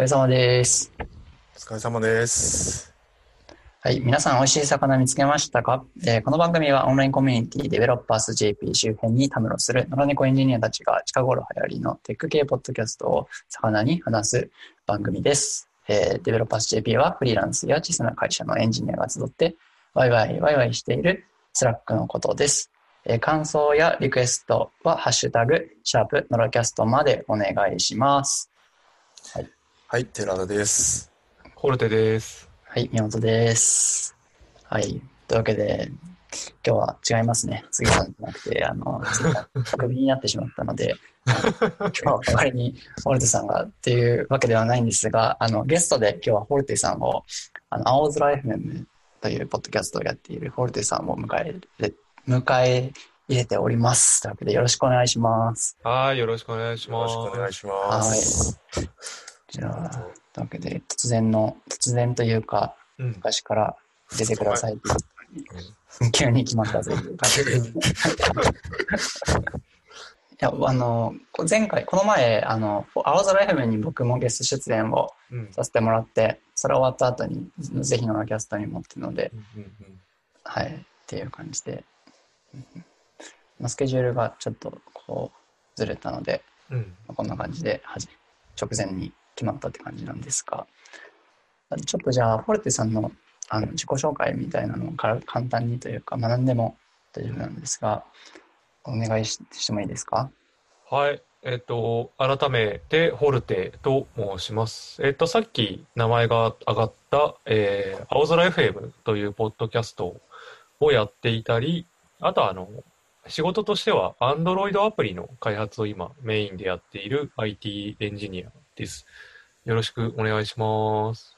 疲れ様です。お疲れ様です。はい。皆さん、美味しい魚見つけましたか、えーこの番組はオンラインコミュニティデベロッパース JP 周辺にたむろする野良猫エンジニアたちが近頃流行りのテック系ポッドキャストを肴に話す番組です。えーデベロッパース JP はフリーランスや小さな会社のエンジニアが集ってワイワイワイワイしている Slack のことです。えー感想やリクエストはハッシュタグ、シャープ、ノラキャストまでお願いします。はい、寺田です。ホルテです。はい、宮本です。はい。というわけで、今日は違いますね。杉さんじゃなくて、あの、クビになってしまったので、今日は代わりにホルテさんがっていうわけではないんですが、あの、ゲストで今日はホルテさんを、あの、青空 FM というポッドキャストをやっているホルテさんを迎えれ、迎え入れております。というわけでよろしくお願いします。はい、よろしくお願いします。よろしくお願いします。じゃあ、わけで、突然の、突然というか、うん。昔から出てくださいって言って急に決まったという感じで。いや、あの、前回、この前、あの、青空 FM に僕もゲスト出演をうん。させてもらって、それ終わった後に、ぜひのキャストにもっていうので、うんはい、っていう感じで、うんまあ、スケジュールがちょっとこう、ずれたので、こんな感じではじ直前に決まったって感じなんですが、ちょっとじゃあ、フォルテさんのあの自己紹介みたいなのから簡単にというか、学んでも大丈夫なんですが、お願いしてもいいですか？はい。えっと、改めて、ホルテと申します。えっと、さっき名前が上がった、えー、青空 FM というポッドキャストをやっていたり、あとはあの、仕事としては Android アプリの開発を今メインでやっている IT エンジニアです。よろしくお願いします。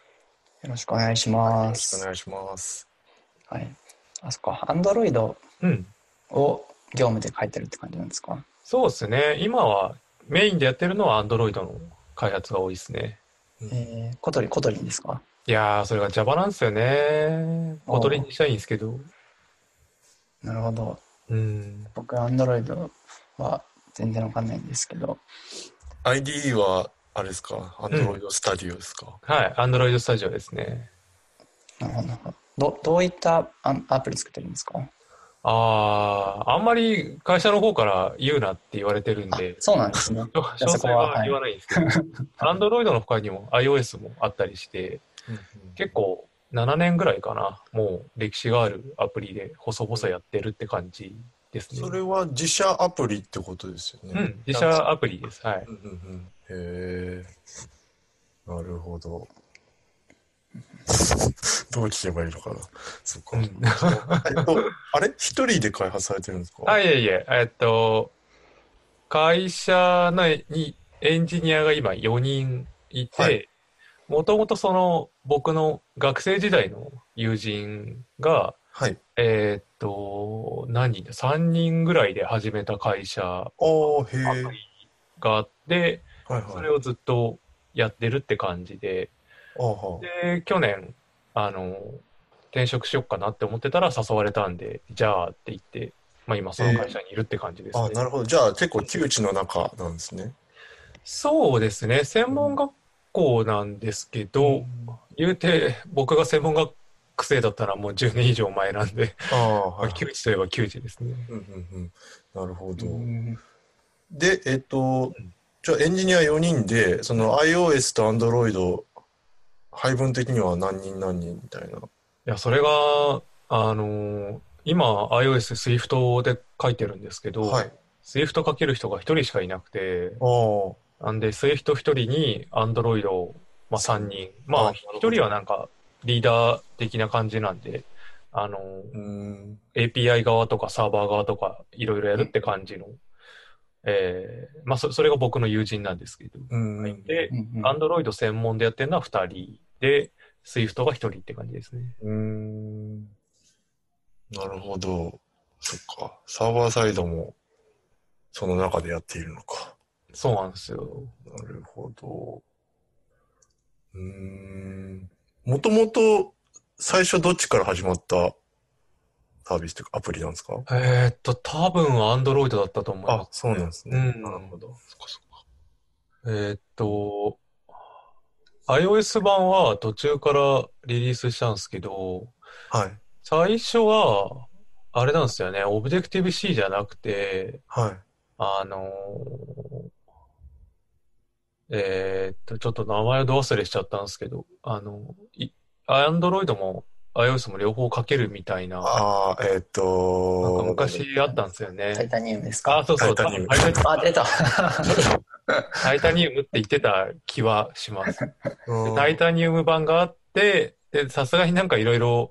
よろしくお願いしよます。ろしくお願いします。はい。あそこ、 Android うん。を業務で書いてるって感じなんですか？そうですね。今はメインでやってるのは Android の開発が多いですね。えー、 Kotlin、Kotlin ですか？いやー、それが Java なんですよね。おう小鳥にしたいんですけど。なるほど。うん。僕、アンドロイドは全然わかんないんですけど、ID は、あれですか ?Android Studio ですか、はい。Android Studio ですね。なるほどなるほど。どどういったアアプリ作ってるんですか？あー、あんまり会社の方から言うなって言われてるんあで、そうなんですね。詳細はは言わないんですけど、Android の他にも iOS もあったりして、結構7年ぐらいかな。もう歴史があるアプリで細々やってるって感じですね。それは自社アプリってことですよね。うん、自社アプリです。はい。うんうんうん。へえ。なるほど。どう聞けばいいのかな。そっか。うんえっと、あれ？一人で開発されてるんですか？あ、いえいえ、えっと、会社内にエンジニアが今4人いはて、もともとその僕の学生時代の友人が、はい。えっと、何人だ ?3 人ぐらいで始めた会社おー、へがあって、はいはい。それをずっとやってるって感じで、あはで、去年、あの、転職しようかなって思ってたら誘われたんで、じゃあって言って、まあ今その会社にいるって感じですね。あ、なるほど。じゃあ結構窮地の中なんですね。そうですね。専門学校なんですけど、言うて僕が専門学生だったらもう10年以上前なんで、あはい。窮地といえば窮地ですね。うんうんうん。なるほど。うんで、えっとん、じゃあエンジニア4人で、その iOS と Android、配分的には何人何人みたいな？いや、それが、あの今 iOS Swift で書いてるんですけど、はい。Swift 書ける人が1人しかいなくて、ああ、なんで Swift1 人に Android、まあ、3人。まああなるほど1人はなんかリーダー的な感じなんで、あの。API 側とかサーバー側とかいろいろやるって感じの、えーまあそ、それが僕の友人なんですけど、うん。で、うんうん Android 専門でやってるのは2人で、Swift が1人って感じですね。うーん。なるほど。そっか。サーバーサイドも、その中でやっているのか。そうなんですよ。なるほど。うーん。もともと、最初どっちから始まったサービスというかアプリなんですか？えーっと、多分 Android だったと思いあま、そうなんですね。うんなるほど。そっかそっか。す。えーっと、iOS 版は途中からリリースしたんですけど、はい。最初は、あれなんですよね、オブジェクティブ C じゃなくて、はい。あのーえーっと、ちょっと名前をど忘れしちゃったんですけど、あの、い、Android も iOS も両方書けるみたいな、ああ、えっ、なんかと、昔あったんですよね。タイタニウムですあ、かそうそう、タイタニウムあ、出た。Titanium って言ってた気はします。うん Titanium 版があって、で、さすがになんかいろいろ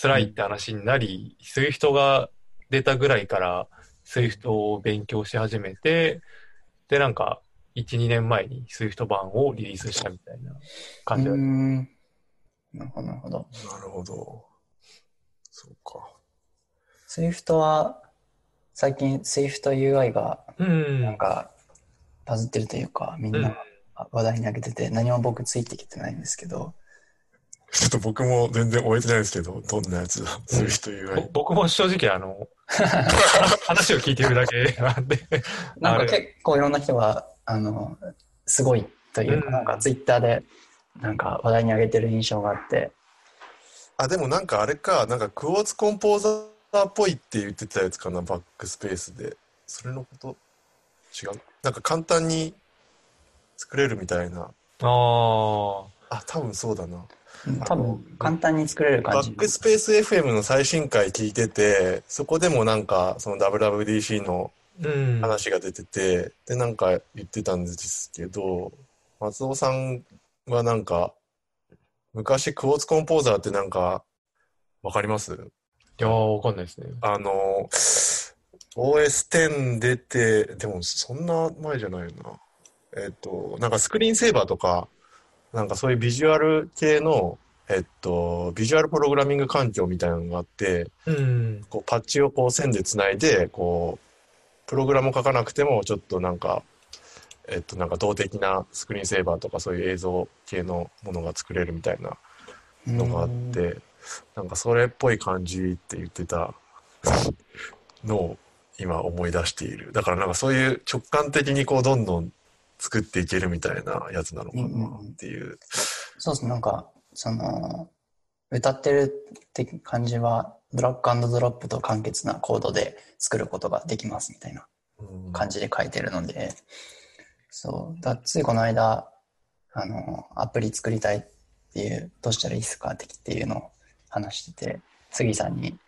辛いって話になり、 Swift が出たぐらいから、 Swift を勉強し始めて、で、なんか、1、2年前に Swift 版をリリースしたみたいなう感じだーん。なるほど、なるほど。なるほど。そうか。Swift は、最近 Swift UI がうん。なんかバズってるというか、みんな話題に上げてて、何も僕ついてきてないんですけど、ちょっと僕も全然終えてないですけど、どんなやつだ、そういう人以ぼ外。僕も正直あの、話を聞いてるだけなんで、なんか結構いろんな人が、あの、すごいというか、うんなんか Twitter でなんか話題に上げてる印象があって、あ、でもなんかあれか、なんかクォーツコンポーザーっぽいって言ってたやつかな、バックスペースで。それのこと違う？なんか簡単に作れるみたいな。ああ、あ、多分そうだな。うん多分簡単に作れる感じバッ。クスペース FM の最新回聞いてて、そこでもなんかその WWDC のうん。話が出てて、で、なんか言ってたんですけど、松尾さんはなんか、昔クォーツコンポーザーってなんか、わかります？いやー、わかんないですね。あの、OS10 出て、でもそんな前じゃないよな。えっと、なんかスクリーンセーバーとか、なんかそういうビジュアル系の、えっと、ビジュアルプログラミング環境みたいなのがあって、うん。こうパッチをこう線でつないで、こう、プログラムを書かなくても、ちょっとなんか、えっと、なんか動的なスクリーンセーバーとかそういう映像系のものが作れるみたいなのがあって、なんかそれっぽい感じって言ってたのを今思い出している。だからなんかそういう直感的にこうどんどん作っていけるみたいなやつなのかなっていう。そうですね、なんか、その、歌ってるって感じは、ドラッグドロップと簡潔なコードで作ることができますみたいなうん。感じで書いてるので、そう、だついこの間、あの、アプリ作りたいっていう、どうしたらいいですか？っていうのを話してて、杉さんに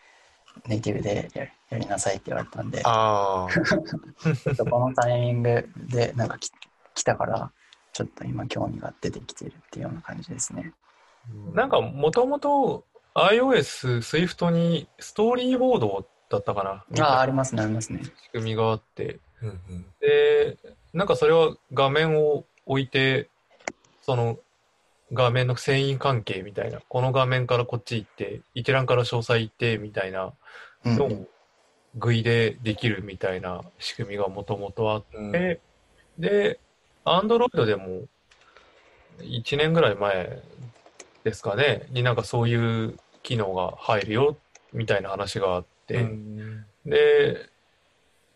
ネイティブでややりなさいって言われたんで、ああ、ちょっとこのタイミングでなんかき来たから、ちょっと今興味が出てきてるっていうような感じですね。なんか、もともと iOS、Swift にストーリーボードだったかな？みたいああ、あなりますね、ありますね。仕組みがあって、うんうん。で、なんかそれは画面を置いて、その画面の遷移関係みたいな、この画面からこっち行って、一覧から詳細行ってみたいなうん。のをグイでできるみたいな仕組みがもともとあっうん。て、で、Android でも1年ぐらい前ですかね、になんかそういう機能が入るよみたいな話があって、うんで、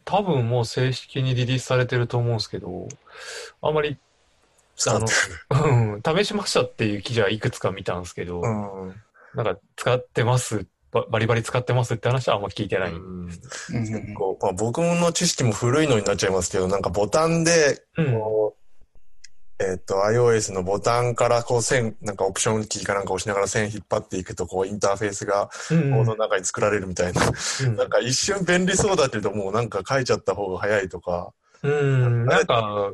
多分もう正式にリリースされてると思うんですけど、あんまり、使ってうん、試しましたっていう記事はいくつか見たんですけど、る。うんなんか使ってます、ババリバリ使ってますって話はあんま聞いてない。うんうんまあ、僕の知識も古いのになっちゃいますけど、なんかボタンで、うん。こう、えっ、と、iOS のボタンからこう線、なんかオプションキーかなんか押しながら線引っ張っていくと、こうインターフェースがうんコードの中に作られるみたいな。うんなんか一瞬便利そうだけど、もうなんか書いちゃった方が早いとか。うん、なんか、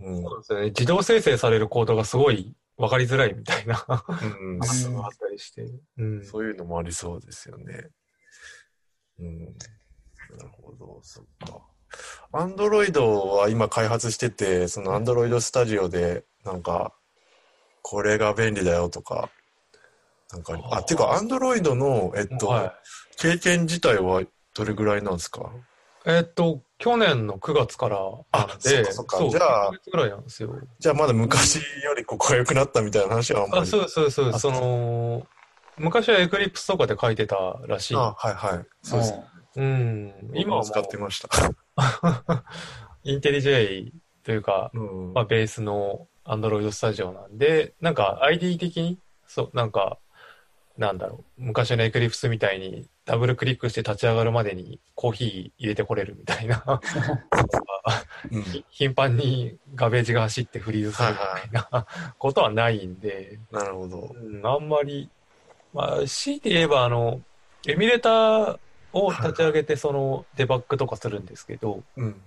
うん。そうですよね、自動生成されるコードがすごい分かりづらいみたいなうん話があったりして。うん。そういうのもありそうですよね。うん。なるほど、そっか。アンドロイドは今開発してて、そのアンドロイドスタジオで、なんか、これが便利だよとか、なんか、あ、っていうか、アンドロイドの、えっと、は経験自体はどれぐらいなんですか？い。えっと、去年の9月からあなんで、そっかそっかそう、じゃあ1ヶ月ぐらいなんですよ。じゃあまだ昔よりここが良くなったみたいな話はあんまあ、り。そうそうそう、あその、昔はエクリプスとかで書いてたらしい。あ、はいはい。そうです。うん。今はも今は使ってました。う、インテリジェイというか、うんまあ、ベースの Android Studio なんで、なんか ID 的に、そう、なんか、なんだろう、昔の Eclipse みたいにダブルクリックして立ち上がるまでにコーヒー入れてこれるみたいな、うん。ひ 頻繁にガベージが走ってフリーズするみたいなことはないんで、なるほど。うん、あんまり、まあ、強いて言えば、あの、エミュレーターを立ち上げて、そのデバッグとかするんですけど、うん。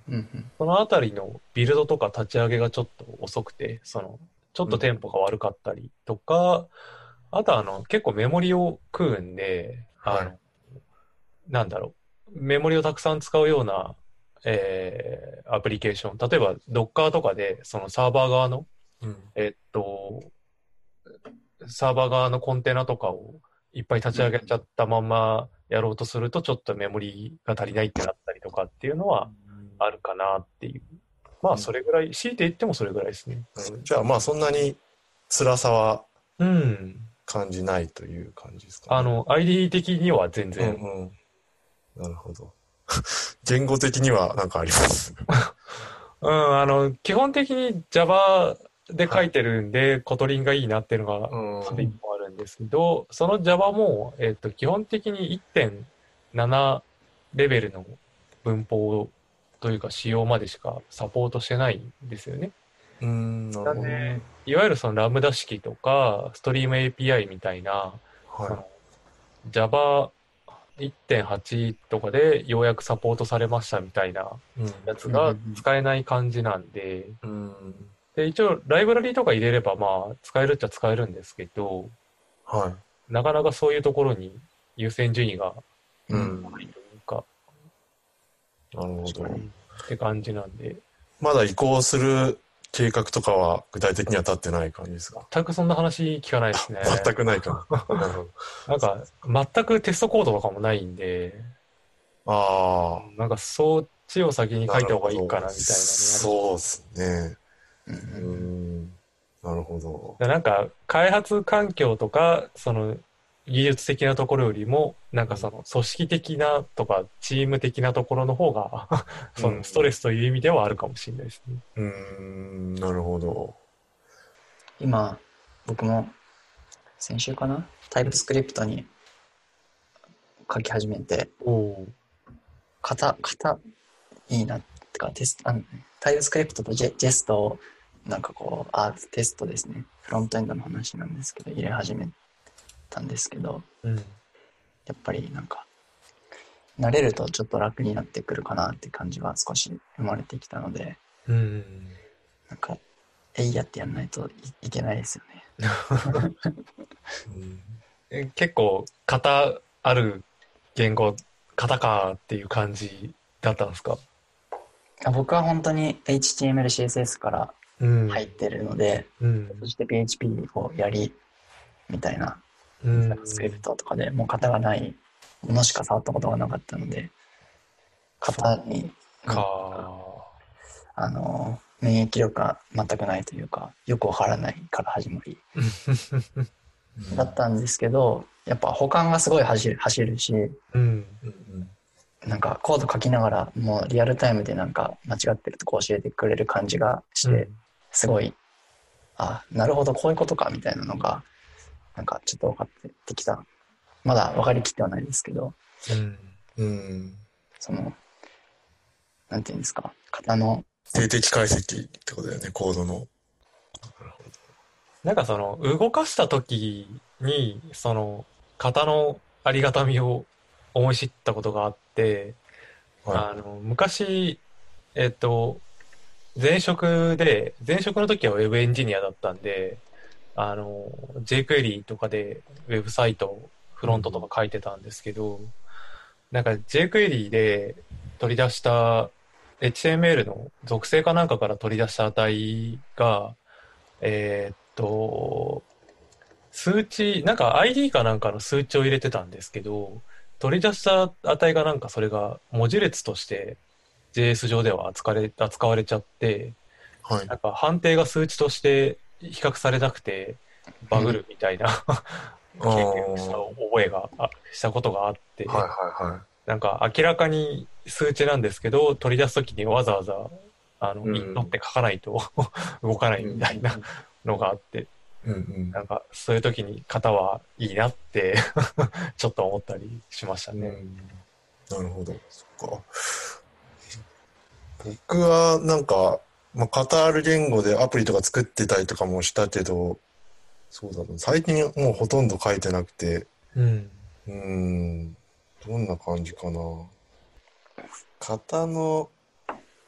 そのあたりのビルドとか立ち上げがちょっと遅くて、その、ちょっとテンポが悪かったりとか、あとあの、結構メモリを食うんで、あの、はいなんだろう、メモリをたくさん使うような、えーアプリケーション、例えば Docker とかで、そのサーバー側の、うん。えっと、サーバー側のコンテナとかをいっぱい立ち上げちゃったまんまやろうとすると、ちょっとメモリが足りないってなったりとかっていうのはあるかなっていう。まあ、それぐらい、強いて言ってもそれぐらいですね。うんじゃあまあそんなに辛さはうん。感じないという感じですか、あの、ID 的には全うん然、うん。なるほど。言語的には何かあります？うん、あの、基本的に Java で書いてるんで、 Kotlin がいいなっていうのが、うん。一個あですけど、その Java も、えっと、基本的に1.7レベルの文法というか仕様までしかサポートしてないんですよね。うん、なるほど。なんで、いわゆるそのラムダ式とか、ストリーム API みたいな、そはの Java 1.8とかでようやくサポートされましたみたいなやつが使えない感じなんで、うん。で、一応ライブラリとか入れればまあ使えるっちゃ使えるんですけど、はい。なかなかそういうところに優先順位がうん。ないというか、なるほど。って感じなんで、まだ移行する計画とかは具体的には立ってない感じですか？全くそんな話聞かないですね。全くないか な。んか、全くテストコードとかもないんで、あなんかそっちを先にあ。書いた方がいいかなみたいなのがそうですね。うんうーん。なるほど。でなんか、開発環境とか、その、技術的なところよりも、なんかその、組織的なとか、チーム的なところの方が、その、ストレスという意味ではあるかもしれないですね。うーん。なるほど。今、僕も先週かな？タイプスクリプトに書き始めて、おお型、型いいなってか、テスト、あのタイプスクリプトとジェジェストをなんかこう、あ、テストですね。フロントエンドの話なんですけど、入れ始めたんですけど、うん。やっぱりなんか、慣れるとちょっと楽になってくるかなって感じは少し生まれてきたので、うん。なんか、えいやってやんないといいけないですよね。うんえ結構、型ある言語、型かっていう感じだったんですか？あ僕は本当に HTML、CSS からうん。入ってるので、うん。そして PHP をやり、みたいな、うん。スクリプトとかでもう型がないものしか触ったことがなかったので、型に、か。あの、免疫力が全くないというか、よくわからないから始まりだったんですけど、やっぱ保管がすごい走る走るし、うん。うんなんかコード書きながらもうリアルタイムでなんか間違ってるとこ教えてくれる感じがして、すごい、あ、なるほど、こういうことかみたいなのが、なんかちょっと分かってきた。まだ分かりきってはないですけど、うん。うん。その、なんていうんですか、型の、定的解析ってことだよね、コードの。なんかその、動かした時に、その、型のありがたみを思い知ったことがあって、はあの、昔、えっと、前職で、前職の時はウェブエンジニアだったんで、あの、jQuery とかでウェブサイト、フロントとか書いてたんですけど、なんか jQuery で取り出した HTML の属性かなんかから取り出した値が、えーっと、数値、なんか ID かなんかの数値を入れてたんですけど、取り出した値がなんかそれが文字列として JS 上では扱われ扱われちゃって、はい。なんか判定が数値として比較されなくてバグるみたいな 経験をした覚えが、あしたことがあって、はいはいはい。なんか明らかに数値なんですけど、取り出すときにわざわざあの、うんインドって書かないと 動かないみたいなのがあって、うんうんなんかそういう時に型はいいなって ちょっと思ったりしましたね。うんなるほど。そっか。僕はなんか、まあ、カタール言語でアプリとか作ってたりとかもしたけど、そうだな。最近もうほとんど書いてなくて、うん。うーん、どんな感じかな。型の、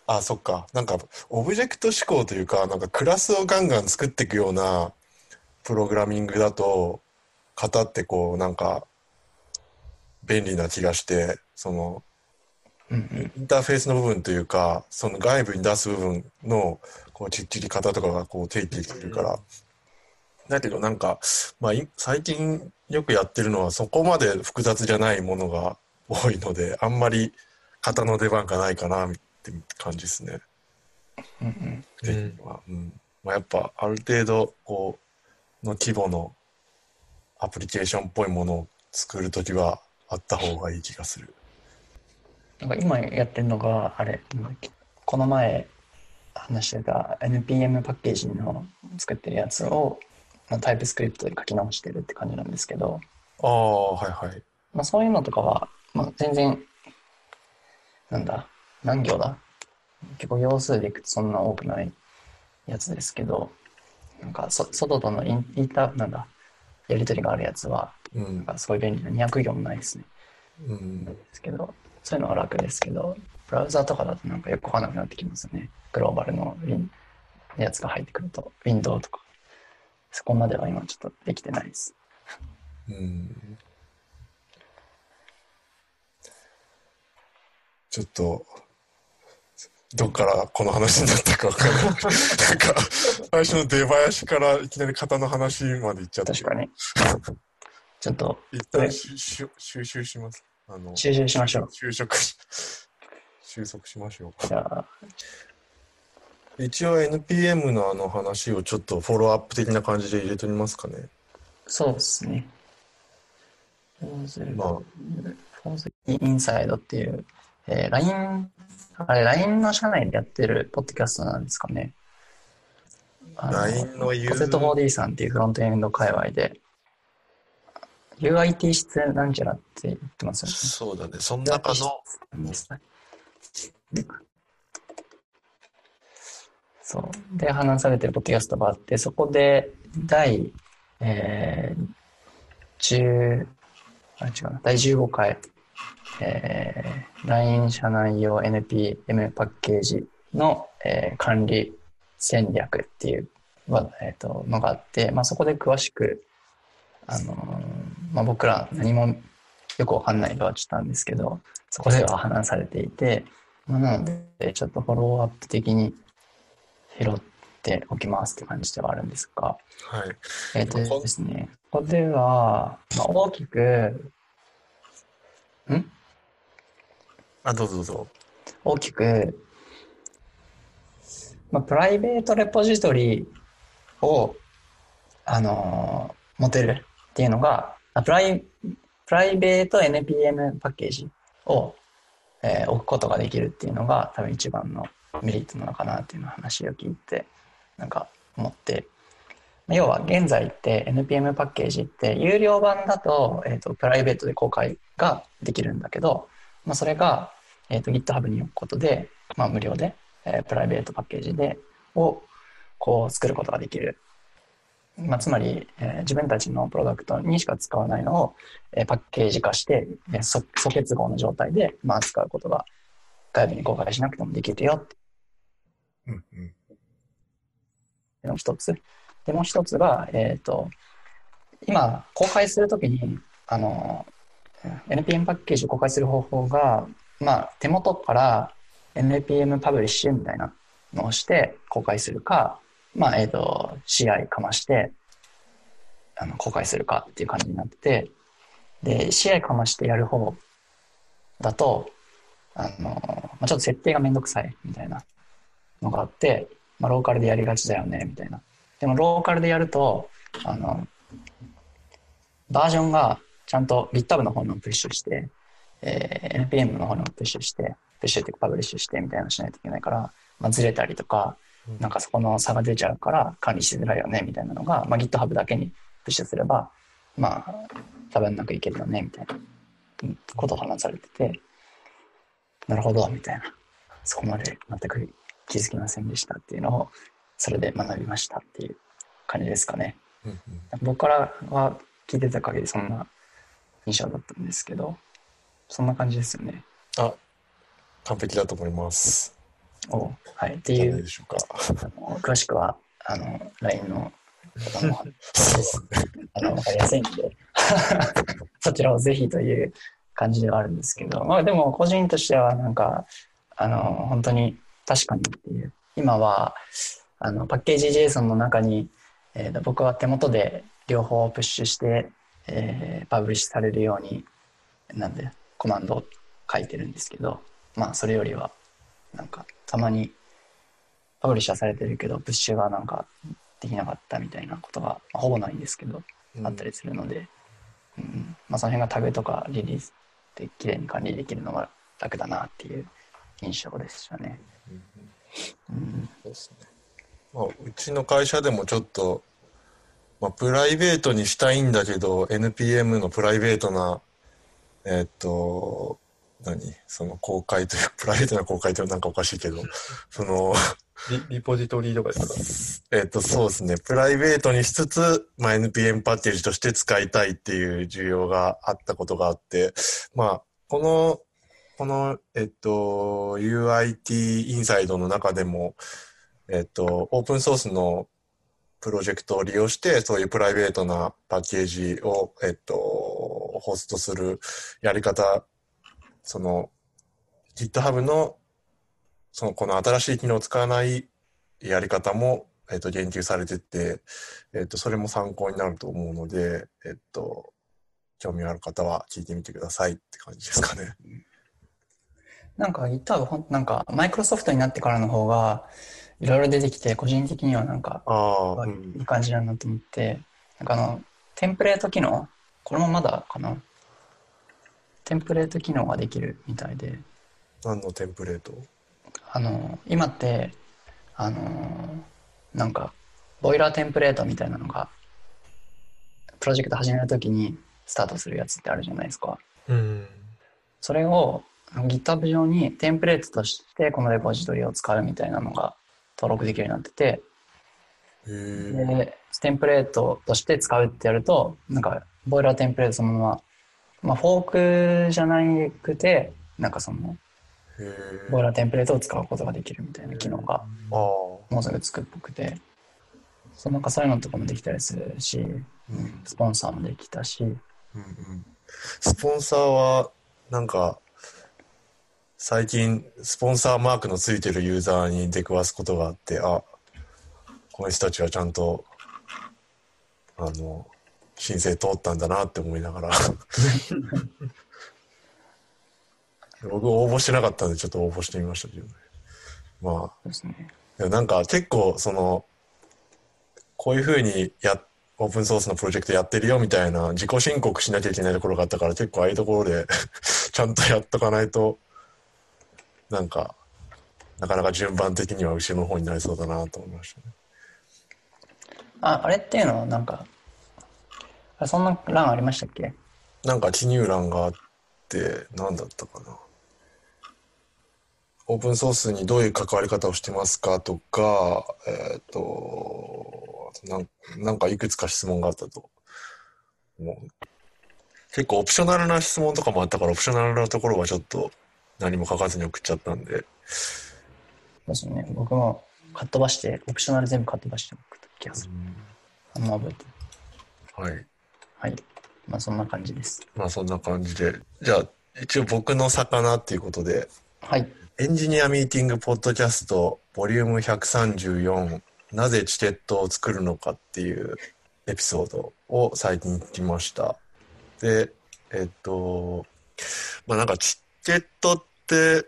あ、そっか。なんか、オブジェクト思考というか、なんかクラスをガンガン作っていくようなプログラミングだと、型ってこう、なんか、便利な気がして、その、うんうん。インターフェースの部分というか、その外部に出す部分の、こう、きっちり型とかがこう、定義するから。だけどなんか、まあ、い最近よくやってるのはそこまで複雑じゃないものが多いので、あんまり型の出番がないかなって感じですね。うんうん。うん。まあ、やっぱある程度、こう、の規模のアプリケーションっぽいものを作るときはあった方がいい気がする。なんか今やってるのが、あれ、なんだっけこの前話してた NPM パッケージの作ってるやつを、まあタイプスクリプトで書き直してるって感じなんですけど、ああ、はいはい。まあ、そういうのとかは、まあ、全然、なんだ、何行だ結構行数でいくとそんな多くないやつですけど、なんかそ外とのインインター、なんだ、やり取りがあるやつは、うん。なんかすごい便利な200行もないですね。うん。ですけど、そういうのは楽ですけど、ブラウザとかだとなんかよくわかんなくなってきますよね。グローバルのやつが入ってくると、ウィンドウとか。そこまでは今ちょっとできてないです。うんちょっと、どっからこの話になったかわからない。なんか、最初の出囃子からいきなり型の話まで行っちゃって。確かに。ちょっと一旦収集します。あの、収集しましょう。収束し、収束しましょうか。じゃあ、一応 NPM のあの話をちょっとフォローアップ的な感じで入れてみますかね。そうですね。まあインサイドっていう、えー、LINE、あれ、LINE の社内でやってるポッドキャストなんですかね。あ LINE のユーコセット 4D さんっていうフロントエンド界隈で、UIT 室なんちゃらって言ってますよね。そうだね。その中の、そう。で、話されてるポッドキャストがあって、そこで、第、えー、10、あれ違うな、第15回、えー、LINE 社内用 NPM パッケージの、えー管理戦略っていう、まあえー、とのがあって、まあ、そこで詳しく、あのーまあ、僕ら何もよくわかんないとはちょっとなんですけど、そこでは話されていて、まあ、なので、ちょっとフォローアップ的に拾っておきますって感じではあるんですが、はい。えっ、とですね、ここでは、まあ、大きく、ん？あ、どうぞどうぞ。大きく、まあ、プライベートレポジトリを、あのー持てるっていうのが、プライプライベート NPM パッケージを、えー置くことができるっていうのが多分一番のメリットなのかなっていうの話を聞いてなんか思って要は現在って NPM パッケージって有料版だと,、えー、とプライベートで公開ができるんだけど、まあ、それが、えー、と GitHub に置くことで、まあ、無料で、えープライベートパッケージでをこう作ることができる。まあ、つまり、えー自分たちのプロダクトにしか使わないのを、えーパッケージ化して、えー素素結合の状態で、まあ、使うことが外部に公開しなくてもできるようんうん。のが一つ。で、もう一つが、えっ、と、今、公開するときに、あの、NPM パッケージを公開する方法が、まあ、手元から NPM パブリッシュみたいなのをして公開するか、まあ、えっ、と、CI かまして、あの、公開するかっていう感じになってて、で、CI かましてやる方だと、あの、まあ、ちょっと設定がめんどくさいみたいなのがあって、まあ、ローカルでやりがちだよね、みたいな。でも、ローカルでやると、あの、バージョンがちゃんと GitHub の方にもプッシュして、えー NPM の方にもプッシュして、プッシュってパブリッシュしてみたいなのしないといけないから、まあ、ずれたりとか、なんかそこの差が出ちゃうから管理しづらいよねみたいなのが、まあ、GitHub だけにプッシュすれば、まあ、多分なくいけるよねみたいなことを話されてて、なるほど、みたいな。そこまで全く気づきませんでしたっていうのを、それで学びましたっていう感じですかね。うんうん僕からは聞いてた限りそんな印象だったんですけど、そんな感じですよね。あ、完璧だと思います。おはい。っていう、がでしょうか。あの詳しくは、あの、LINE の方そうですね。あの、わかりやすいんで、そちらをぜひという感じではあるんですけど、まあでも個人としてはなんか、あの、本当に確かにっていう。今は、あの、パッケージ JSON の中に、えーと僕は手元で両方プッシュして、えーパブリッシュされるように、なんで、コマンドを書いてるんですけど、まあそれよりは、なんか、たまに、パブリッシュはされてるけど、プッシュがなんかできなかったみたいなことが、まあ、ほぼないんですけど、あったりするので、うんまあ、その辺がタグとかリリースで綺麗に管理できるのが楽だなっていう印象でしたね。うん、そうですね。まあ、うちの会社でもちょっと、まあ、プライベートにしたいんだけど、NPM のプライベートな、えーっと、何？その公開という、プライベートな公開というのはなんかおかしいけど、その、リリポジトリとかですか？えーっと、そうですね。プライベートにしつつ、まあ、NPM パッケージとして使いたいっていう需要があったことがあって、まあ、この、この、えっと、UIT インサイドの中でも、えっと、オープンソースのプロジェクトを利用して、そういうプライベートなパッケージを、えっと、ホストするやり方、その、GitHub の、その、この新しい機能を使わないやり方も、えっと、言及されてて、えっと、それも参考になると思うので、えっと、興味ある方は聞いてみてくださいって感じですかね。なんか GitHub ほんなんかマイクロソフトになってからの方がいろいろ出てきて個人的にはなんかいん。い感じだなと思って、なんかあのテンプレート機能？これもまだかな？テンプレート機能ができるみたいで何のテンプレート？あの今ってあのなんかボイラーテンプレートみたいなのがプロジェクト始めるときにスタートするやつってあるじゃないですかうん。それを GitHub 上にテンプレートとしてこのレポジトリを使うみたいなのが登録できるようになってて。でテンプレートとして使うってやるとなんかボイラーテンプレートそのまま、まあ、フォークじゃなくてなんかその。ボイラーテンプレートを使うことができるみたいな機能が。もうすぐつくっぽくてそうなんかそういうのとかもできたりするしうん。スポンサーもできたしうんうん。スポンサーは、なんか、最近、スポンサーマークのついてるユーザーに出くわすことがあって、あ、この人たちはちゃんと、あの、申請通ったんだなって思いながら。僕応募してなかったんで、ちょっと応募してみましたけどね。まあ、でもなんか結構そのこういうふうにやオープンソースのプロジェクトやってるよみたいな自己申告しなきゃいけないところがあったから結構ああいうところで ちゃんとやっとかないとなんかなかなか順番的には後ろの方になりそうだなと思いましたね。ああれっていうのはなんかあそんな欄ありましたっけ？なんか記入欄があって何だったかな。オープンソースにどういう関わり方をしてますかとか、えっ、となん、なんかいくつか質問があったと。もう結構オプショナルな質問とかもあったから、オプショナルなところはちょっと何も書かずに送っちゃったんで。そうですね。僕もかっ飛ばして、オプショナル全部かっ飛ばして送った気がする。あんま覚えてはい。はい。まあそんな感じです。まあそんな感じで。じゃあ、一応僕の魚っていうことで、はい。エンジニアミーティングポッドキャストボリューム134なぜチケットを作るのかっていうエピソードを最近聞きました。で、えっと、まあなんかチケットって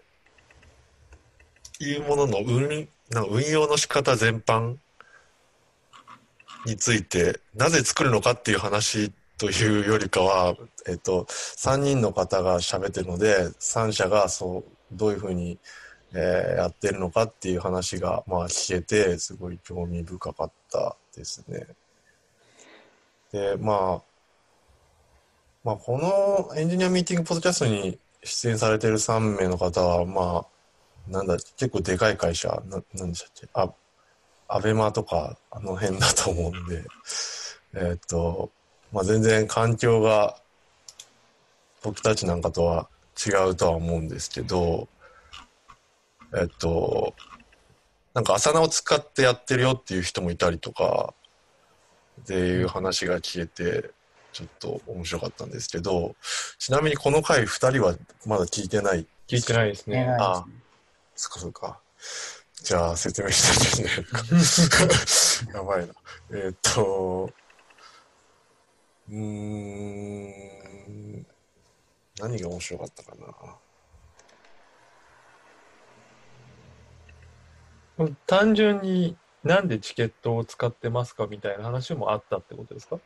いうものの運なんか運用の仕方全般についてなぜ作るのかっていう話というよりかは、えっと、3人の方が喋ってるので3社がそうどういうふうにえーやってるのかっていう話が、まあ、聞けて、すごい興味深かったですね。で、まあ、まあ、このエンジニアミーティングポッドキャストに出演されてる3名の方は、まあ、なんだ、結構でかい会社、ななんでしたっけ、あ、アベマとか、あの辺だと思うんで、えーっと、まあ、全然環境が僕たちなんかとは違うとは思うんですけど、えっと、なんか朝名を使ってやってるよっていう人もいたりとか、っていう話が聞けて、ちょっと面白かったんですけど、ちなみにこの回2人はまだ聞いてない？聞いてないですね。あそっかそっか。じゃあ説明してですね。やばいな。えーっと、うーん、何が面白かったかな。単純になんでチケットを使ってますかみたいな話もあったってことですか？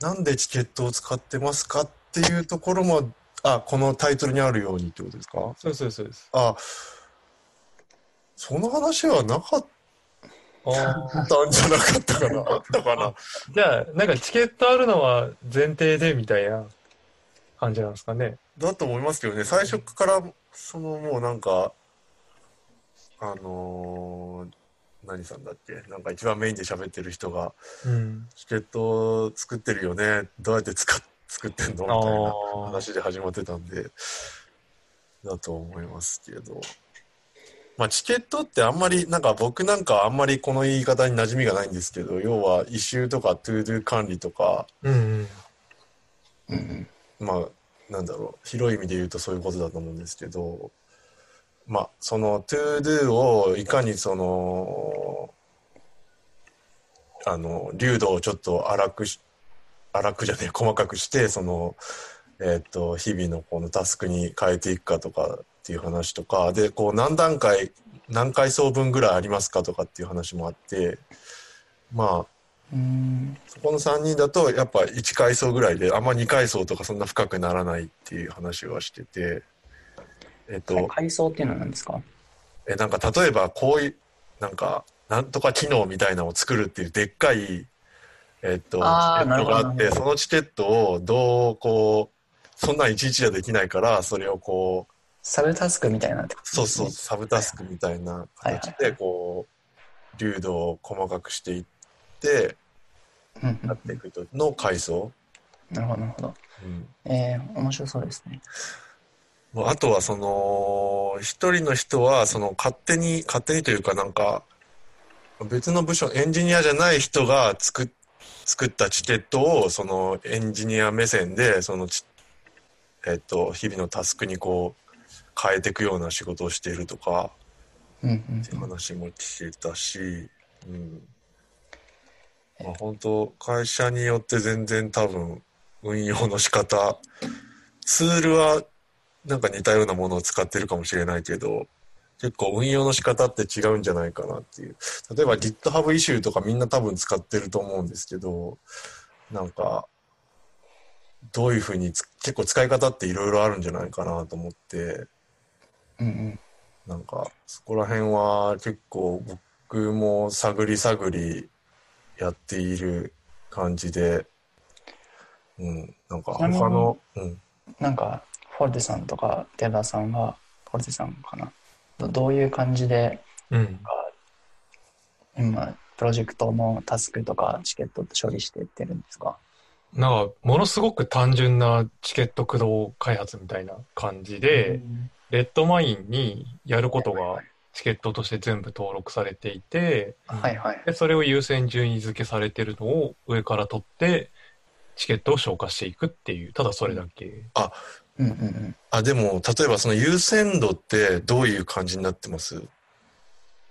なんでチケットを使ってますかっていうところも、あ、このタイトルにあるようにってことですか？そうそうそうです。あ、その話はなかっあーたんじゃなかったかなあったかなじゃあ、なんかチケットあるのは前提でみたいな感じなんですかね。だと思いますけどね、最初から、そのもうなんか、あのー何さんだっけなんか一番メインで喋ってる人が、うん。チケット作ってるよね、どうやって使っ作ってんのみたいな。話で始まってたんで、だと思いますけど。まあチケットってあんまり、なんか僕なんかあんまりこの言い方に馴染みがないんですけど、要は issue とか to do 管理とか、うんうん。まあ、なんだろう、広い意味で言うとそういうことだと思うんですけど、まあ、その to do をいかにその、あの、流度をちょっと荒くし、荒くじゃねえ、細かくして、その、えっ、と、日々のこのタスクに変えていくかとかっていう話とか、で、こう何段階、何階層分ぐらいありますかとかっていう話もあって、まあ、うん。そこの3人だとやっぱ1階層ぐらいであんま2階層とかそんな深くならないっていう話はしててえっと階層っていうのは何ですか？えなんか例えばこういうなんかなんとか機能みたいなのを作るっていうでっかいえっとチケットがあってそのチケットをどうこうそんなんいちいちじゃできないからそれをこうサブタスクみたいなってことそうそうサブタスクみたいな形でこう流度を細かくしていってね。うんやっていくとの階層、うん。なるほど、なるほど。うんえー、面白そうですね。もうあとはその一人の人はその勝手に勝手にというかなんか別の部署エンジニアじゃない人が作っ作ったチケットをそのエンジニア目線でそのちえっと日々のタスクにこう変えていくような仕事をしているとかうんうん。っていう話も聞けたし、うん。まあ、本当会社によって全然多分運用の仕方ツールはなんか似たようなものを使ってるかもしれないけど結構運用の仕方って違うんじゃないかなっていう。例えば GitHub イシューとかみんな多分使ってると思うんですけどなんかどういうふうにつ結構使い方っていろいろあるんじゃないかなと思ってうんうん。なんかそこら辺は結構僕も探り探りやっている感じで、うん、なんか他の、うん、なんか、フォルテさんとか、テダさんは、フォルテさんかな？どどういう感じで、うん。今、プロジェクトのタスクとかチケットって処理していってるんですか？なんか、ものすごく単純なチケット駆動開発みたいな感じで、レッドマインにやることがチケットとして全部登録されていて、はいはい。で、それを優先順位付けされてるのを上から取って、チケットを消化していくっていう、ただそれだけ。うんうんうん。あでも例えばその優先度ってどういう感じになってます？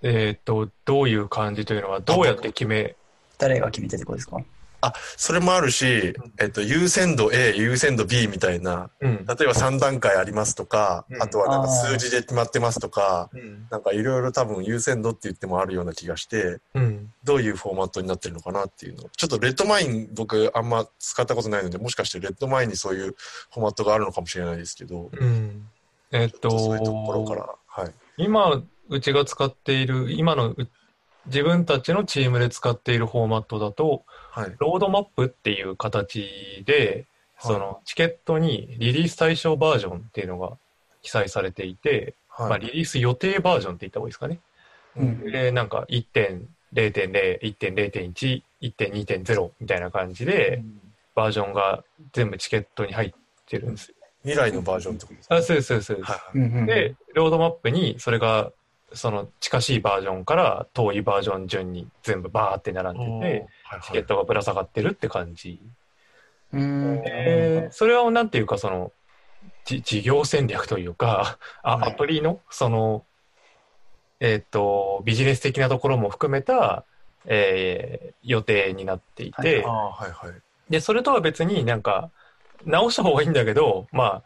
えっと、どういう感じというのは、どうやって決め、誰が決めてってことですか？あそれもあるし、えっと、優先度 A 優先度 B みたいなうん。例えば3段階ありますとか、うんあとはなんか数字で決まってますとかうん。なんかいろいろ多分優先度って言ってもあるような気がしてうん。どういうフォーマットになってるのかなっていうのちょっとレッドマイン僕あんま使ったことないのでもしかしてレッドマインにそういうフォーマットがあるのかもしれないですけど、うん。えっと、そういうところから今、うちが使っている、今のう自分たちのチームで使っているフォーマットだと、はい。ロードマップっていう形で、そのチケットにリリース対象バージョンっていうのが記載されていて、まあ、はい。リリース予定バージョンって言った方がいいですかね。うんで、なんか1.0.0、1.0.1、1.2.0みたいな感じで、バージョンが全部チケットに入ってるんですよ。未来のバージョンってことですか？あ、そうです、そうです。はい。で、ロードマップにそれが、その近しいバージョンから遠いバージョン順に全部バーって並んでて、はいチケットがぶら下がってるって感じ。うん。で、それはなんていうか、その、じ事業戦略というか、あはい。アプリの、その、えっ、と、ビジネス的なところも含めた、えー予定になっていて、はい。ああ、はいはい。で、それとは別になんか、直した方がいいんだけど、まあ、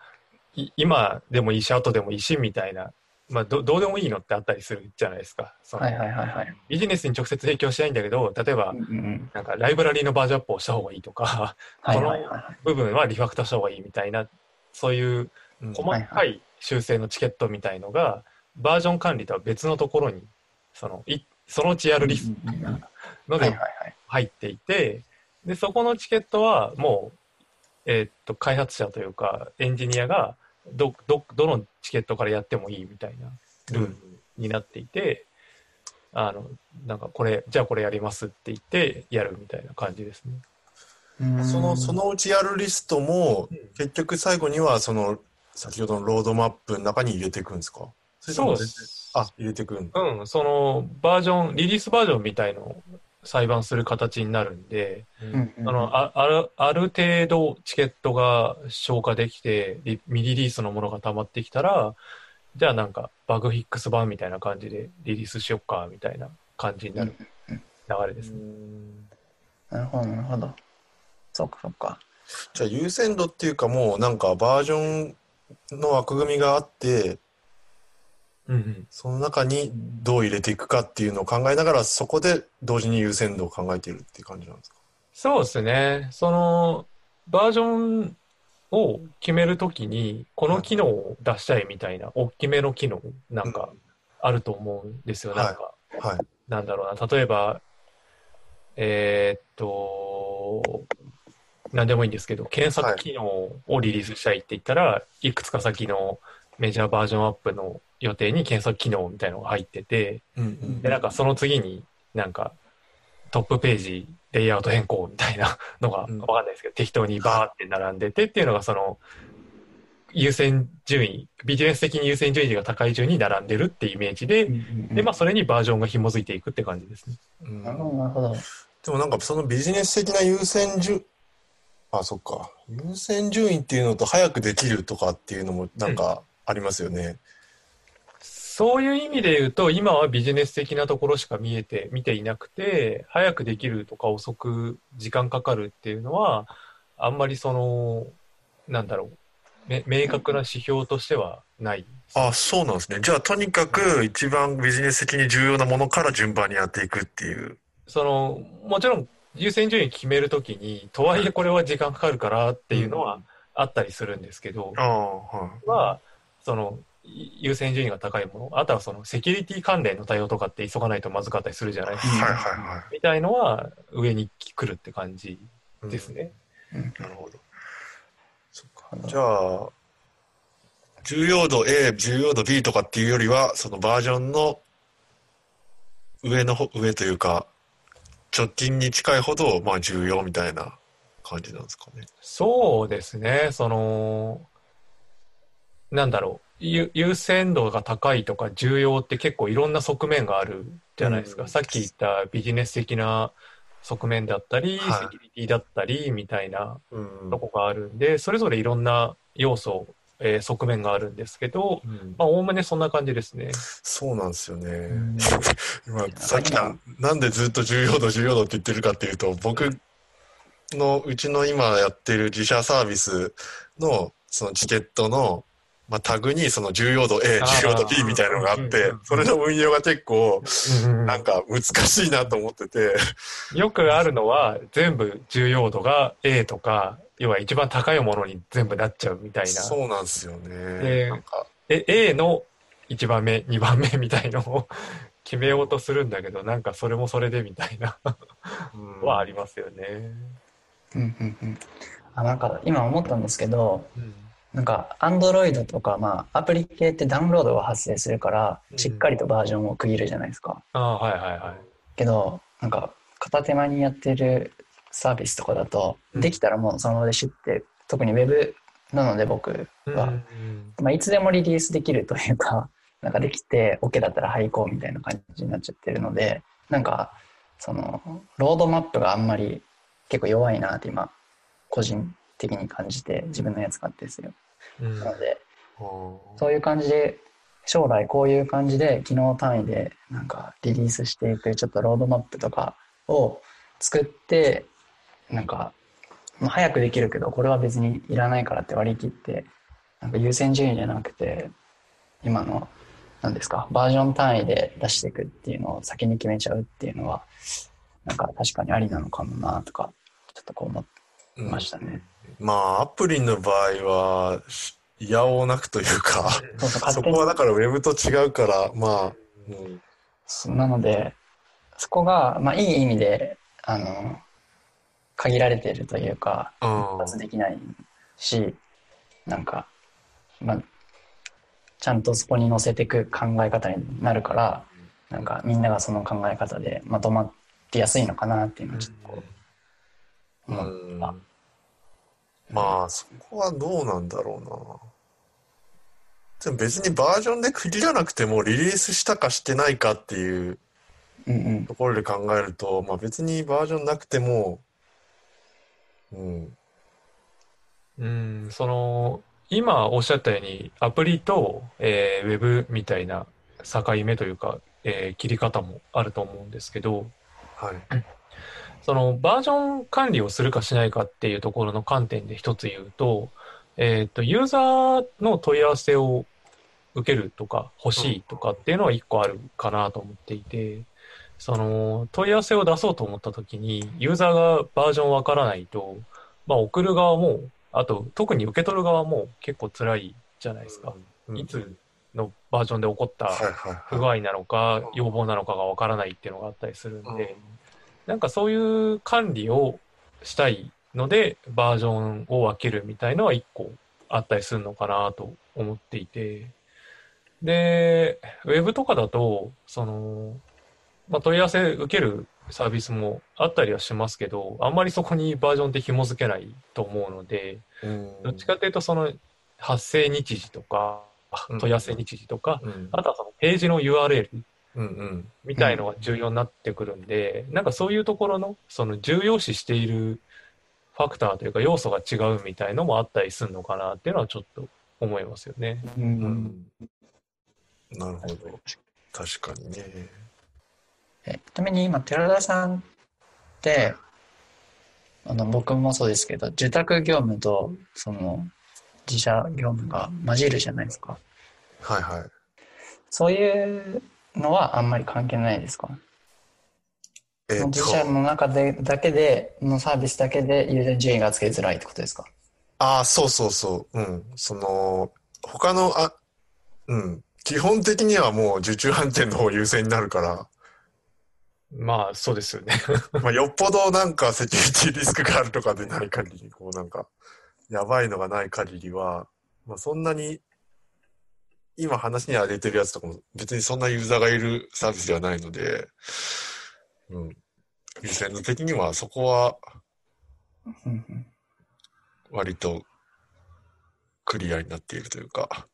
い今でもいいし、後でもいいし、みたいな、まあど、どうでもいいのってあったりするじゃないですか。そのはいはいはいはい。ビジネスに直接影響しないんだけど、例えばうん、うんなんかライブラリのバージョンアップをした方がいいとか、はいはいはいはい。部分はリファクターした方がいいみたいな、そういううん細かい修正のチケットみたいのが、バージョン管理とは別のところに、その、いそのうちやるリストので。入っていて、で、そこのチケットはもう、えーっと、開発者というか、エンジニアが、ど、ど、どのチケットからやってもいいみたいなルールになっていて、あの、なんかこれ、じゃあこれやりますって言ってやるみたいな感じですね。うんその、そのうちやるリストもうん、結局最後には、その、先ほどのロードマップの中に入れていくんですか？れともそうです。あ、入れてくるんだ。うん、そのバージョン、リリースバージョンみたいのを裁判する形になるんで、うんうんあのああるある程度チケットが消化できて、リ未リリースのものが溜まってきたら、じゃあなんかバグフィックス版みたいな感じでリリースしよっかみたいな感じになる流れですね。なるほどなるほど。そっかそっか。じゃあ優先度っていうかもうなんかバージョンの枠組みがあって、うんうん、その中にどう入れていくかっていうのを考えながら、そこで同時に優先度を考えているっていう感じなんですか？そうですね。そのバージョンを決めるときに、この機能を出したいみたいな、大きめの機能なんかあると思うんですよ。はいなんか、はい。なんだろうな、例えば、えーっと、なんでもいいんですけど、検索機能をリリースしたいって言ったら、い、くつか先のメジャーバージョンアップの予定に検索機能みたいなのが入ってて、うんうんで、なんかその次になんかトップページ、レイアウト変更みたいな のがわうんかんないですけど、適当にバーって並んでてっていうのがその、優先順位、ビジネス的に優先順位が高い順に並んでるっていうイメージで、で、まあ、それにバージョンが紐づいていくって感じですね。うんなるほどなるほど。でもなんかそのビジネス的な優先順、あ、そっか。優先順位っていうのと早くできるとかっていうのもなんかありますよね。そういう意味で言うと、今はビジネス的なところしか見えて、見ていなくて、早くできるとか遅く時間かかるっていうのは、あんまりその、なんだろう、め明確な指標としてはない。あ、そうなんですね。じゃあとにかく一番ビジネス的に重要なものから順番にやっていくっていう。その、もちろん優先順位決めるときに、とはいえこれは時間かかるからっていうのはあったりするんですけど、ああ、はい。は、その、い優先順位が高いもの、あとはそのセキュリティ関連の対応とかって急がないとまずかったりするじゃないですか。はいはいはみたいのは上に来るって感じい。ですね。うんなるほど。そっか。じゃあ、重要度 A、重要度 B とかっていうよりは、そのバージョンの上のほ、上というか、直近に近いほど、まあ重要みたいな感じなんですかね。そうですね、その、なんだろう、ゆ優先度が高いとか重要って結構いろんな側面があるじゃないですか。うん。さっき言ったビジネス的な側面だったり、はい。セキュリティだったりみたいなうん。とこがあるんで、それぞれいろんな要素、えー側面があるんですけど、うん。まあ、おおむねそんな感じですね。そうなんですよね。ん。今、さっきな、なんでずっと重要度、重要度って言ってるかっていうと、僕の、うちの今やってる自社サービスの、そのチケットの、まあ、タグにその重要度 A、重要度 B みたいなのがあっうんうんてうん、それの運用が結構、うんなんか難しいなと思ってて、よくあるのは全部重要度が A とか要は一番高いものに全部なっちゃうみたいな。そうなんですよね。でなんか、え A の1番目、2番目みたいのを 決めようとするんだけど、なんかそれもそれでみたいな。うん。はありますよね。うんうんうん。あ、なんか今思ったんですけど、うんなんか Android とか、まあアプリ系ってダウンロードが発生するからう、んしっかりとバージョンを区切るじゃないですか。ああ、はいはいはい。けど、なんか片手間にやってるサービスとかだと、うんできたらもうその場でシュッて、特に Web なので僕は、うんまあ、いつでもリリースできるというか、なんかできて、OK だったらはい行こうみたいな感じになっちゃってるので、なんか、その、ロードマップがあんまり結構弱いなって今、個人的に感じて、自分のやつ買ってですよ。うんなので、うんそういう感じで、将来こういう感じで、機能単位で、なんかリリースしていく、ちょっとロードマップとかを作って、なんか、まあ早くできるけど、これは別にいらないからって割り切って、なんか優先順位じゃなくて、今の、なんですか、バージョン単位で出していくっていうのを先に決めちゃうっていうのは、なんか確かにありなのかもなとか、ちょっとこう思いましたね。まあ、アプリの場合は、やおうなくというか、そこはだからウェブと違うから、まあ、うん。なので、そこが、まあ、いい意味で、あの、限られているというか、うん。一発できないし、なんか、まあ、ちゃんとそこに乗せていく考え方になるから、なんかみんながその考え方でまとまりやすいのかなっていうのをちょっとこう思うんった。まあ、そこはどうなんだろうな。でも別にバージョンで区切らなくてもリリースしたかしてないかっていううんうん。ところで考えると、まあ別にバージョンなくても、うん、うん、その、今おっしゃったように、アプリと、えーウェブみたいな境目というか、えー切り方もあると思うんですけど、はい。そのバージョン管理をするかしないかっていうところの観点で一つ言うと、えっと、ユーザーの問い合わせを受けるとか欲しいとかっていうのは一個あるかなと思っていて、その問い合わせを出そうと思った時にユーザーがバージョンわからないと、まあ送る側も、あと特に受け取る側も結構辛いじゃないですか。うんいつのバージョンで起こった不具合なのか要望なのかがわからないっていうのがあったりするんはい。で、なんかそういう管理をしたいので、バージョンを分けるみたいのは一個あったりするのかなと思っていて、で、ウェブとかだと、その、まあ、問い合わせ受けるサービスもあったりはしますけど、あんまりそこにバージョンって紐付けないと思うので、うん。どっちかというとその発生日時とか、うん。問い合わせ日時とか、うん。あとはそのページの URL うんうんみたいのが重要になってくるんで、なんかそういうところの、その重要視しているファクターというか要素が違うみたいのもあったりするのかなっていうのはちょっと思いますよね。うんううんんなるほど。確かにね。えちなみに今、寺田さんって、あの、僕もそうですけど、受託業務と、その、自社業務が混じるじゃないですか。はいはい。そういうのはあんまり関係ないですか？えっ自社と、の中で、だけで、のサービスだけで優先順位がつけづらいってことですか？ああ、そうそうそう。うん。その、他の、あ、うん。基本的にはもう受注案件の方優先になるから、まあそうですよね。まあ、よっぽどなんかセキュリティリスクがあるとかでない限り、こうなんか、やばいのがない限りは、まあそんなに、今話に挙げてるやつとかも別にそんなユーザーがいるサービスではないので、うん。優先度的にはそこは割とクリアになっているというか、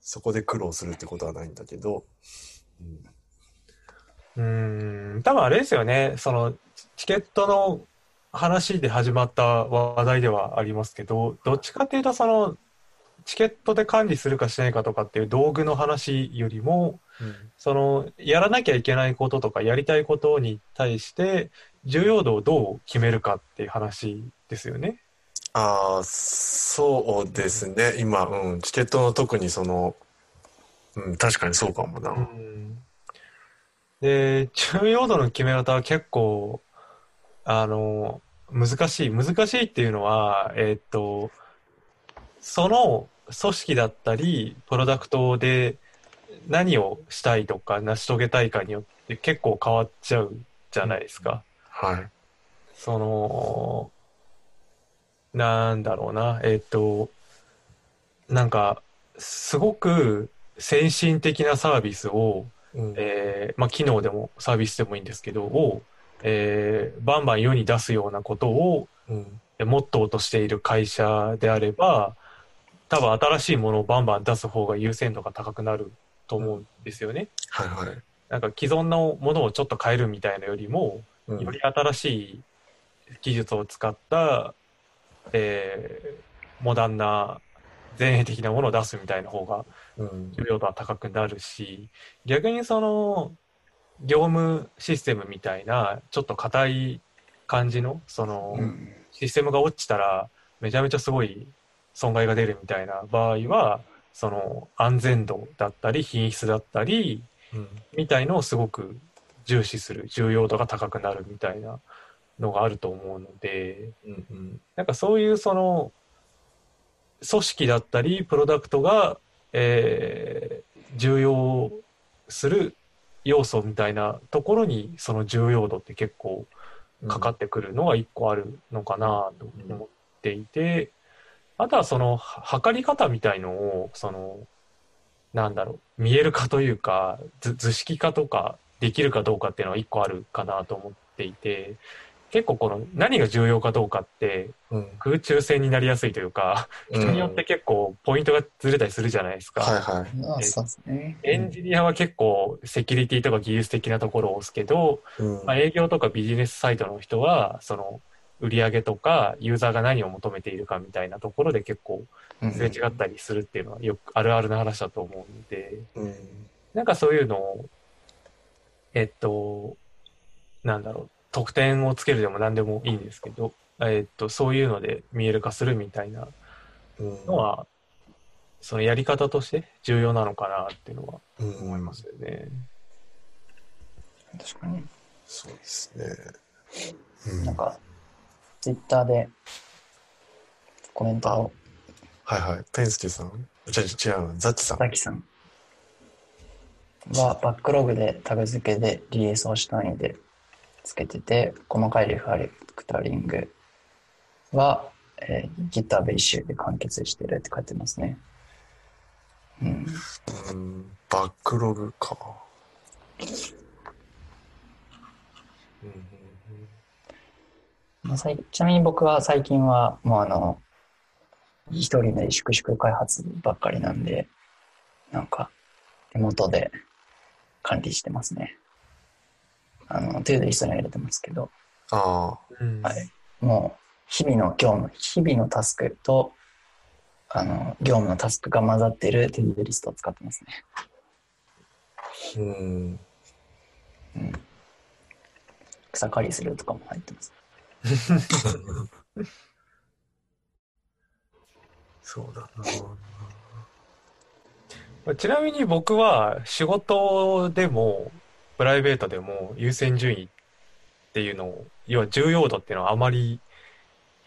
そこで苦労するってことはないんだけど、うんうん、多分あれですよね。そのチケットの話で始まった話題ではありますけど、どっちかっていうとそのチケットで管理するかしないかとかっていう道具の話よりも、そのやらなきゃいけないこととかやりたいことに対して重要度をどう決めるかっていう話ですよね。ああ、そうですね。今、うん、チケットの特にその、うん、確かにそうかもな。うんで、重要度の決め方は結構、あの、難しい。難しいっていうのは、えーっと、その組織だったり、プロダクトで何をしたいとか成し遂げたいかによって結構変わっちゃうじゃないですか。はい。その、なんだろうな、えっ、と、なんか、すごく先進的なサービスを、うんえーまあ、機能でもサービスでもいいんですけど、を、えーバンバン世に出すようなことをうんえモットーとしている会社であれば、多分新しいものをバンバン出す方が優先度が高くなると思うんですよね。はいはい。なんか既存のものをちょっと変えるみたいなよりも、うんより新しい技術を使った、えーモダンな前衛的なものを出すみたいな方がうん重要度は高くなるし、逆にその業務システムみたいなちょっと硬い感じのその、うんシステムが落ちたらめちゃめちゃすごい損害が出るみたいな場合はその安全度だったり品質だったりうん。みたいのをすごく重視する重要度が高くなるみたいなのがあると思うのでうんうん。なんかそういうその組織だったりプロダクトが、えー重要する要素みたいなところにその重要度って結構かかってくるのが一個あるのかなと思っていて、あとはそのは測り方みたいのをそのなんだろう見える化というか図図式化とかできるかどうかっていうのは一個あるかなと思っていて結構この何が重要かどうかってうん空中戦になりやすいというか人によって結構ポイントがずれたりするじゃないですか。はいはい。まあそうですね。エンジニアは結構セキュリティとか技術的なところを押すけど、うんまあ、営業とかビジネスサイトの人は、その、売り上げとか、ユーザーが何を求めているかみたいなところで結構うん。すれ違ったりするっていうのはよくあるあるな話だと思うので、うん。なんかそういうのを、えっと、なんだろう、得点をつけるでも何でもいいんですけど、えっと、そういうので見える化するみたいなうん。のは、そのやり方として重要なのかなっていうのはうん。思いますよね。確かに。そうですね。うん。なんか、ツイッターでコメントを、はいはい。ペンスケさん？違う違う、ザッチさん。ザキさんはバックログでタグ付けでリリースをした単位でつけてて、細かいリファクタリングは、えー、GitHub 一周で完結してるって書いてますね。うん。うんバックログか。うんまあ、さいちなみに僕は最近はもうあの、一人で粛々開発ばっかりなんで、なんか手元で管理してますね。あの、 to do リストには入れてますけど、ああ、うんはい。もう日々の業務、日々のタスクと、あの、業務のタスクが混ざってる to do リストを使ってますね。うん。草刈りするとかも入ってます。そうだな。まあちなみに僕は仕事でもプライベートでも優先順位っていうのを要は重要度っていうのはあまり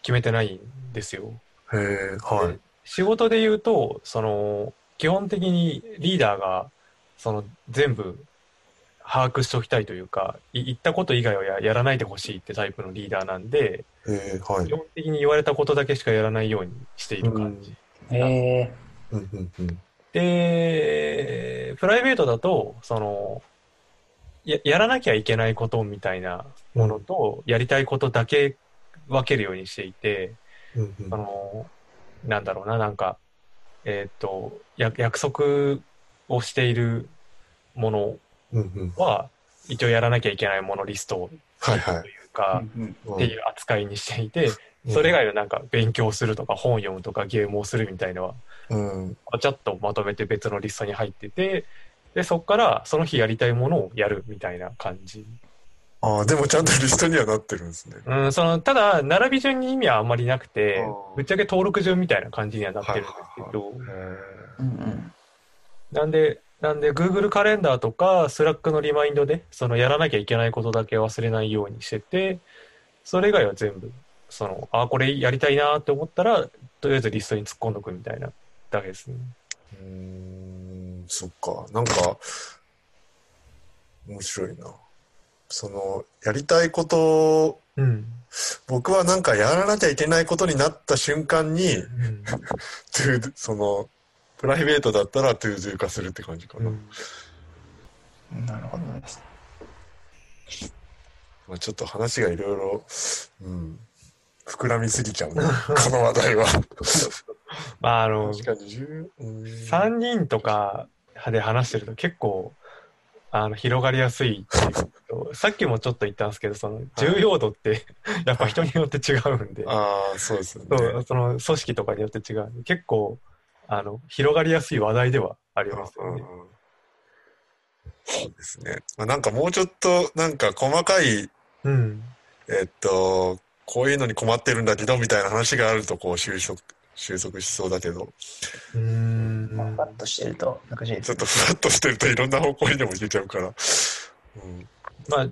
決めてないんですよ。へえ、はい。仕事で言うとその基本的にリーダーがその全部把握しておきたいというかい言ったこと以外はややらないでほしいってタイプのリーダーなんでへえ、はい基。本的に言われたことだけしかやらないようにしている感じ。へえうんうんうん。で、プライベートだと、その、ややらなきゃいけないことみたいなものと、やりたいことだけ分けるようにしていて、うんうんあの、なんだろうな、なんか、えーっと、や約束をしているものうんうん。は、一応やらなきゃいけないものリストはいはい。というか、っていう扱いにしていて、それ以外のなんか勉強するとか本読むとかゲームをするみたいのはうん。ちゃっとまとめて別のリストに入ってて、で、そこからその日やりたいものをやるみたいな感じ。ああ、でもちゃんとリストにはなってるんですね。うん、その、ただ、並び順に意味はあんまりなくてぶっちゃけ登録順みたいな感じにはなってるんですけど、へうんうん。なんで、なんで、Google カレンダーとか、Slack のリマインドで、その、やらなきゃいけないことだけ忘れないようにしてて、それ以外は全部、その、あ、これやりたいなって思ったら、とりあえずリストに突っ込んどくみたいなだけですね。ーうんん、そっか。なんか、面白いな。その、やりたいことを、うん。僕はなんかやらなきゃいけないことになった瞬間に、うん その、プライベートだったら to do 化するって感じかな。うん。なるほどです。まあ、ちょっと話がいろいろ、うん、膨らみすぎちゃうな、この話題は。まあ、あの、確かに。10、うん、3人とかで話してると結構、あの、広がりやすい さっきもちょっと言ったんですけど、その、重要度って、やっぱ人によって違うんで、ああ、そうですよね。その、組織とかによって違うんで、結構、あの、広がりやすい話題ではありますよね。そうですね。まあ、なんかもうちょっと、なんか細かい、うん。えっと、こういうのに困ってるんだけど、みたいな話があると、こう、収束、収束しそうだけど、うーん。まあ、パッとしてると難しいですちょっとふわっとしてるといろんな方向にでもいけちゃうから。うん。まあ、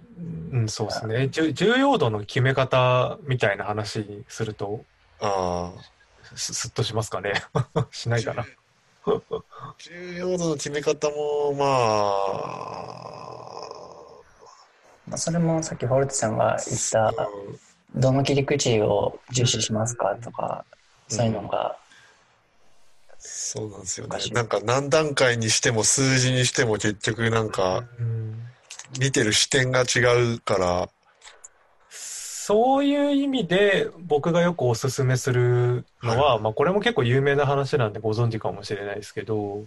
うん、そうですね。重重要度の決め方みたいな話すると、ああ。す すっとしますかね。しないかな。重要度の決め方も、まあ、まあ、それもさっきフォルテさんが言った、どの切り口を重視しますかとか、そういうのが、そうなんですよね。なんか何段階にしても数字にしても結局なんかうん。見てる視点が違うから、そういう意味で僕がよくおすすめするのは、はい。まあこれも結構有名な話なんでご存知かもしれないですけど、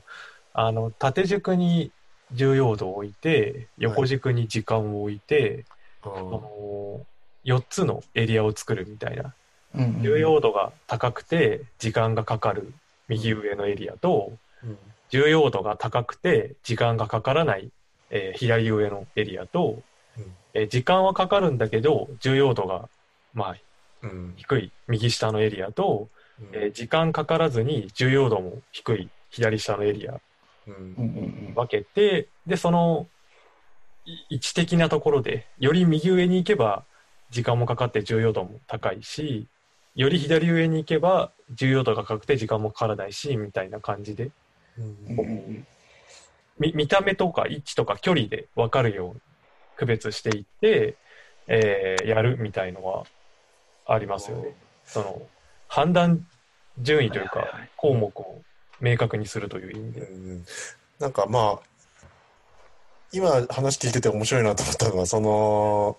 あの、縦軸に重要度を置いて、横軸に時間を置いて、うんあの4つのエリアを作るみたいな。うんうん重要度が高くて時間がかかる右上のエリアと、うん。重要度が高くて時間がかからない、えー左上のエリアと、うんえー時間はかかるんだけど重要度がまあうん。低い右下のエリアと、えー時間かからずに重要度も低い左下のエリアうん。うんうん分けてでそのい位置的なところでより右上に行けば時間もかかって重要度も高いしより左上に行けば重要度が高くて時間もかからないしみたいな感じで。うん。見た目とか位置とか距離で分かるように区別していって、えーやるみたいのはありますよね。その判断順位というか項目を明確にするという意味で。うんなんかまあ今話聞いてて面白いなと思ったのはその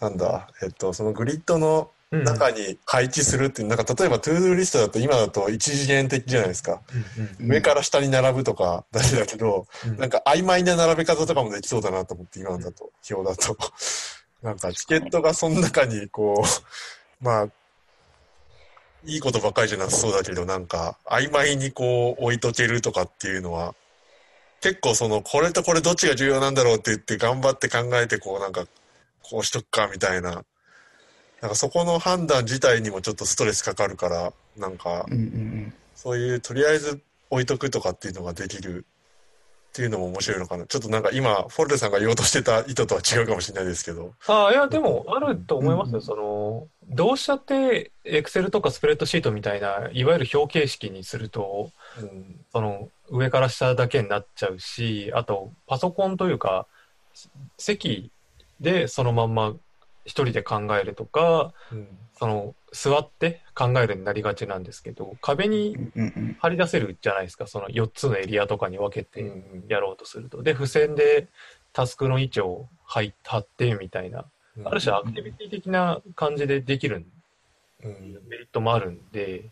なんだえっとそのグリッドのうん中に配置するっていうなんか例えば todo リストだと今だと一次元的じゃないですか。うんうん上から下に並ぶとか だけだけどうん。なんか曖昧な並べ方とかもできそうだなと思って今だと。表だと。なんかチケットがその中にこう まあいいことばっかりじゃなさそうだけどなんか曖昧にこう置いとけるとかっていうのは結構そのこれとこれどっちが重要なんだろうって言って頑張って考えてこうなんかこうしとくかみたいななんかそこの判断自体にもちょっとストレスかかるからなんかうんうんそういうとりあえず置いとくとかっていうのができるっていうのも面白いのかな。ちょっとなんか今フォルテさんが言おうとしてた意図とは違うかもしれないですけど。ああ、いや、でも、あると思いますよ。うんその、どうしたって、エクセルとかスプレッドシートみたいな、いわゆる表形式にすると、うん。その、上から下だけになっちゃうし、あと、パソコンというか、席でそのまんま一人で考えるとか、うん。その、座って考えるになりがちなんですけど、壁にうんうんうん貼り出せるじゃないですか、その4つのエリアとかに分けてうん。やろうとすると。で、付箋でタスクの位置を貼貼ってみたいな、ある種アクティビティ的な感じでできるうん。メリットもあるんで、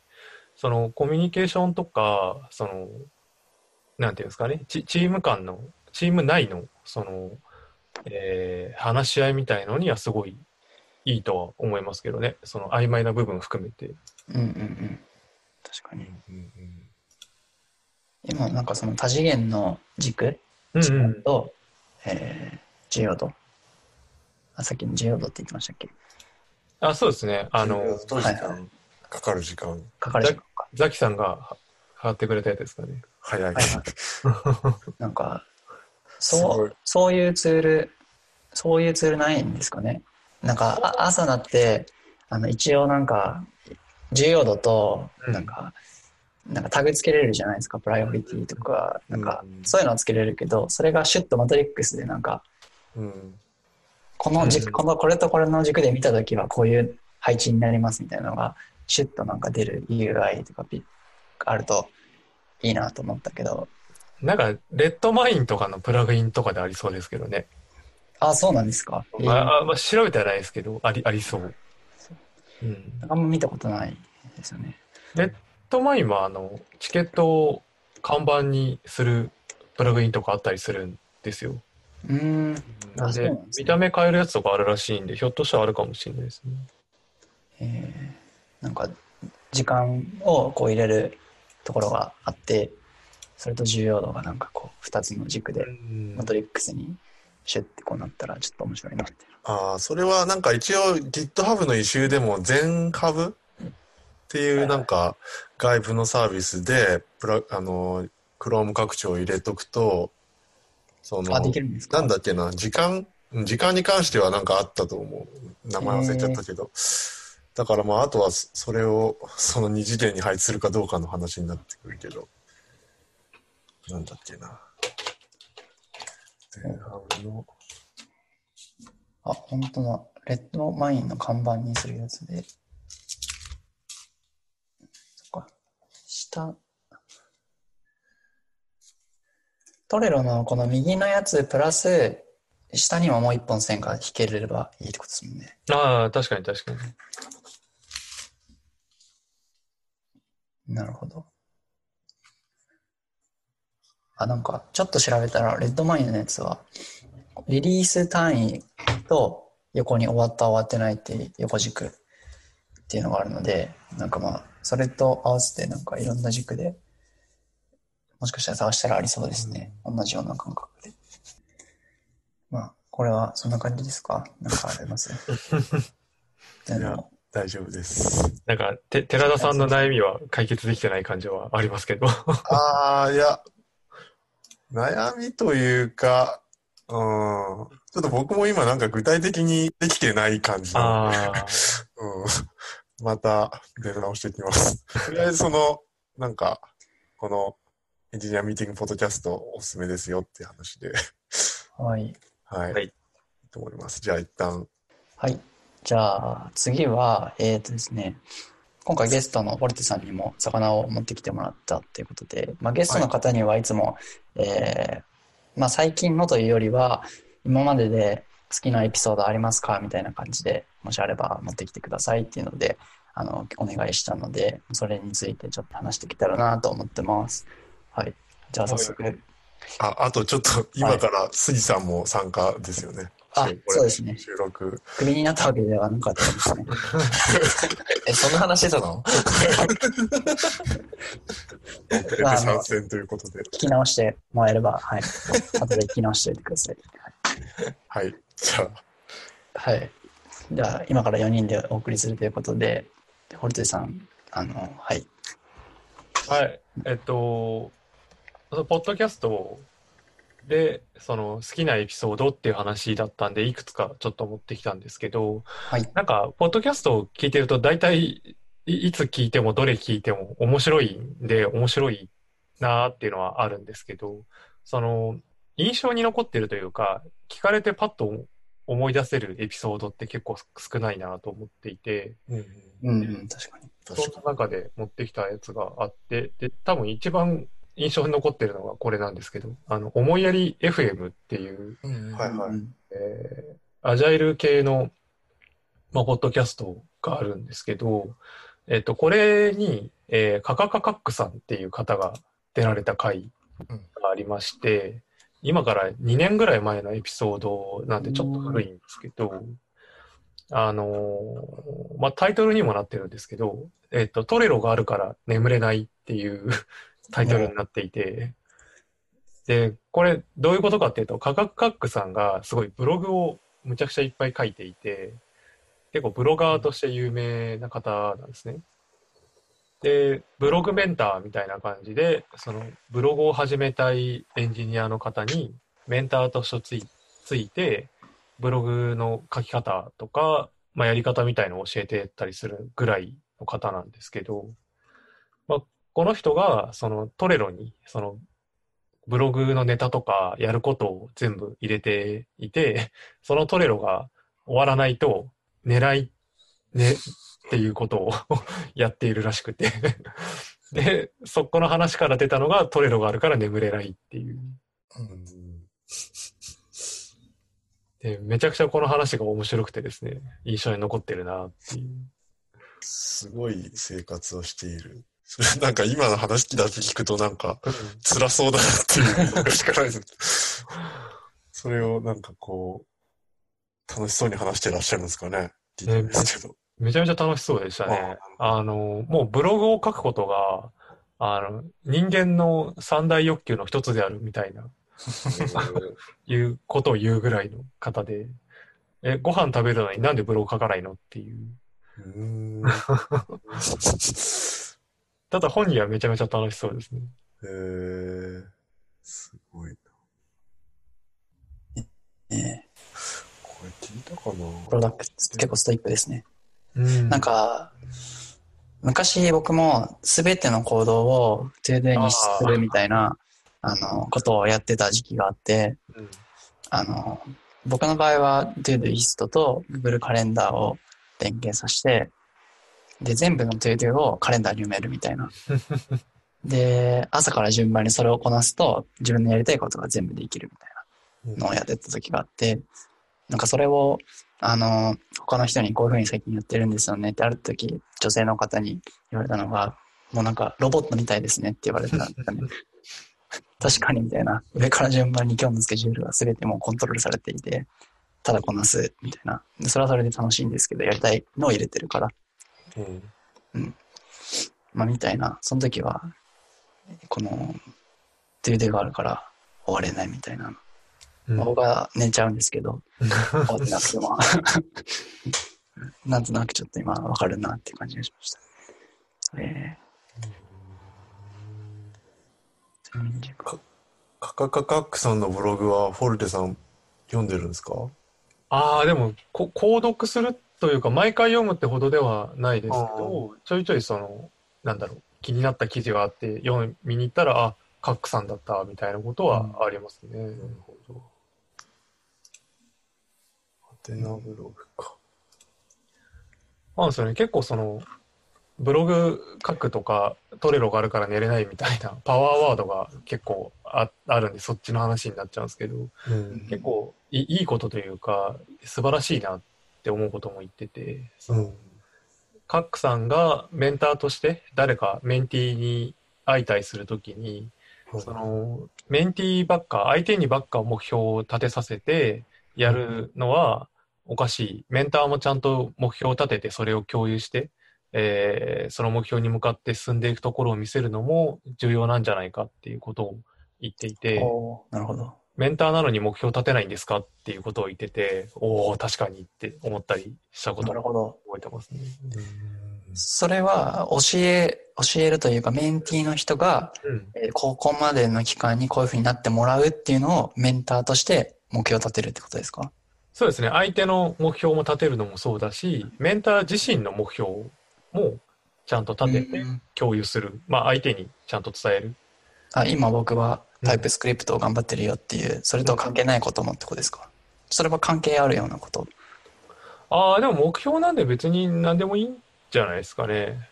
そのコミュニケーションとか、その、なんていうんですかね、チチーム間の、チーム内の、その、えー話し合いみたいのにはすごいいいとは思いますけどね、その曖昧な部分含めて。うんうんうん。確かに。うん今なんかその多次元の軸うんうん。と、えー重要度あさっきの重要度って言ってましたっけ？あ、そうですね。あの、と時はいは間かかる時間。かかる時間。かザキさんがは貼ってくれたやつですかね。早い。はいはい。なんかそうそういうツールそういうツールないんですかね。なんかあ朝なってあの一応なんか重要度とうん。なんか、なんかタグつけれるじゃないですか、プライオリティとか、なんかうんそういうのはつけれるけど、それがシュッとマトリックスでなんか、うん。この軸、うん。この、これとこれの軸で見たときはこういう配置になりますみたいなのが、シュッとなんか出る UI とかピあるといいなと思ったけど、なんか、レッドマインとかのプラグインとかでありそうですけどね。あ、そうなんですか。えーああまあ、調べてはないですけど、あり、ありそう。うん。あんま見たことないですよね。レッドマインは、あの、チケットを看板にするプラグインとかあったりするんですよ。うーん。なんで見た目変えるやつとかあるらしいんで、ひょっとしたらあるかもしれないですね。えーなんか時間をこう入れるところがあってそれと重要度がなんかこう2つの軸でうん。マトリックスにシュッてこうなったらちょっと面白いなってああ、それはなんか一応 GitHub のイシューでも全ハブ？っていうなんか外部のサービスでプラあの Chrome 拡張を入れとくとそのあできるんですか？なんだっけな時間？うん時間に関してはなんかあったと思う。名前忘れちゃったけど、だからまああとはそそれをその二次元に配置するかどうかの話になってくるけどなんだっけな。全ハブのあ本当だ。レッドマインの看板にするやつで。そっか。下。トレロのこの右のやつプラス下にももう一本線が引ければいいってことですもんね。ああ、確かに確かに。なるほど。あ、なんか、ちょっと調べたら、レッドマインのやつは、リリース単位と横に終わった終わってないっていう横軸っていうのがあるので、なんかまあ、それと合わせてなんかいろんな軸で、もしかしたら探したらありそうですね。同じような感覚で。まあ、これはそんな感じですか？なんかあります？あの大丈夫です。なんか、て寺田さんの悩みは解決できてない感じはありますけど。ああ、いや、悩みというか、うん、ちょっと僕も今なんか具体的にできてない感じなの うん、また出直していきます。とりあえずその、なんか、このエンジニアミーティングポッドキャストおすすめですよっていう話で、はい。はい。はいと思います。じゃあ一旦、はい。じゃあ、次は、えっ、とですね、今回ゲストのホルテさんにも魚を持ってきてもらったということで、まあ、ゲストの方にはいつも、えーまあ、最近のというよりは、今までで好きなエピソードありますかみたいな感じで、もしあれば持ってきてくださいっていうので、あの、お願いしたので、それについてちょっと話してきたらなと思ってます。はい。じゃあ早速、あ、あとちょっと今から杉さんも参加ですよね。あそうですね収録。クビになったわけではなかったですね。え、そんな話してたの？遅れて参戦ということで。聞き直してもらえれば、はい。後で聞き直しておいてください。はい。じゃあ、はい。じゃあ、今から4人でお送りするということで、ホルテさん、あの、はい。はい。えっと、ポッドキャストで、その好きなエピソードっていう話だったんで、いくつかちょっと持ってきたんですけど、はい。なんか、ポッドキャストを聞いてると、大体、いいつ聞いても、どれ聞いても面白いんで、面白いなーっていうのはあるんですけど、その、印象に残ってるというか、聞かれてパッと思い出せるエピソードって結構少ないなと思っていて、うん、うん、うん、確かに。その中で持ってきたやつがあって、で、多分一番印象に残ってるのがこれなんですけど、あの、思いやり FM っていう、うんはいはい。うんえーアジャイル系の、まあ、ポッドキャストがあるんですけど、えっ、と、これに、えーカカカカックさんっていう方が出られた回がありまして、今から2年ぐらい前のエピソードなんでちょっと古いんですけど、あのーまあ、タイトルにもなってるんですけど、えっ、と、トレロがあるから眠れないっていうタイトルになっていて、で、これどういうことかっていうと、カカクカックさんがすごいブログをむちゃくちゃいっぱい書いていて、結構ブロガーとして有名な方なんですね。で、ブログメンターみたいな感じで、そのブログを始めたいエンジニアの方にメンターとしてついついて、ブログの書き方とか、まあ、やり方みたいのを教えてたりするぐらいの方なんですけど、この人が、そのトレロに、その、ブログのネタとかやることを全部入れていて、そのトレロが終わらないと、狙い、ね、っていうことを やっているらしくて。で、そこの話から出たのがトレロがあるから眠れないっていう。で、めちゃくちゃこの話が面白くてですね、印象に残ってるなっていう。すごい生活をしている。そ れなんか今の話だけ聞くとなんか辛そうだなっていうのしかないです。それをなんかこう、楽しそうに話してらっしゃるんですかね。聞いてるんですけど。めちゃめちゃ楽しそうでしたね。あの、もうブログを書くことが、あの、人間の三大欲求の一つであるみたいな、いうことを言うぐらいの方で、え、ご飯食べるのになんでブログ書かないのっていう。うただ本人はめちゃめちゃ楽しそうですね。へーすごいな。ええこれ聞いたかな？プロダクツ結構ストイックですね。うんなん、か、昔僕も全ての行動を ToDo にするみたいな、あの、ことをやってた時期があって、うんあの、僕の場合は ToDoist と Google カレンダーを連携させて、で、全部の ToDo をカレンダーに埋めるみたいな。で、朝から順番にそれをこなすと、自分のやりたいことが全部できるみたいなのをやってた時があって、なんかそれを、あの、他の人にこういうふうに最近やってるんですよねってある時、女性の方に言われたのが、もうなんかロボットみたいですねって言われたんですよね。確かにみたいな。上から順番に今日のスケジュールが全てもうコントロールされていて、ただこなすみたいな。でそれはそれで楽しいんですけど、やりたいのを入れてるから、うん。まあみたいな。その時は、この、 todo があるから終われないみたいな。うんまあ僕は寝ちゃうんですけど、終わってなくても、なんとなくちょっと今わかるなっていう感じがしました。えー、12カカカカックさんのブログはフォルテさん読んでるんですか？ああ、でもこ、購読するというか、毎回読むってほどではないですけど、ちょいちょいその、なんだろう、気になった記事があって、読みに行ったら、あ、カックさんだった、みたいなことはありますね。なるほど。ハテナブログか。まあですよね、結構その、ブログ書くとか、トレロがあるから寝れないみたいな パワーワードが結構ああるんで、そっちの話になっちゃうんですけど、うん。結構いいいいことというか、素晴らしいなって思うことも言ってて、そのカックさんがメンターとして誰かメンティーに相対するときに、そのメンティーばっか、相手にばっか目標を立てさせてやるのはおかしい。メンターもちゃんと目標を立ててそれを共有して、えーその目標に向かって進んでいくところを見せるのも重要なんじゃないかっていうことを言っていて、なるほど。メンターなのに目標を立てないんですか？っていうことを言ってて、おお確かにって思ったりしたことをなるほど。覚えてますね。それは教え、教えるというか、メンティーの人が、うん。えーここまでの期間にこういうふうになってもらうっていうのをメンターとして目標を立てるってことですか？そうですね。相手の目標も立てるのもそうだし、メンター自身の目標もちゃんと立ててうん共有する。まあ相手にちゃんと伝える。あ今僕はタイプスクリプトを頑張ってるよっていう、それと関係ないこともってことですか？それは関係あるようなこと。ああ、でも目標なんで別に何でもいいんじゃないですかね。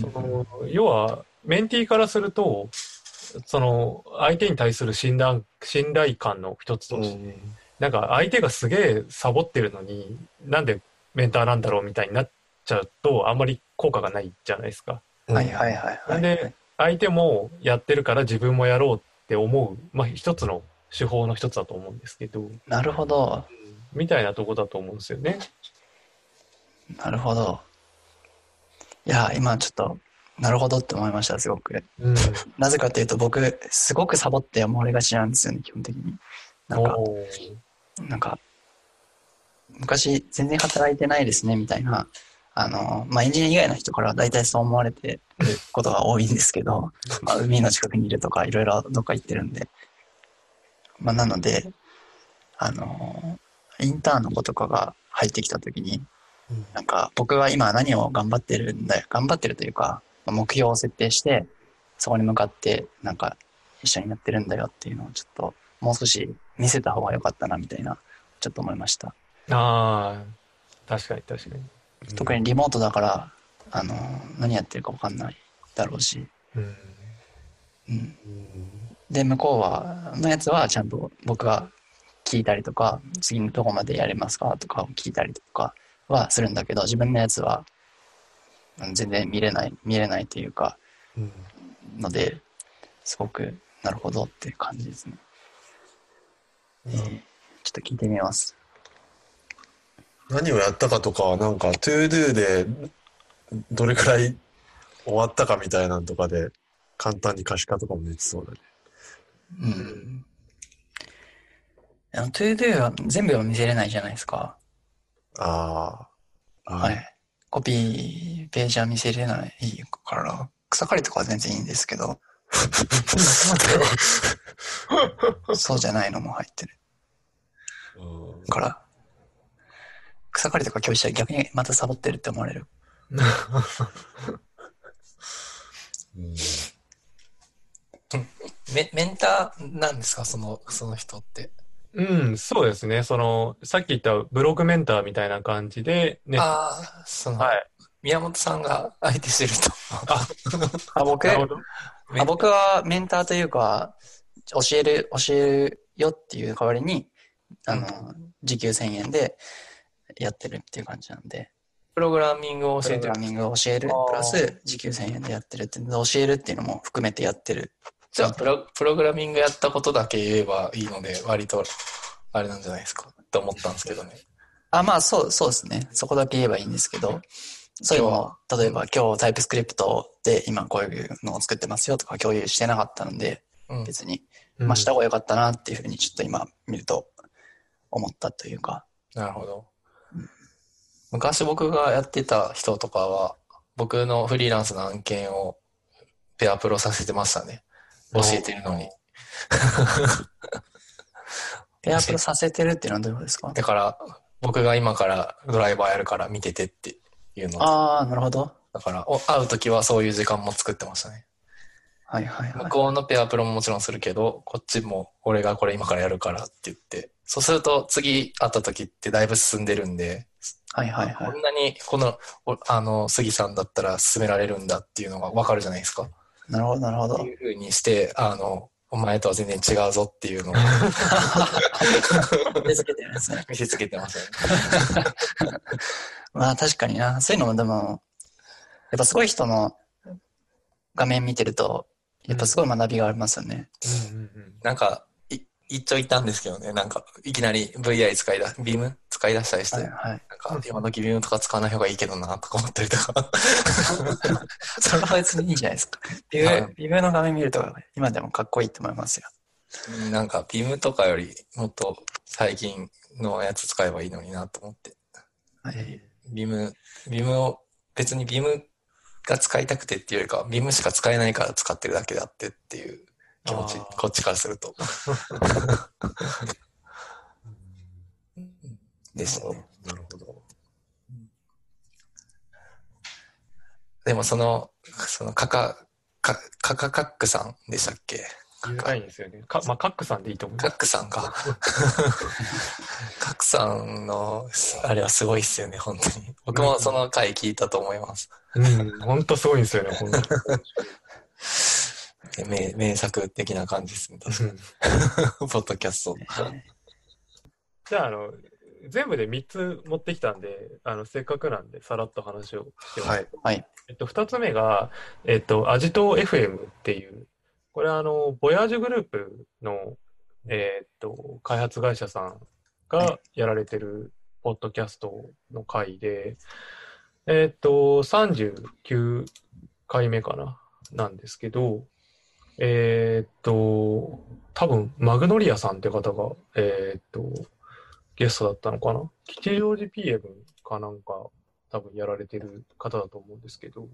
そうんの、要は、メンティーからすると、その、相手に対する信頼、信頼感の一つとして、なんか相手がすげえサボってるのに、なんでメンターなんだろうみたいになっちゃうと、あんまり効果がないじゃないですか。はいはいはいはい。なんで相手もやってるから自分もやろうって思う、まあ一つの手法の一つだと思うんですけど、なるほど。みたいなとこだと思うんですよね。なるほど。いや、今ちょっと、なるほどって思いました、すごく。うん。なぜかというと、僕、すごくサボって思われがちなんですよね、基本的に。なんか、なんか、昔全然働いてないですね、みたいな、あの、まあ、エンジニア以外の人からは大体そう思われてることが多いんですけど、まあ、海の近くにいるとか、いろいろどっか行ってるんで。まあ、なので、あの、インターンの子とかが入ってきたときに、うんなんか、僕は今何を頑張ってるんだよ。頑張ってるというか、まあ目標を設定して、そこに向かってなんか一緒にやってるんだよっていうのをちょっともう少し見せた方が良かったなみたいなちょっと思いました。ああ、確かに確かに。特にリモートだから、あの、何やってるか分かんないだろうし。うん。うん。で、向こうは、のやつはちゃんと僕が聞いたりとか、次のどこまでやれますかとかを聞いたりとかはするんだけど、自分のやつはうん全然見れない、見れないというか、うんので、すごく、なるほどっていう感じですね。えーちょっと聞いてみます。何をやったかとかはなんか ToDo でどれくらい終わったかみたいなのとかで簡単に可視化とかもできそうだね。うん。あの、ToDo は全部は見せれないじゃないですか。ああ。はい。コピー、ページは見せれないから、草刈りとかは全然いいんですけど、そうじゃないのも入ってるうんから、草刈りとか教師は逆にまたサボってるって思われる。うんメメンターなんですか？その、その人って。うん、そうですね。その、さっき言ったブログメンターみたいな感じで、ね。ああ、その、はい。宮本さんが相手してると。あ、僕、なるほど。あ僕はメンターというか、教える、教えるよっていう代わりに、あの、時給1000円でやってるっていう感じなんで、プログラミングを教えてるプログラ。ミングを教える、プラス時給1000円でやってるって教えるっていうのも含めてやってる。じゃあプロ、プログラミングやったことだけ言えばいいので、割と、あれなんじゃないですか？って思ったんですけどね。あ、まあそう、そうですね。そこだけ言えばいいんですけど、そういうのも、例えば今日タイプスクリプトで今こういうのを作ってますよとか共有してなかったので、うん。別に、うんまあした方が良かったなっていうふうにちょっと今見ると思ったというか、なるほど。昔僕がやってた人とかは、僕のフリーランスの案件をペアプロさせてましたね。教えてるのに。ペアプロさせてるっていうのはどういうことですか？だから、僕が今からドライバーやるから見ててっていうの。ああ、なるほど。だから、お会うときはそういう時間も作ってましたね。はいはいはい向。こうのペアプロももちろんするけど、こっちも俺がこれ今からやるからって言って、そうすると次会った時ってだいぶ進んでるんで、はいはいはいこ。んなにこの、おあの、杉さんだったら進められるんだっていうのがわかるじゃないですか。なるほどなるほどって。いう風にして、あの、お前とは全然違うぞっていうのを手付けてるんですね。見せつけてますよね。まあ確かにな。そういうのもでも、やっぱすごい人の画面見てると、やっぱすごい学びがありますよね。うんうんうんなんか、い一丁いたんですけどね、なんか、いきなり VI 使いだ、ビーム？使い出したりして、はいはい。なんか、今時ビームとか使わない方がいいけどな、とか思ったりとか。それは別にいいじゃないですか。ビー、ビューの画面見ると、今でもかっこいいと思いますよ。なんか、ビームとかよりもっと最近のやつ使えばいいのになと思って。はい。ビーム、ビームを、別にビームが使いたくてっていうよりかは、ビームしか使えないから使ってるだけであってっていう気持ちこっちからすると。ですね。なるほど。でもその、そのカカ、カカカカックさんでしたっけ？ないんですよね。かまあ、カックさんでいいと思います。カックさんか。カックさんの、あれはすごいっすよね、本当に。僕もその回聞いたと思います。うん、本当すごいんですよね、本当 に。名名作的な感じですね。うん ポッドキャスト。じゃあ、あの、全部で3つ持ってきたんで、あの、せっかくなんで、さらっと話をしてます。はい。はい。えっと、2つ目が、えっと、アジト FM っていう、これはあの、ボヤージュグループの、えっと、開発会社さんがやられてるポッドキャストの回で、えっと、39回目かな、なんですけど、えっと、多分、マグノリアさんって方が、えっと、ゲストだったのかな？吉祥寺 PM かなんか、多分やられてる方だと思うんですけど、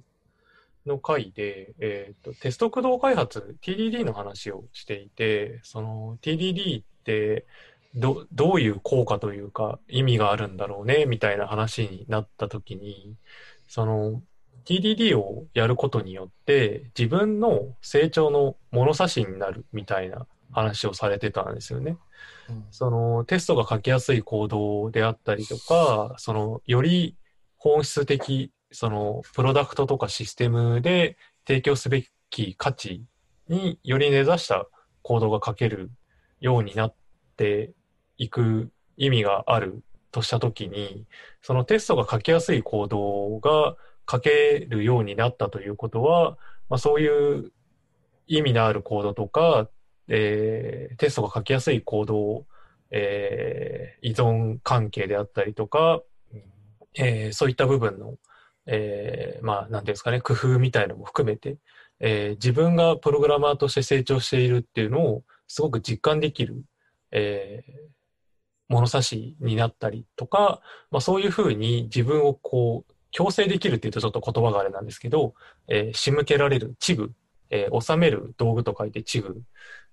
の回で、えっと、テスト駆動開発、TDD の話をしていて、その TDD ってど、どういう効果というか意味があるんだろうね、みたいな話になった時に、その、TDD をやることによって自分の成長の物差しになるみたいな話をされてたんですよね。うんそのテストが書きやすい行動であったりとか、そのより本質的、そのプロダクトとかシステムで提供すべき価値により根ざした行動が書けるようになっていく意味があるとしたときに、そのテストが書きやすい行動が書けるようになったということは、まあ、そういう意味のあるコードとか、えーテストが書きやすいコードを、えー依存関係であったりとか、えーそういった部分の、えーまあ、なんていうんですかね、工夫みたいのも含めて、えー自分がプログラマーとして成長しているっていうのをすごく実感できる、えー物差しになったりとか、まあ、そういうふうに自分をこう、強制できるっていうとちょっと言葉があれなんですけど、えー仕向けられる、チグ、えー収める道具と書いてチグ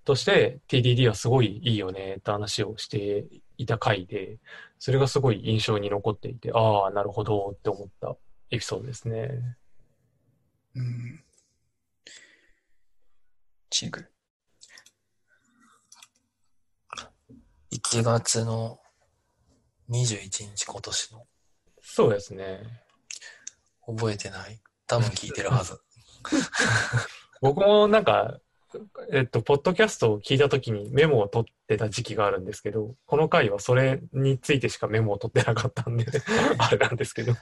として TDD はすごいいいよねって話をしていた回で、それがすごい印象に残っていて、ああ、なるほどって思ったエピソードですね。うん。チグ。1月の21日今年の。そうですね。覚えてない？多分聞いてるはず。僕もなんか、えっと、ポッドキャストを聞いたときにメモを取ってた時期があるんですけど、この回はそれについてしかメモを取ってなかったんで、あれなんですけど。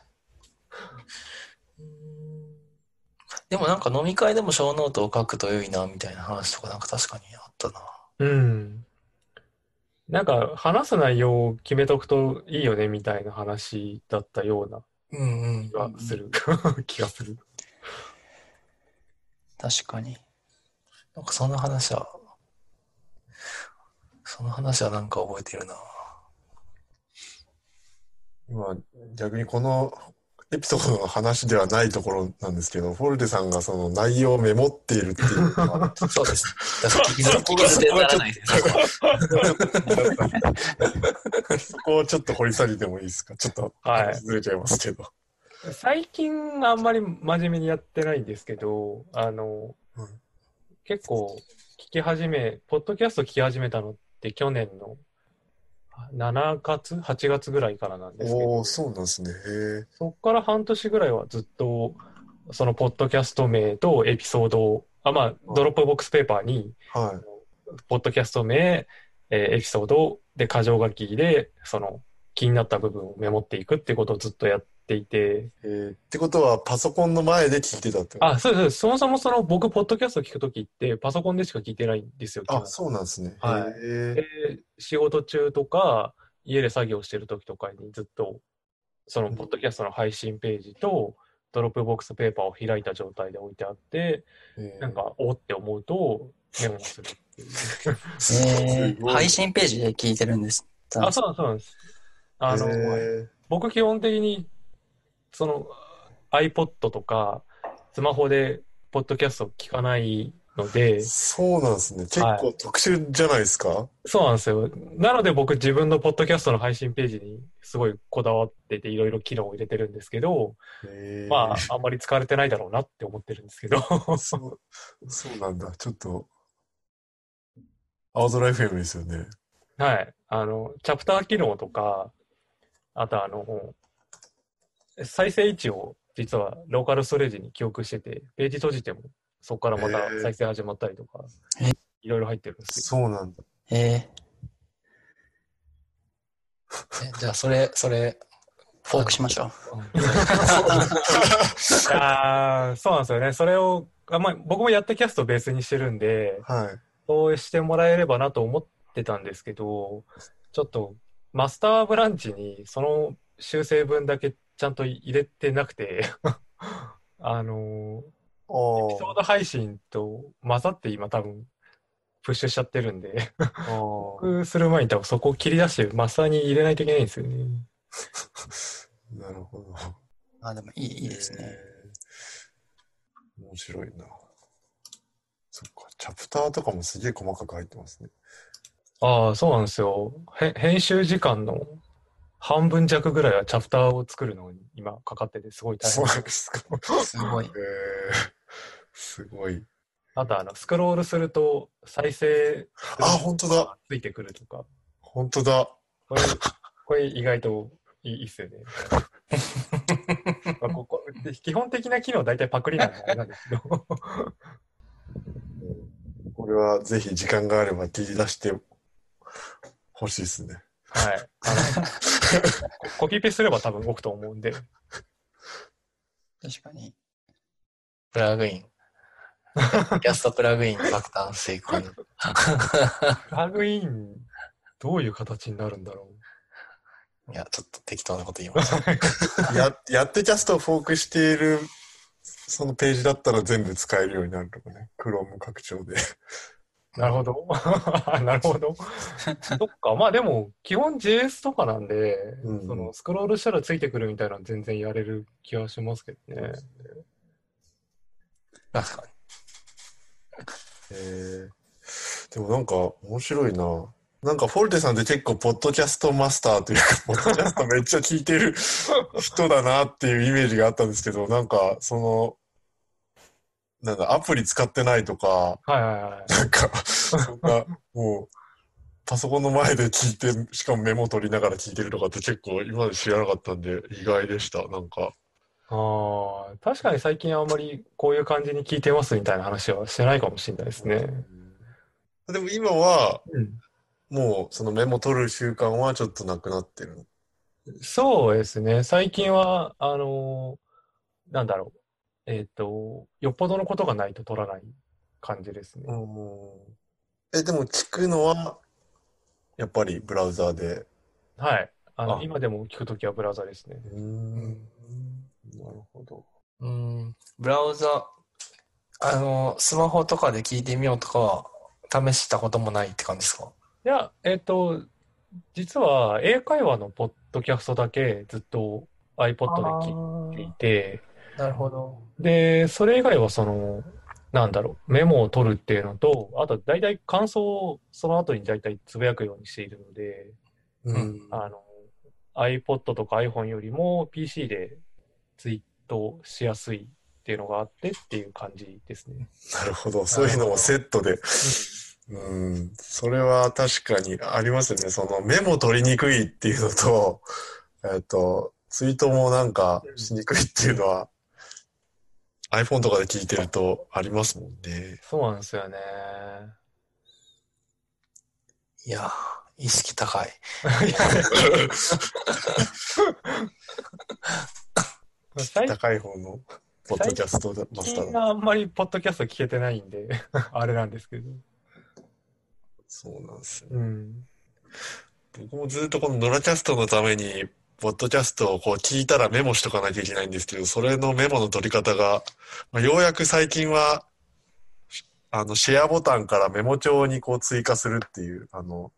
でもなんか飲み会でも小ノートを書くと良いなみたいな話とかなんか確かにあったな。うん。なんか、話す内容を決めとくといいよねみたいな話だったような気。がする。気がする。確かに。なんかその話は、その話はなんか覚えてるな。今、逆にこのエピソードの話ではないところなんですけど、フォルテさんがその内容をメモっているっていうのは、そうです。確かに聞き捨て聞き捨てにならないです。そこはそこをちょっと掘り下げてもいいですか？ちょっとはいずれちゃいますけど。最近あんまり真面目にやってないんですけど、あの、うん結構聞き始め、ポッドキャスト聞き始めたのって去年の7月 ?8 月ぐらいからなんですけどおお、そうなんですね。へえ。そっから半年ぐらいはずっと、そのポッドキャスト名とエピソードを、あ、まあ、 Dropbox Paper に、はい。ポッドキャスト名、えーエピソードで箇条書きで、その気になった部分をメモっていくっていうことをずっとやっていて、えーってことは、パソコンの前で聞いてたってこと？あ、そうです。そもそもその僕、ポッドキャスト聞くときって、パソコンでしか聞いてないんですよ。基あ、本そうなんですね。はい仕事中とか、家で作業してるときとかにずっと、そのポッドキャストの配信ページと、 Dropbox Paper を開いた状態で置いてあって、へーなんか、おって思うと、メモするっていう。えすー、配信ページで聞いてるんです。あ、そうなんですそうなんです。あの、へ僕基本的に、その iPod とか、スマホでポッドキャスト聞かないのでー、そうなんですね。結はい構特殊じゃないですか？そうなんですよ。なので僕自分のポッドキャストの配信ページにすごいこだわってていろいろ機能を入れてるんですけど、まああんまり使われてないだろうなって思ってるんですけど。そう、そうなんだ。ちょっと、青空 FM ですよね。はい。あの、チャプター機能とか、あとあの、再生位置を実はローカルストレージに記憶してて、ページ閉じてもそこからまた再生始まったりとかいろいろ入ってるんですそうなんだ。ええじゃあ、それ、それ、ー、フォークしましょう。ああ、そうなんですよね。それを、あまあ、僕もやったキャストをベースにしてるんで、はい。そうしてもらえればなと思ってたんですけど、ちょっとマスターブランチにその修正分だけちゃんと入れてなくて、あの、エピソーあド配信と混ざって今多分プッシュしちゃってるんで。僕する前に多分そこを切り出してマスターに入れないといけないんですよね。なるほど。あ、でもいいいいですね。へー面白いな。そっか、チャプターとかもすげえ細かく入ってますね。ああ、そうなんですよ。へ編集時間の半分弱ぐらいはチャプターを作るのに今かかっててすごい大変そう。なんですか。すごいえ。ー、すごい。あとあの、スクロールすると再生あ、本当だ。ついてくるとか。本当だ。これ、これ意外といいいいっすよね。まあここで基本的な機能は大体パクリなんであれなんですけど。これはぜひ時間があれば切り出してほしいですね。はい。あのコ コピペすれば多分動くと思うんで。確かに。プラグイン。キャストプラグイン爆誕成功。プラグイン、どういう形になるんだろいや、ちょっと適当なこと言いました。や、やってキャストをフォークしている、そのページだったら全部使えるようになるとかね。Chrome 拡張で。う。なるほど。なるほど。そっか。まあでも、基本 JS とかなんで、うんそのスクロールしたらついてくるみたいなの全然やれる気はしますけどね。確かに。えー、でもなんか面白いな。なんかフォルテさんって結構ポッドキャストマスターというか、ポッドキャストめっちゃ聞いてる人だなっていうイメージがあったんですけど、なんかその、なんだ、アプリ使ってないとか、はいはいはい。なんか、そんな、もう、パソコンの前で聞いて、しかもメモ取りながら聞いてるとかって結構今まで知らなかったんで意外でした。なんか。ああ、確かに最近あんまりこういう感じに聞いてますみたいな話はしてないかもしれないですね。でも今は、うん。もうそのメモ取る習慣はちょっとなくなってる。そうですね。最近は、あのーなんだろう。えっと、よっぽどのことがないと取らない感じですね。え、でも聞くのは、やっぱりブラウザーで。はい。あの、あ今でも聞くときはブラウザですね。うん。なるほど。うん、ブラウザ、あの、スマホとかで聞いてみようとかは、試したこともないって感じですか？いや、えっと、実は英会話のポッドキャストだけずっと iPod で聞いていて、なるほど。で、それ以外はその、なんだろう、メモを取るっていうのと、あと大体感想をその後に大体つぶやくようにしているので、うん。あの、iPod とか iPhone よりも PC でツイートしやすいっていうのがあってっていう感じですね。なるほど。そういうのもセットで。うん。それは確かにありますよね。そのメモ取りにくいっていうのと、えっと、ツイートもなんかしにくいっていうのは、iPhone とかで聞いてるとありますもんね。そうなんですよね。いやー、意識高い。最高い方のポッドキャストマスターだ。近はあんまりポッドキャスト聞けてないんで、あれなんですけど。そうなんですよ。うん。僕もずっとこのノラキャストのために、ポッドキャストをこう聞いたらメモしとかなきゃいけないんですけど、それのメモの取り方が、まあ、ようやく最近は、あの、シェアボタンからメモ帳にこう追加するっていう、あの、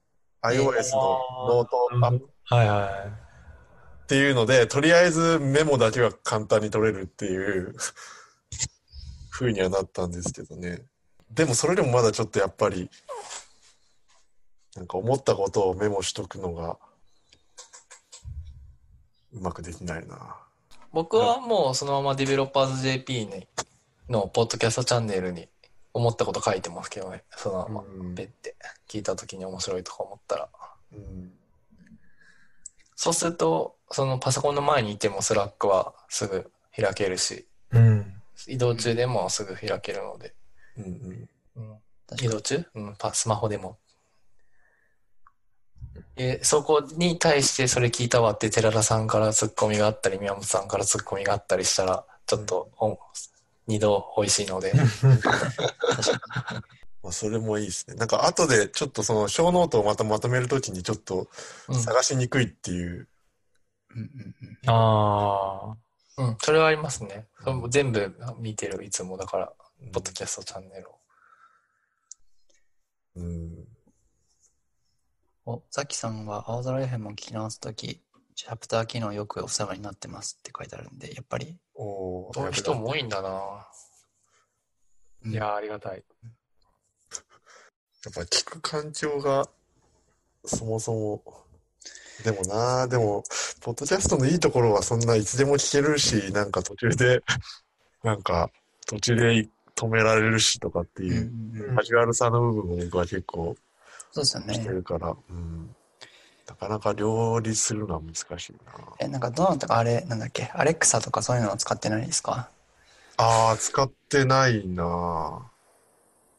iOS のノートアプはいはい。っていうので、とりあえずメモだけは簡単に取れるっていう風にはなったんですけどね。でもそれでもまだちょっとやっぱり、なんか思ったことをメモしとくのが、うまくできないな。僕はもうそのままディベロッパーズ JP にのポッドキャストチャンネルに思ったこと書いてますけどね。そのままうんペって聞いた時に面白いとか思ったら。うんそうすると、そのパソコンの前にいても Slack はすぐ開けるし、うん。移動中でもすぐ開けるので。うんうん移動中？うん、パスマホでも。えそこに対してそれ聞いたわって寺田さんからツッコミがあったり、宮本さんからツッコミがあったりしたら、ちょっとお二度美味しいので。まあ、それもいいですね。なんか後でちょっとその小ノートをまたまとめるときにちょっとうん探しにくいっていう。うんうんうんああ。うん、それはありますね。それも全部見てる、いつも。だから、ポッドキャストチャンネルを。うん。お、ザキさんは青空 FM を聞き直すとき、チャプター機能よくお世話になってますって書いてあるんで、やっぱり、おーそうい。う人も多いんだな。うん。いやー、ありがたい。やっぱ聞く環境がそもそもでもな、でも、ポッドキャストのいいところはそんないつでも聞けるし、なんか途中で、なんか途中で止められるしとかってうんいうう、ん。カジュアルさの部分も僕は結構そうですよしてね。るから、うん。なかなか両立するのは難しいな。え、なんかどうなったかあれ、なんだっけ、アレクサとかそういうのは使ってないですか？ああ、使ってないな。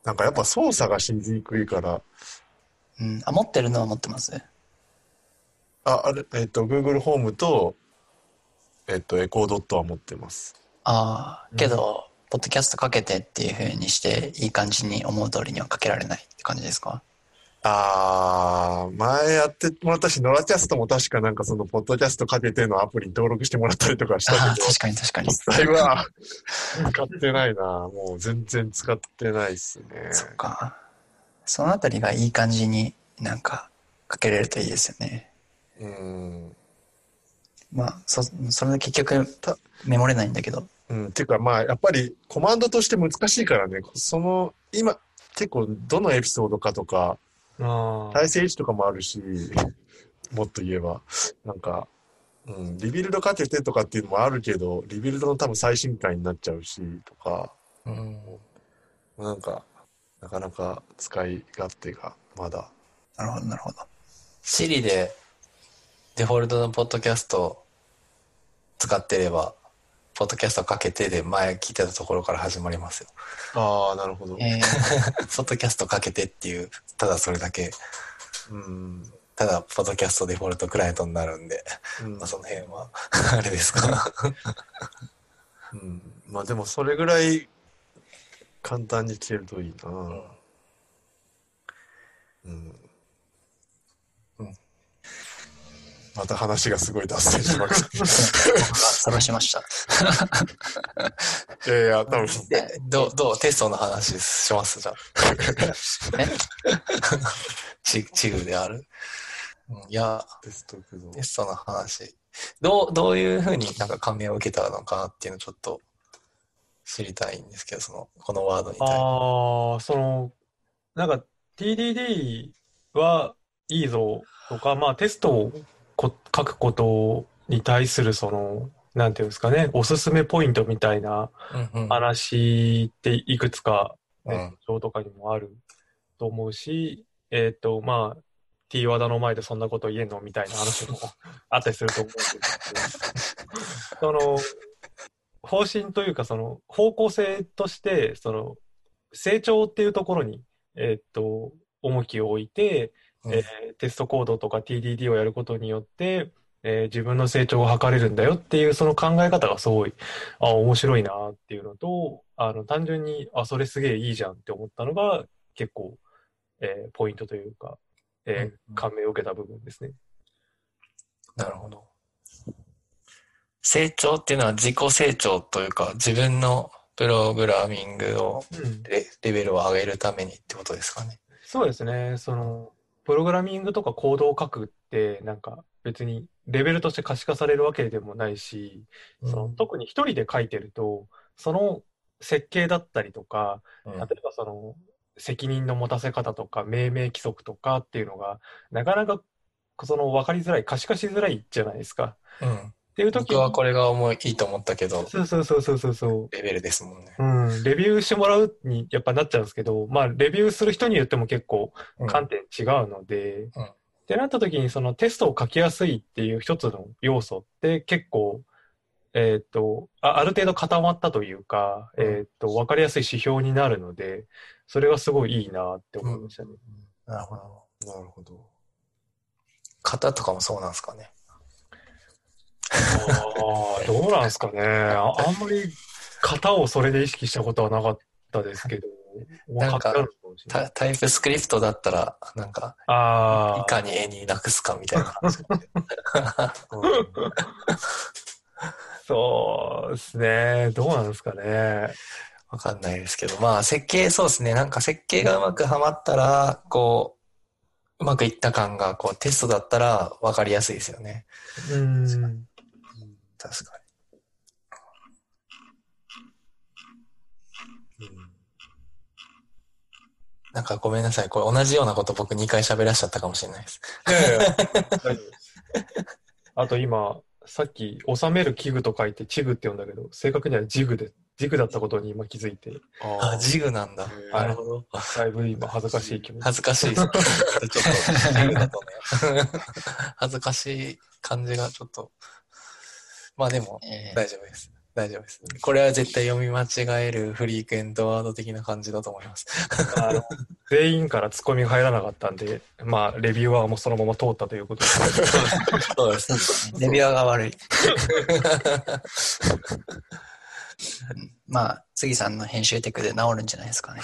なんかやっぱ操作がしにくいから、うん。あ、持ってるのは持ってます？あ、あれ、えっと、Google ホームと、えっと、エコードットは持ってます。ああ、けど、ポッドキャストかけてっていう風にして、いい感じに思う通りにはかけられないって感じですか？ああ、前やってもらったし、ノラキャストも確かなんかその、ポッドキャストかけてのアプリに登録してもらったりとかしたああ、けど、確かに確かに。実際は使ってないな。もう全然使ってないっすね。そっか。そのあたりがいい感じになんかかけれるといいですよね。うん。まあ、そ、それで結局たメモれないんだけど。うん。ていうかまあ、やっぱりコマンドとして難しいからね、その、今、結構どのエピソードかとか、ああ。再生位置とかもあるし、もっと言えば、なんか、うん、 Rebuild かけてとかっていうのもあるけど、 Rebuild の多分最新回になっちゃうし、とか、うん。なんか、なかなか使い勝手がまだ。なるほど、なるほど。Siri でデフォルトのポッドキャスト使ってれば、ポッドキャストかけてで前聞いてたところから始まりますよ。ああ、なるほど。えー、ポッドキャストかけてっていう、ただそれだけ、うん。ただポッドキャストデフォルトクライアントになるんで、うんまあその辺は、あれですか。うん。まあでもそれぐらい簡単に消えるといいな。うん。うんまた話がすごい脱線しまくっ僕が探しました。た。いやいや、多分、で、どう、どう、テストの話しますじゃあ。え？チチグである？うんいや、テスト。テストの話。どう、どういうふうになんか感銘を受けたのかなっていうのをちょっと知りたいんですけど、その、このワードに対して。ああ、その、なんか TDD はいいぞとか、まあテストをこ書くことに対するその、なんていうんですかね、おすすめポイントみたいなうんうん。話っていくつかうん。ネット上とかにもあると思うし、えっと、まあ、T ワーダの前でそんなこと言えんのみたいな話も あったりすると思うんですけど、その、方針というか、その、方向性として、その、成長っていうところに、えっと、重きを置いて、うんえーテストコードとか TDD をやることによって、えー自分の成長を図れるんだよっていうその考え方がすごい、あ、面白いなっていうのと、あの、単純に、あ、それすげえいいじゃんって思ったのが結構、えーポイントというか、えー感銘を受けた部分ですね。なるほど。成長っていうのは自己成長というか、自分のプログラミングをうん。レレベルを上げるためにってことですかね。そうですね。その、プログラミングとかコードを書くって、なんか別にレベルとして可視化されるわけでもないし、その特に一人で書いてると、その設計だったりとか、うん例えばその責任の持たせ方とか命名規則とかっていうのが、なかなかその分かりづらい、可視化しづらいじゃないですか。うん。っていう時僕はこれが思いいいと思ったけど、そうそうそうそうそうそう。レベルですもんね。うん、レビューしてもらうにやっぱなっちゃうんですけど、まあ、レビューする人によっても結構うん観点違うので、うんってなった時にそのテストを書きやすいっていう一つの要素って結構、えーっと、あある程度固まったというか、うんえーっと、わかりやすい指標になるので、それはすごいいいなって思いましたね。なるほど。なるほど。型とかもそうなんですかね。ああ、どうなんですかね。ああんまり型をそれで意識したことはなかったですけど、なんかタタイプスクリプトだったら、なんか、ああいかに絵になくすかみたいな話。そうですね。どうなんですかね。わかんないですけど、まあ設計、そうですね。なんか設計がうまくはまったら、こう、うまくいった感が、こうテストだったらわかりやすいですよね。うん。確かに。うんなんかごめんなさい。これ同じようなこと僕2回喋らしちゃったかもしれないです。いやいや、大丈夫です。あと今、さっき、収める器具と書いてチグって呼んだけど、正確にはジグで、ジグだったことに今気づいて、ああ、ジグなんだ。ーなるほど。だいぶ今恥ずかしい気持ち。恥ずかしいです。ちょっと、ジグだとね。恥ずかしい感じがちょっと。まあでも、えー大丈夫です。大丈夫です。これは絶対読み間違えるフリークエンドワード的な感じだと思います。あの全員からツッコミが入らなかったんで、まあ、レビューはもうそのまま通ったということで。そうです。そうですね。レビュアーが悪い。うんまあ、杉さんの編集テクで治るんじゃないですかね。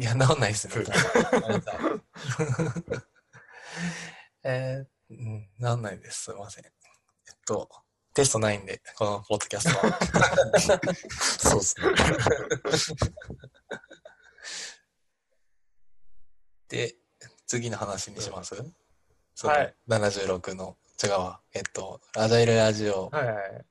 いや、治んないですね。えー、うん、治んないです。すいません。えっと、テストないんで、このポッドキャストは。そうですね。で、次の話にします、はい。76の、違うわ。えっと、アジャイルラジオはいはい。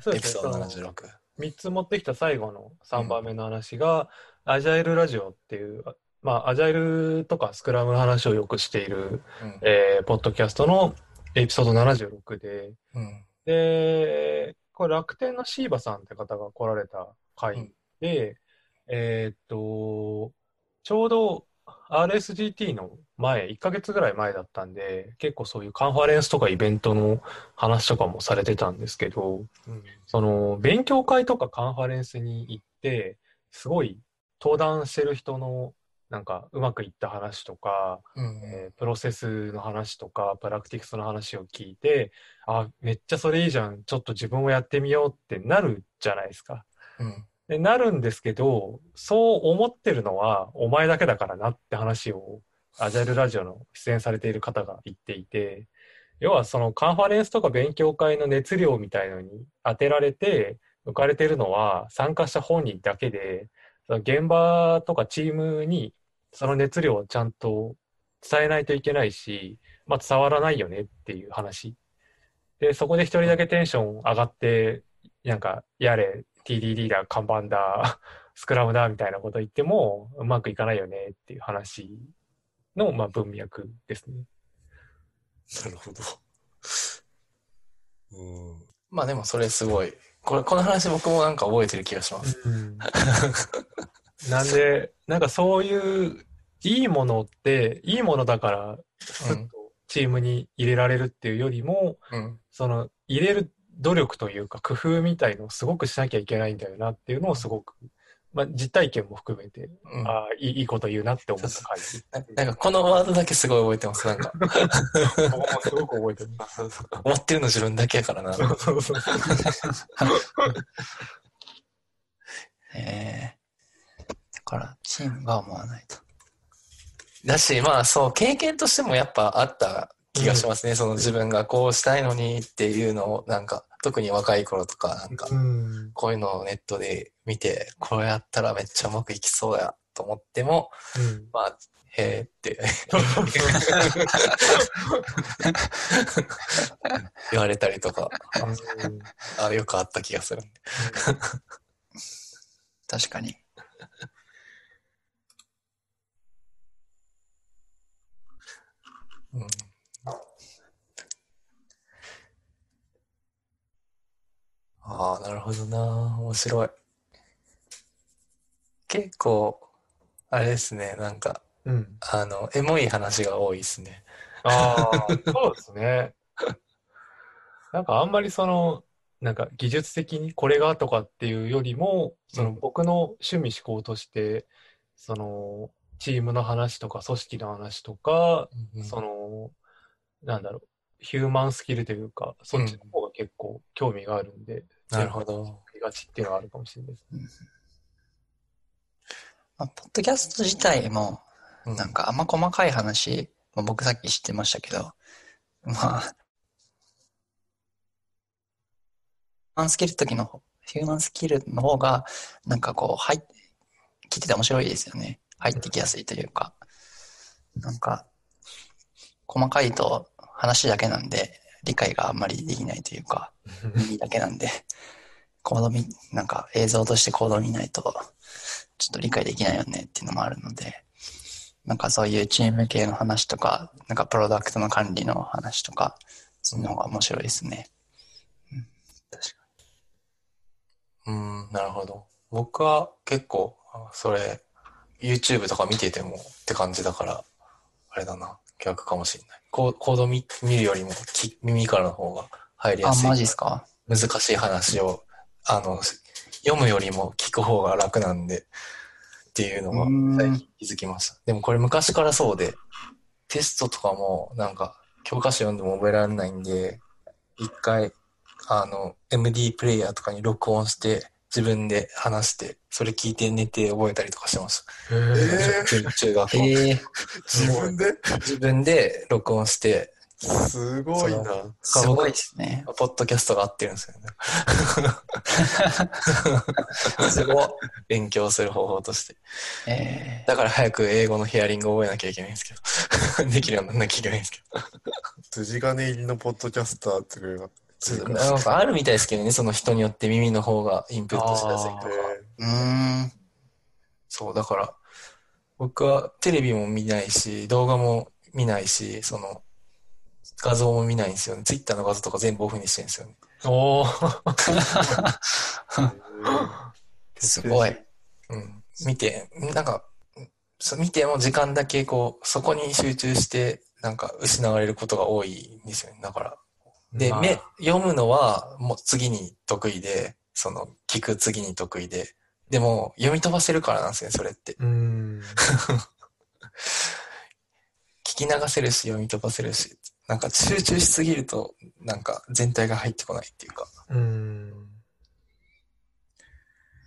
そうですね。エピソードその76。3つ持ってきた最後の3番目の話が、アジャイルラジオっていう、まあ、アジャイルとかスクラムの話をよくしている、うん。えーポッドキャストのエピソード76で、うん。で、これ楽天のシーバさんって方が来られた回で、えーっと、ちょうど RSGT の前、1ヶ月ぐらい前だったんで、結構そういうカンファレンスとかイベントの話とかもされてたんですけど、うん。その勉強会とかカンファレンスに行って、すごい登壇してる人のなんかうまくいった話とか、うん。えープロセスの話とか、プラクティクスの話を聞いて、あ、めっちゃそれいいじゃん、ちょっと自分もやってみようってなるじゃないですか。うん。で、なるんですけど、そう思ってるのはお前だけだからなって話を、アジャイルラジオの出演されている方が言っていて、要はそのカンファレンスとか勉強会の熱量みたいのに当てられて浮かれてるのは参加した本人だけで、現場とかチームにその熱量をちゃんと伝えないといけないし、まあ伝わらないよねっていう話。で、そこで一人だけテンション上がって、なんか、やれ、TDD だ、看板だ、スクラムだ、みたいなこと言っても、うまくいかないよねっていう話の、まあ、文脈ですね。なるほど。うん。まあでもそれすごい。これ、この話僕もなんか覚えてる気がします。なんで、なんかそういう、いいものって、いいものだから、スッとチームに入れられるっていうよりも、うん。その、入れる努力というか、工夫みたいのをすごくしなきゃいけないんだよなっていうのをすごく、まあ、実体験も含めて、うんああ、いいこと言うなって思った感じ。ななんかこのワードだけすごい覚えてます。なんか、僕もすごく覚えてる。思ってるの自分だけやからな。そうそうそう。えー、だから、チームが思わないと。だし、まあそう、経験としてもやっぱあった気がしますね。その自分がこうしたいのにっていうのを、なんか、特に若い頃とか、なんか、うん。こういうのをネットで見て、これやったらめっちゃうまくいきそうやと思っても、うん。まあ、へーって 言われたりとか、あよくあった気がするんで。確かに。うんああ、なるほどな。面白い。結構、あれですね、なんか、うん。あの、エモい話が多いですね。ああ、そうですね。なんかあんまりその、なんか技術的にこれがとかっていうよりも、そのうん僕の趣味思考として、その、チームの話とか組織の話とか、その、なんだろう、ヒューマンスキルというか、そっちの方が結構興味があるんで、なるほど。りがちっていうのはあるかもしれないです。まあ、ポッドキャスト自体も、うんなんかあんま細かい話、まあ、僕さっき知ってましたけど、まあ、ヒューマンスキル時の方、ヒューマンスキルの方が、なんかこう、入っ聞いてて面白いですよね。入ってきやすいというか。なんか、細かいと話だけなんで、理解があんまりできないというか、耳だけなんで、コード見、なんか映像としてコード見ないと、ちょっと理解できないよねっていうのもあるので、なんかそういうチーム系の話とか、なんかプロダクトの管理の話とか、ちの方が面白いですね。うん、確かうん、なるほど。僕は結構、あそれ、YouTube とか見ててもって感じだから、あれだな、逆かもしれない。コーコード見見るよりもき耳からの方が入りやすい。マジっすか？難しい話を、あの、読むよりも聞く方が楽なんで、っていうのが最近気づきました。でもこれ昔からそうで、テストとかもなんか教科書読んでも覚えられないんで、一回、あの、MD プレイヤーとかに録音して、自分で話して、それ聞いて寝て覚えたりとかしてました。へえ中中学校。ええ自分で？自分で録音して、すごいな。すごいですね。ポッドキャストが合ってるんですよね。すごい。勉強する方法として。えだから早く英語のヒアリングを覚えなきゃいけないんですけど。できるようにならなきゃいけないんですけ 筋金入りのポッドキャスターっていうか、ど。なんかあるみたいですけどね、その人によって耳の方がインプットしやすいとか。ー、うーん。そう、だから、僕はテレビも見ないし、動画も見ないし、その、画像も見ないんですよね。ツイッターの画像とか全部オフにしてるんですよね。おー すごい。うん。見て、なんか、そう見ても時間だけこう、そこに集中して、なんか失われることが多いんですよね。だから。で、まあ目、読むのはもう次に得意で、その、聞く次に得意で。でも、読み飛ばせるからなんですね、それって。うん。聞き流せるし、読み飛ばせるし。なんか集中しすぎると、なんか全体が入ってこないっていうか。うん。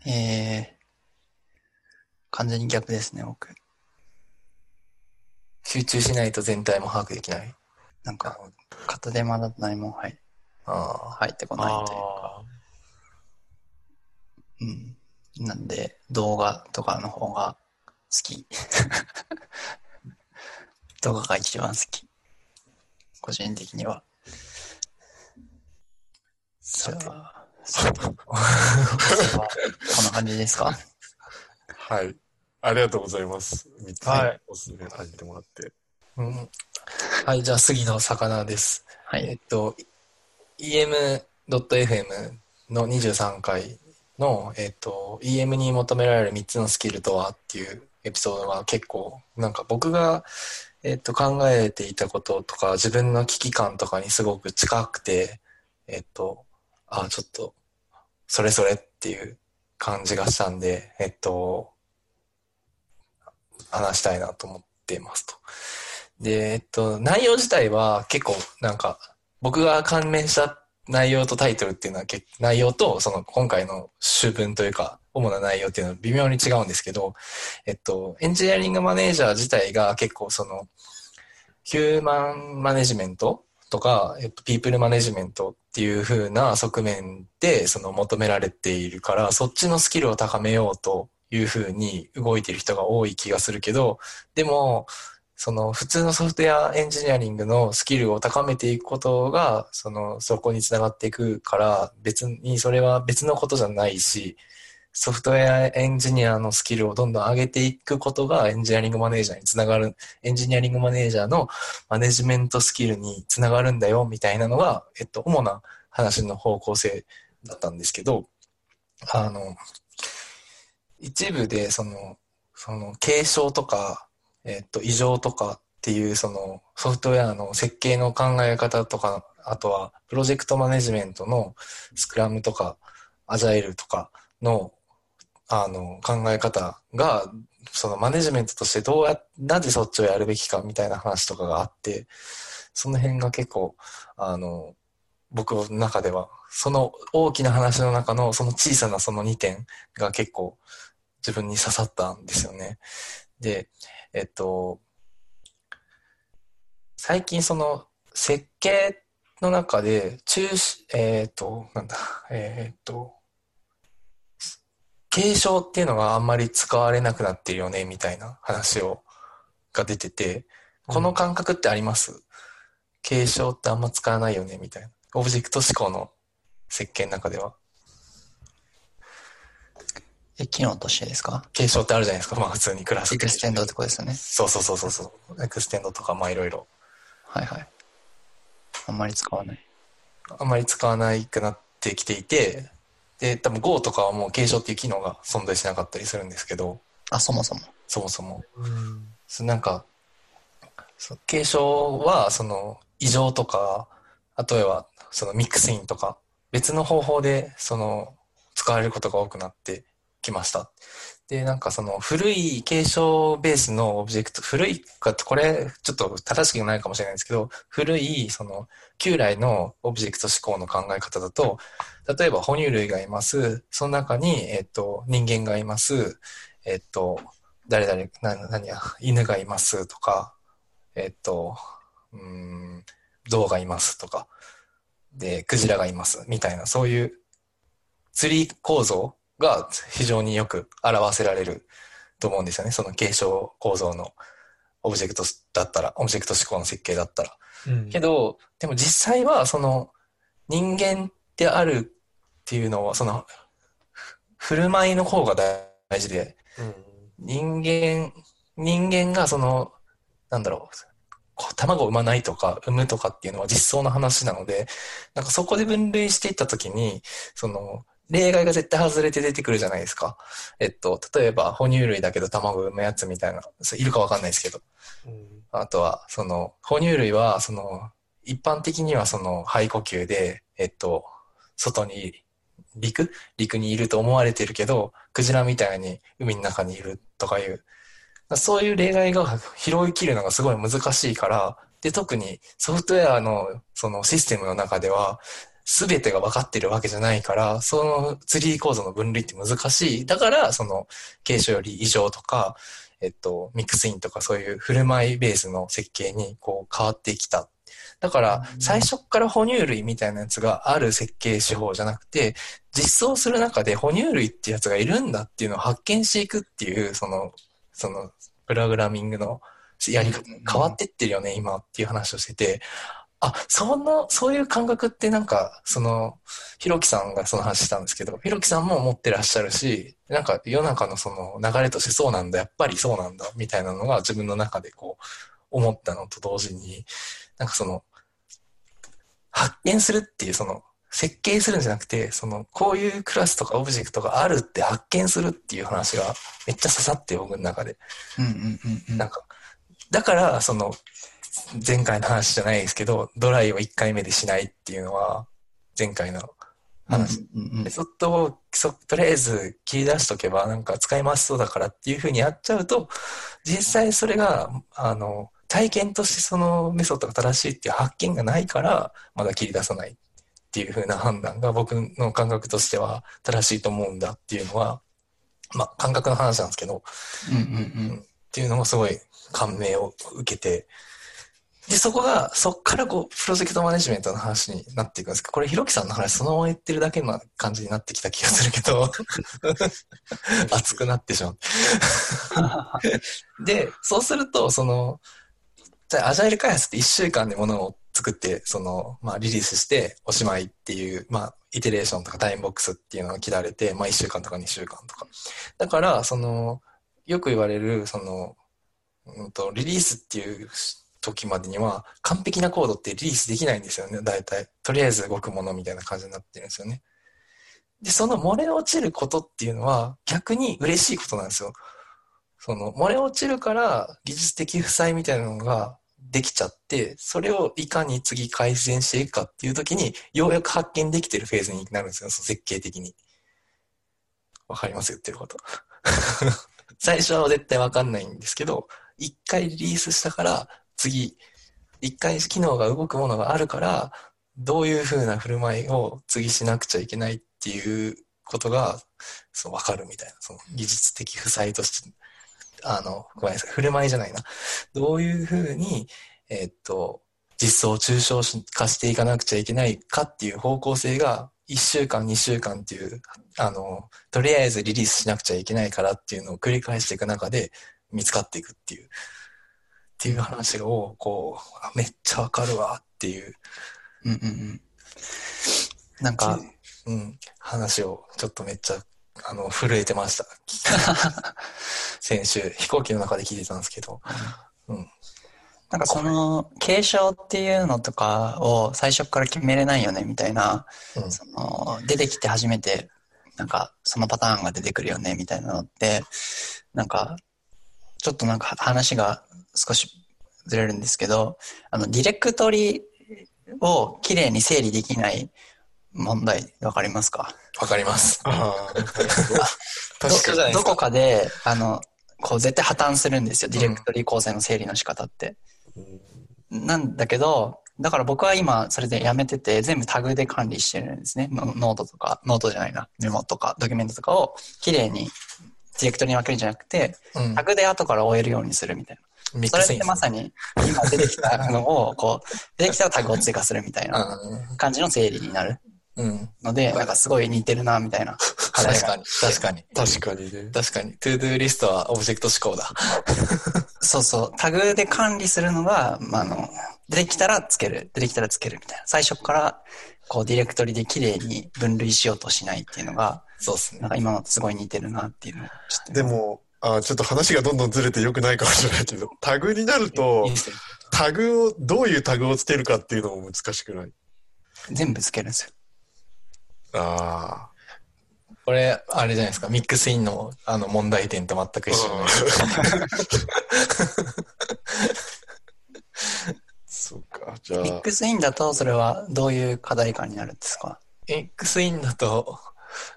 ええ完全に逆ですね、僕。集中しないと全体も把握できない。なんか、片手間だと何も入あ入ってこないというか。あうん。なんで、動画とかの方が好き。動画が一番好き。個人的には。じゃあ、さて、こんな感じですか？はい。ありがとうございます。3つはいおすすめあげてもらって。あ。うん。はい、じゃあ次の魚です。はい。えっと、em.fm の23回の、えっと、EM に求められる3つのスキルとはっていうエピソードが結構、なんか僕が、えっと、考えていたこととか、自分の危機感とかにすごく近くて、えっと、あ、ちょっと、それそれっていう感じがしたんで、えっと、話したいなと思っていますと。で、えっと、内容自体は結構なんか、僕が関連した内容とタイトルっていうのは結内容とその今回の主文というか、主な内容っていうのは微妙に違うんですけど、えっと、エンジニアリングマネージャー自体が結構その、ヒューマンマネジメントとか、えっと、ピープルマネジメントっていう風な側面でその求められているから、そっちのスキルを高めようという風に動いている人が多い気がするけど、でも、その普通のソフトウェアエンジニアリングのスキルを高めていくことが、そのそこにつながっていくから、別にそれは別のことじゃないし、ソフトウェアエンジニアのスキルをどんどん上げていくことがエンジニアリングマネージャーにつながる、エンジニアリングマネージャーのマネジメントスキルにつながるんだよ、みたいなのが、えっと、主な話の方向性だったんですけど、あの、一部でその、その継承とか、えっと、異常とかっていうそのソフトウェアの設計の考え方とか、あとはプロジェクトマネジメントのスクラムとかアジャイルとかのあの考え方が、そのマネジメントとしてどうや、なぜそっちをやるべきかみたいな話とかがあって、その辺が結構、あの、僕の中では、その大きな話の中のその小さなその2点が結構自分に刺さったんですよね。で、えっと、最近その設計の中で中止、えっと、なんだ、えっと、継承っていうのがあんまり使われなくなってるよね、みたいな話を、が出てて、この感覚ってあります？継承ってあんま使わないよね、みたいな。オブジェクト指向の設計の中では。え、機能としてですか？継承ってあるじゃないですか。まあ普通にクラス extend ってことですよね。そうそうそうそうそう。 extend とかまあいろいろ。はいはい。あんまり使わない。あんまり使わないくなってきていて、で、多分 Go とかはもう継承っていう機能が存在しなかったりするんですけど、あ、そもそも。そもそも。うん。そなんか、そ継承は、その、異常とか、例えば、そのミックスインとか、別の方法で、その、使われることが多くなってきました。で、なんかその、古い継承ベースのオブジェクト、古いか、これ、ちょっと正しくないかもしれないんですけど、古い、その、旧来のオブジェクト思考の考え方だと、例えば哺乳類がいます。その中に、えっと、人間がいます。えっと、誰々、な、何や、犬がいますとか、えっと、うーん、象がいますとか、で、クジラがいますみたいな、そういうツリー構造が非常によく表せられると思うんですよね。その継承構造のオブジェクトだったら、オブジェクト思考の設計だったら。うんけど、でも実際はその人間であるっていうのは、そのふ振る舞いの方が大事で、人間、人間がその、なんだろう、卵を産まないとか産むとかっていうのは実相の話なので、なんかそこで分類していったときに、その、例外が絶対外れて出てくるじゃないですか。えっと、例えば哺乳類だけど卵を産むやつみたいな、それいるかわかんないですけど、うん。あとは、その、哺乳類は、その、一般的にはその、肺呼吸で、えっと、外に、陸？陸にいると思われてるけど、クジラみたいに海の中にいるとかいう、そういう例外が拾い切るのがすごい難しいから、で、特にソフトウェアのそのシステムの中では、すべてが分かってるわけじゃないから、そのツリー構造の分類って難しい。だから、その、継承より異常とか、えっと、ミックスインとかそういう振る舞いベースの設計にこう変わってきた。だから、最初から哺乳類みたいなやつがある設計手法じゃなくて、実装する中で哺乳類ってやつがいるんだっていうのを発見していくっていう、その、その、プログラミングのやり方変わってってるよね、今っていう話をしてて、あ、その、そういう感覚ってなんか、その、ひろきさんがその話したんですけど、ひろきさんも持ってらっしゃるし、なんか世の中のその流れとしてそうなんだ、やっぱりそうなんだ、みたいなのが自分の中でこう、思ったのと同時に、なんかその、発見するっていうその、設計するんじゃなくて、その、こういうクラスとかオブジェクトがあるって発見するっていう話がめっちゃ刺さって僕の中で。うんうんうんうん。なんか、だから、その、前回の話じゃないですけど、ドライを1回目でしないっていうのは、前回の話。うっと、そとりあえず切り出しとけば、なんか使いますそうだからっていうふうにやっちゃうと、実際それが、あの、体験としてそのメソッドが正しいっていう発見がないから、まだ切り出さないっていうふうな判断が僕の感覚としては正しいと思うんだっていうのは、まあ感覚の話なんですけど、うん。うん。っていうのもすごい感銘を受けて、で、そこが、そっからこう、プロジェクトマネジメントの話になっていくんですけど、これ、ひろきさんの話そのまま言ってるだけの感じになってきた気がするけど、熱くなってしまう。で、そうすると、その、じゃあ、アジャイル開発って1週間でものを作って、その、まあ、リリースしておしまいっていう、まあ、イテレーションとかタイムボックスっていうのが切られて、まあ、1週間とか2週間とか。だから、その、よく言われる、その、うんと、リリースっていう時までには、完璧なコードってリリースできないんですよね、大体。とりあえず動くものみたいな感じになってるんですよね。で、その漏れ落ちることっていうのは、逆に嬉しいことなんですよ。その、漏れ落ちるから、技術的負債みたいなのができちゃって、それをいかに次改善していくかっていう時に、ようやく発見できてるフェーズになるんですよ、その設計的に。わかります言ってること。最初は絶対わかんないんですけど、一回リリースしたから、次、一回機能が動くものがあるから、どういう風な振る舞いを次しなくちゃいけないっていうことが、そう、わかるみたいな、その技術的負債として、あの、ごめんなさい、振る舞いじゃないな。どういう風に、えっと、実装を抽象化していかなくちゃいけないかっていう方向性が、1週間、2週間っていう、あの、とりあえずリリースしなくちゃいけないからっていうのを繰り返していく中で見つかっていくっていう、っていう話を、こう、あめっちゃわかるわっていう、うんうんうん。なんか、うん、話をちょっとめっちゃ、あの、震えてました。先週、飛行機の中で聞いてたんですけど、なんかその継承っていうのとかを最初から決めれないよねみたいな、うん。その出てきて初めてなんかそのパターンが出てくるよねみたいなのってなんかちょっとなんか話が少しずれるんですけどあのディレクトリをきれいに整理できない問題わかりますか？わかります。確かそうじゃないですかどこかであのこう絶対破綻するんですよディレクトリ構成の整理の仕方って。に。なんだけど、だから僕は今それでやめてて、全部タグで管理してるんですね。ノノートとか、ノートじゃないな、メモとか、ドキュメントとかをきれいにディレクトリに分けるんじゃなくて、うんタ。グで後から追えるようにするみたいな。それっ mixin てまさに今出てきた のを、こう、出てきたらタグを追加するみたいな感じの整理になるうん。うん。ので、なんかすごい似てるな、みたいな確かに。確かに。確かにね。確かに。 todo リストはオブジェクト思考だ。そうそう。タグで管理するのが、まあ、あの、出てきたらつける。出てきたらつけるみたいな。最初から、こう、ディレクトリで綺麗に分類しようとしないっていうのが、そうですねなん。か今のとすごい似てるなっていうのを、ちょっと。で、も、あちょっと話がどんどんずれて良くないかもしれないけど、タグになるとタグを、どういうタグをつけるかっていうのも難しくない？全部つけるんですよ。あこれ、あれじゃないですか？ミックスインのあの問題点と全くあ。一緒の。そうか。じゃあミック、スインだと、それはどういう課題感になるんですか？ミックスインだと、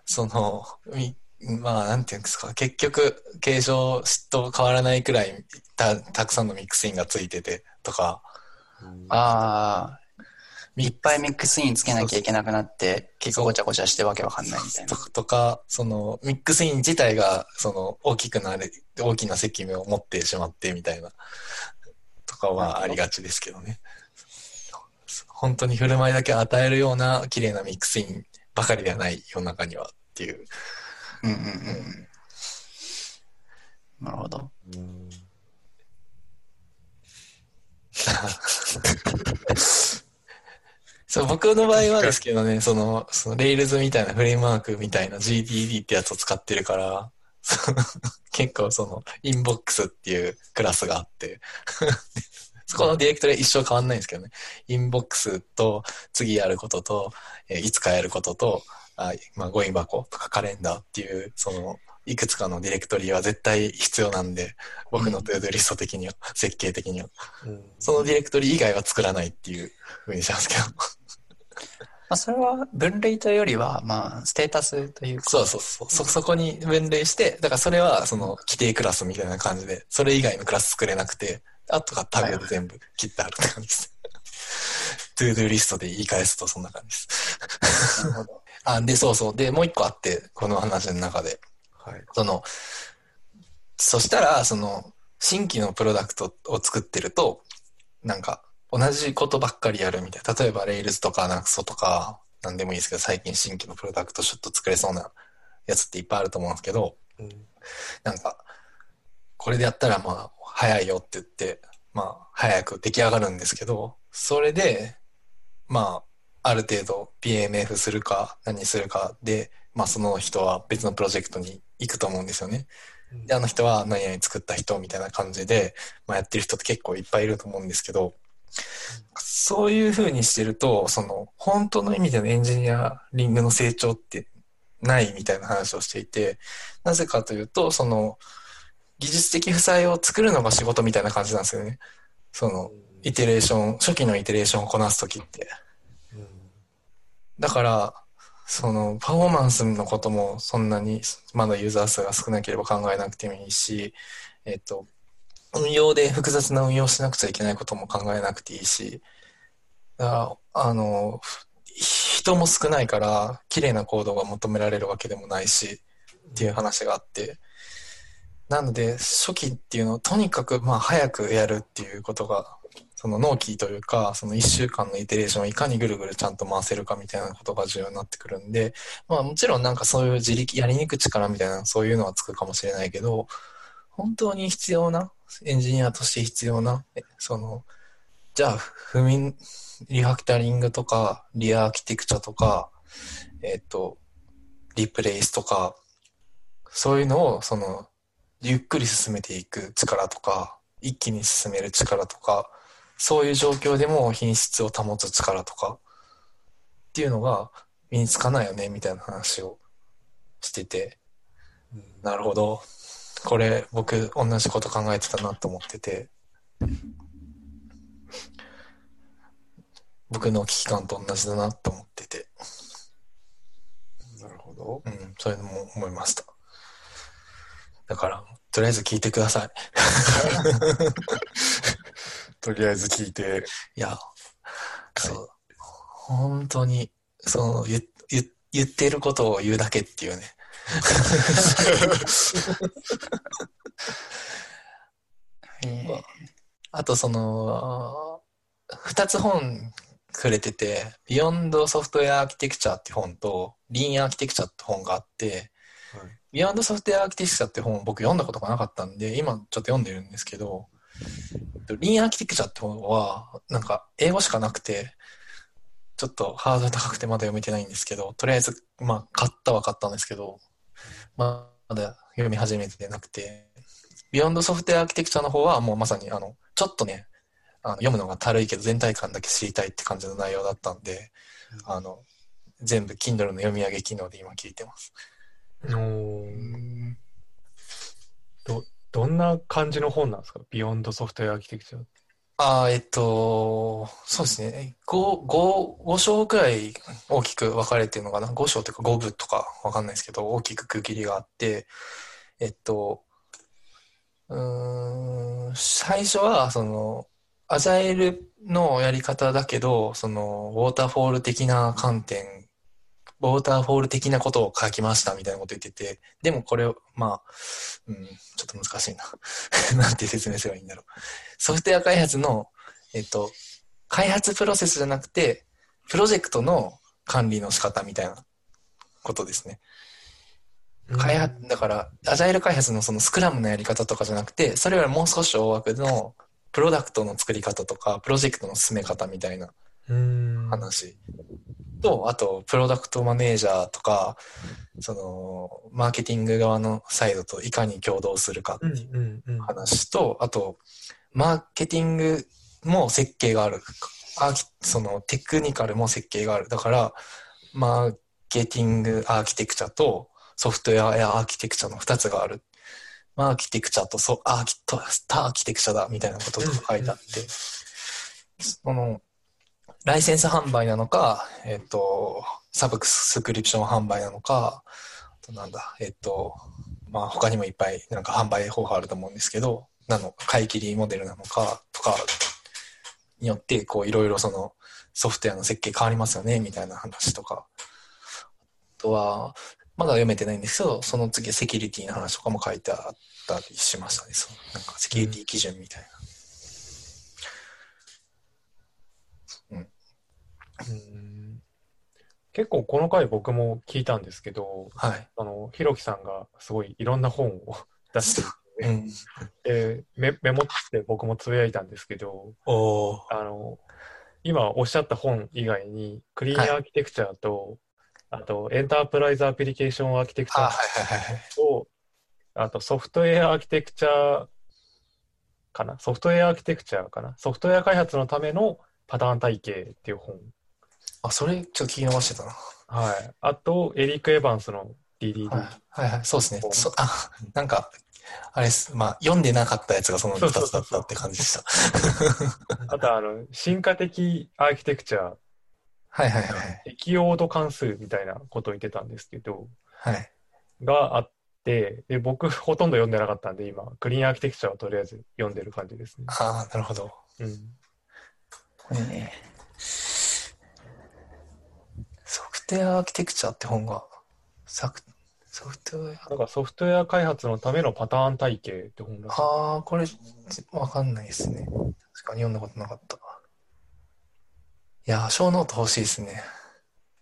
その、みまあ、なんていうんですか。結局、形状と変わらないくらいた、たくさんのミックスインがついてて、とか、うんああ、いっぱいミックスインつけなきゃいけなくなって、結構ごちゃごちゃしてわけわかんないみたいなと。とか、その、ミックスイン自体が、その、大きくなる、大きな責務を持ってしまってみたいな、とかはありがちですけどね。本当に振る舞いだけ与えるような綺麗なミックスインばかりではない世の中にはっていう。うんうんうん。なるほど。うんそう、僕の場合はですけどね、その、その、 Rails みたいなフレームワークみたいな GTD ってやつを使ってるから、結構その、インボックスっていうクラスがあって、そこのディレクトリは一生変わんないんですけどね。インボックスと次やることと、えいつかやることと、あまあ、ゴミ箱とかカレンダーっていう、その、いくつかのディレクトリは絶対必要なんで、僕の todo リスト的には、設計的には。うんそのディレクトリ以外は作らないっていう風にしたんですけど。まあ、それは分類というよりは、まあ、ステータスというか。そうそうそう。そ、そこに分類して、だからそれはその基底クラスみたいな感じで、それ以外のクラス作れなくて、あとがタグで全部切ってあるって感じです。 todo リストで言い換えすとそんな感じです。なるほど。あ、で、そうそう。で、もう一個あって、この話の中で。はい。その、そしたら、その、新規のプロダクトを作ってると、なんか、同じことばっかりやるみたいな。例えば、Rails とか Naxo とか、なんでもいいですけど、最近新規のプロダクトちょっと作れそうなやつっていっぱいあると思うんですけど、うんなんか、これでやったら、まあ、早いよって言って、まあ、早く出来上がるんですけど、それで、まあ、ある程度 PMF するか何するかで、まあその人は別のプロジェクトに行くと思うんですよね。で、あの人は何々作った人みたいな感じで、まあやってる人って結構いっぱいいると思うんですけど、そういう風にしてると、その本当の意味でのエンジニアリングの成長ってないみたいな話をしていて、なぜかというと、その技術的負債を作るのが仕事みたいな感じなんですよね。その、イテレーション、初期のイテレーションをこなすときって。だから、その、パフォーマンスのこともそんなに、まだユーザー数が少なければ考えなくてもいいし、えっと、運用で複雑な運用しなくちゃいけないことも考えなくていいし、だ、あの、人も少ないから、綺麗なコードが求められるわけでもないし、っていう話があって、なので、初期っていうのをとにかく、まあ、早くやるっていうことが、その納期というか、その1週間のイテレーションをいかにぐるぐるちゃんと回せるかみたいなことが重要になってくるんで、まあもちろんなんかそういう自力、やりにく力みたいなそういうのはつくかもしれないけど、本当に必要な、エンジニアとして必要な、その、じゃあ、不眠、リファクタリングとか、リアアーキテクチャとか、えっ、と、リプレイスとか、そういうのを、その、ゆっくり進めていく力とか、一気に進める力とか、そういう状況でも品質を保つ力とかっていうのが身につかないよねみたいな話をしてて、なるほど。これ僕同じこと考えてたなと思ってて、僕の危機感と同じだなと思ってて、なるほど。うん、そういうのも思いました。だから、とりあえず聞いてください。とりあえず聞いて、いや、そう。本当に、その、言、言、言ってることを言うだけっていうね。えーあと、その、二つ本くれてて、 Beyond Software Architecture って本と、 Lean Architecture って本があって、はい Beyond Software Architecture って本僕読んだことがなかったんで、今ちょっと読んでるんですけど、リーンアーキテクチャって本は、なんか英語しかなくて、ちょっとハードル高くてまだ読めてないんですけど、とりあえず、まあ、買ったは買ったんですけど、ま、だ読み始めてなくて、ビヨンドソフトウェアアーキテクチャの方はもうまさに、あの、ちょっとね、あの読むのがたるいけど全体感だけ知りたいって感じの内容だったんで、あの、全部 Kindle の読み上げ機能で今聞いてます。おー、どんな感じの本なんですか？ビヨンドソフトウェアアーキテクチャ。あーえっと、そうですね。5、5、5章くらい大きく分かれてるのかな？5章というか5部とか分かんないですけど、大きく区切りがあって、えっと、うん、最初は、その、アジャイルのやり方だけど、その、ウォーターフォール的な観点、ウォーターフォール的なことを書きましたみたいなこと言ってて、でもこれを、まあ、うん、ちょっと難しいな。なんて説明すればいいんだろう。ソフトウェア開発の、えっと、開発プロセスじゃなくて、プロジェクトの管理の仕方みたいなことですね。開発、だから、アジャイル開発のそのスクラムのやり方とかじゃなくて、それよりもう少し大枠のプロダクトの作り方とか、プロジェクトの進め方みたいなうん。話と、あと、プロダクトマネージャーとか、その、マーケティング側のサイドといかに共同するかってうんいううんうん。話と、あと、マーケティングも設計がある。アーキそのテクニカルも設計がある。だから、マーケティングアーキテクチャとソフトウェアやアーキテクチャの2つがある。マーキテクチャとソアーキとターキテクチャだみたいなことが書いてあって、その、ライセンス販売なのか、えっ、と、サブスクリプション販売なのか、あとなんだ、えっ、と、まあ他にもいっぱいなんか販売方法あると思うんですけど、なの、買い切りモデルなのかとかによって、こういろいろそのソフトウェアの設計変わりますよね、みたいな話とか。あとは、まだ読めてないんですけど、その次セキュリティの話とかも書いてあったりしましたね。そうなんかセキュリティ基準みたいな。うん結構この回僕も聞いたんですけど、はい。あの、ひろきさんがすごいいろんな本を 出してうん。でメメモって僕もつぶやいたんですけど。あの、今おっしゃった本以外に、クリーンアーキテクチャと、あと、エンタープライズアプリケーションアーキテクチあ、ャはいはいはいはい。と、あと、ソフトウェアアーキテクチャかな？ソフトウェアアーキテクチャかな？ソフトウェア開発のためのパターン体系っていう本。あ、それちょっと聞き逃してたな。はい。あと、エリック・エヴァンスの DDD。はいはいはい、そうですね。そあ、なんか、あれです。まあ、読んでなかったやつがその2つだったって感じでした。あと、あの、進化的アーキテクチャ、はいはいはい。適応度関数みたいなことを言ってたんですけど、はい。があって、で、僕ほとんど読んでなかったんで、今、クリーンアーキテクチャをとりあえず読んでる感じですね。ああ、なるほど。うん。これね、ソフトウェアアーキテクチャって本が、ソフトウェア、なんかソフトウェア開発のためのパターン体系って本らしい。ああ、これ、わかんないですね。確かに読んだことなかった。いやー、ショーノート欲しいですね。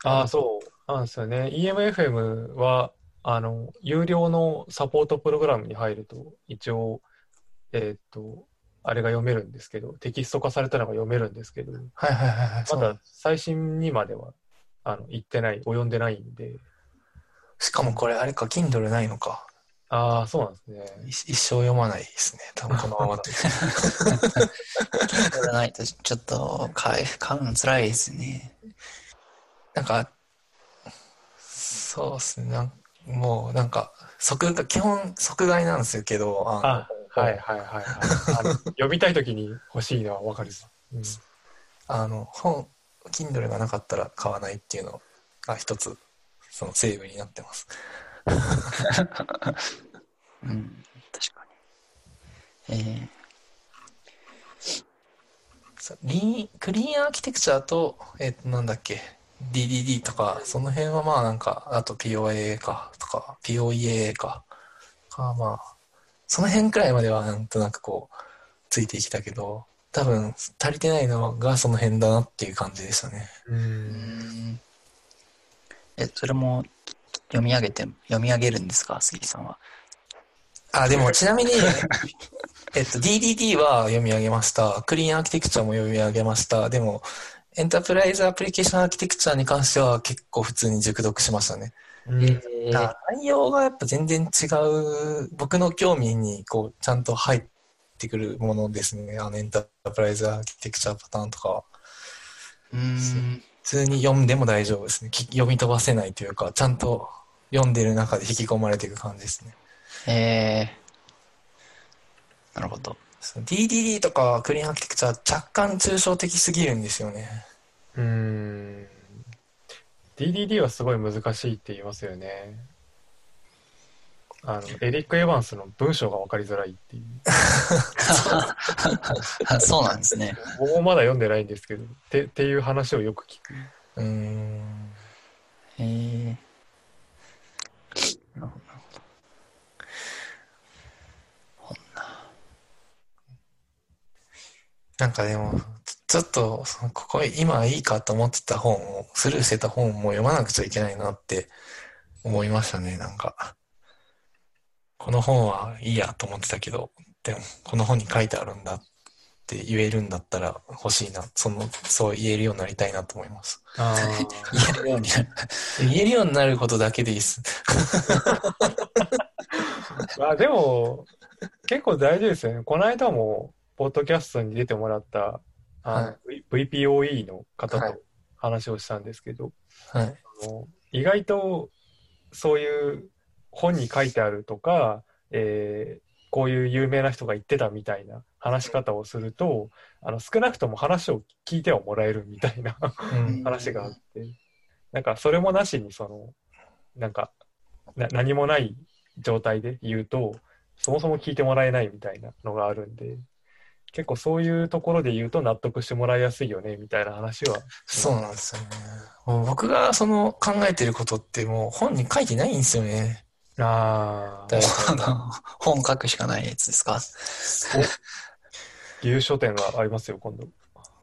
ああ、そうなんですよね。EMFM は、あの、有料のサポートプログラムに入ると、一応、えーっと、あれが読めるんですけど、テキスト化されたのが読めるんですけど、はいはいはいはい。まだ最新にまでは、あの、行ってない、及んでないんで、しかもこれ、あれか、Kindle ないのか。ああ、そうなんですね。一一生読まないですね。多分このままだと。Kindle がないとちょっと買い買うの辛いですね。なんか、そうですね。なんもうなんか、即が、基本即買いなんですけど、あはいはいはいはい。あの読みたいときに欲しいのはわかるさ。うんあの、本、Kindle がなかったら買わないっていうのが一つ、そのセーブになってます。うん、確かに。えそうリーン、クリーンアーキテクチャと、えっ、と、なんだっけ、DDD とか、その辺はまあなんか、あと POA か、とか、POEA か、か、まあ、その辺くらいまではなんとなくこう、ついてきたけど、多分足りてないのがその辺だなっていう感じでしたね。う。んん。え、それも読み上げて、読み上げるんですか、杉さんは。あ、でもちなみに、えっと、DDD は読み上げました。クリーンアーキテクチャも読み上げました。でも、エンタープライズアプリケーションアーキテクチャに関しては結構普通に熟読しましたね。うんあ内容がやっぱ全然違う、僕の興味にこう、ちゃんと入ってくるものですね。あの、エンタープライズアーキテクチャパターンとかは。うーん。普通に読んでも大丈夫ですね。き読み飛ばせないというか、ちゃんと読んでる中で引き込まれていく感じですね。えー。なるほど。その DDD とかクリーンアーキテクチャは若干抽象的すぎるんですよね。うん。DDD はすごい難しいって言いますよね。あの、エリック・エヴァンスの文章が分かりづらいっていう。あ そうなんですね。僕もまだ読んでないんですけど、ってっていう話をよく聞く。うーん。へえ。なるほど、なるほど。なんかでも、ちょっと、そのここ今いいかと思ってた本を、スルーしてた本も読まなくちゃいけないなって思いましたね、なんか。この本はいいやと思ってたけど、でも、この本に書いてあるんだって言えるんだったら欲しいな、その、そう言えるようになりたいなと思います。あ 言えるようになる。言えるようになることだけでいいです。ま あでも、結構大事ですよね。この間も、ポッドキャストに出てもらった、は V- VPOE の方はいと話をしたんですけど、はい。あの意外とそういう本に書いてあるとか、えーこういう有名な人が言ってたみたいな話し方をすると、あの少なくとも話を聞いてはもらえるみたいなうん。話があって、なんかそれもなしにその、なんかな何もない状態で言うと、そもそも聞いてもらえないみたいなのがあるんで、結構そういうところで言うと納得してもらいやすいよねみたいな話は。そうなんですよね。僕がその考えてることってもう本に書いてないんですよね。ああ、大あの、本書くしかないやつですか？牛書店がありますよ、今度。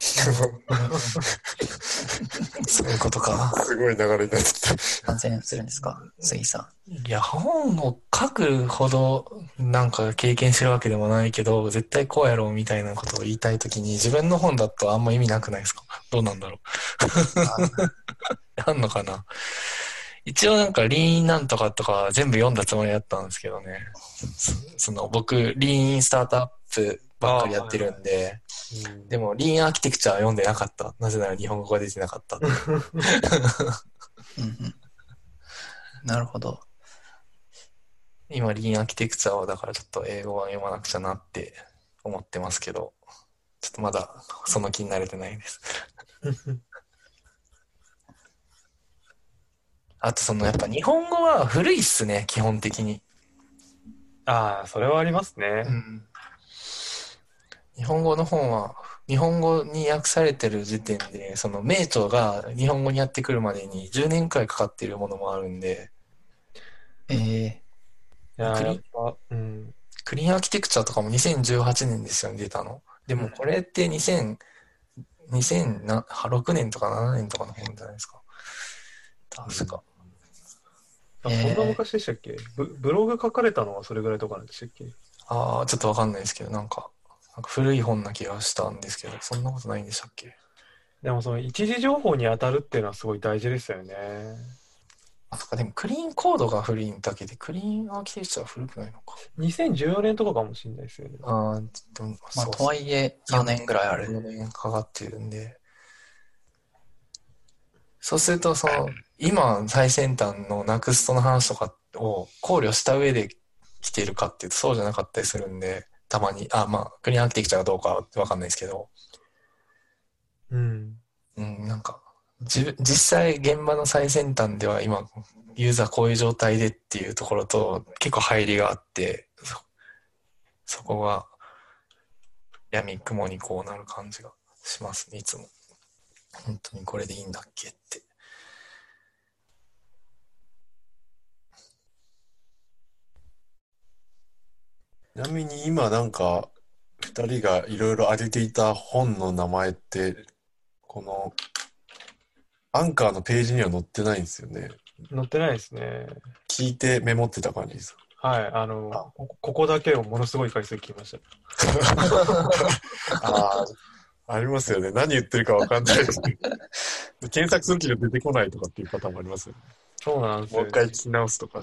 そういうことか。すごい流れになってた。完成するんですか？杉さん。いや、本を書くほどなんか経験してるわけでもないけど、絶対こうやろうみたいなことを言いたいときに自分の本だとあんま意味なくないですか？どうなんだろう。あ んのかな？一応なんかリーンなんとかとか全部読んだつもりだったんですけどね。そその僕、リーンスタートアップばっかりやってるんで、うんでもリーンアーキテクチャは読んでなかった。なぜなら日本語が出てなかった。なるほど。今、リーンアーキテクチャをだからちょっと英語版読まなくちゃなって思ってますけど、ちょっとまだその気になれてないです。あとそのやっぱ日本語は古いっすね、基本的に。ああ、それはありますね。日本語の本は、日本語に訳されてる時点で、その名著が日本語にやってくるまでに10年くらいかかっているものもあるんで、ええいやクリーやっぱ、うん。クリーンアーキテクチャとかも2018年ですよね、出たの。でもこれって2000、2006年とか7年とかの本じゃないですか。確か。あそんな昔でしたっけ？ブブログ書かれたのはそれぐらいとかなんでしたっけ？ああ、ちょっとわかんないですけど、なんか、なんか古い本な気がしたんですけど、そんなことないんでしたっけ？でもその一時情報に当たるっていうのはすごい大事ですよね。あ、そっか、でもクリーンコードが古いだけで、クリーンアーキテクチャは古くないのか。2014年とかかもしれないですよね。ああ、でも、まあ、そうとはいえ、4年ぐらいある。4年かかってるんで。そうすると、その、今、最先端のナクストの話とかを考慮した上で来てるかっていうと、そうじゃなかったりするんで、たまに、あ、まあ、クリーンアーキテクチャがどうかはわかんないですけど、うん。うん、なんか、実際現場の最先端では今、ユーザーこういう状態でっていうところと結構入りがあって、そ、そこが闇雲にこうなる感じがしますね、いつも。本当にこれでいいんだっけって。ちなみに今なんか、二人がいろいろ挙げていた本の名前って、この、アンカーのページには載ってないんですよね。載ってないですね。聞いてメモってた感じです。はい。あの、ここだけをものすごい回数聞きました。ああ、ありますよね。何言ってるかわかんないですね。検索するけど出てこないとかっていうパターンもありますよね。そうなんですよ。もう一回聞き直すとか。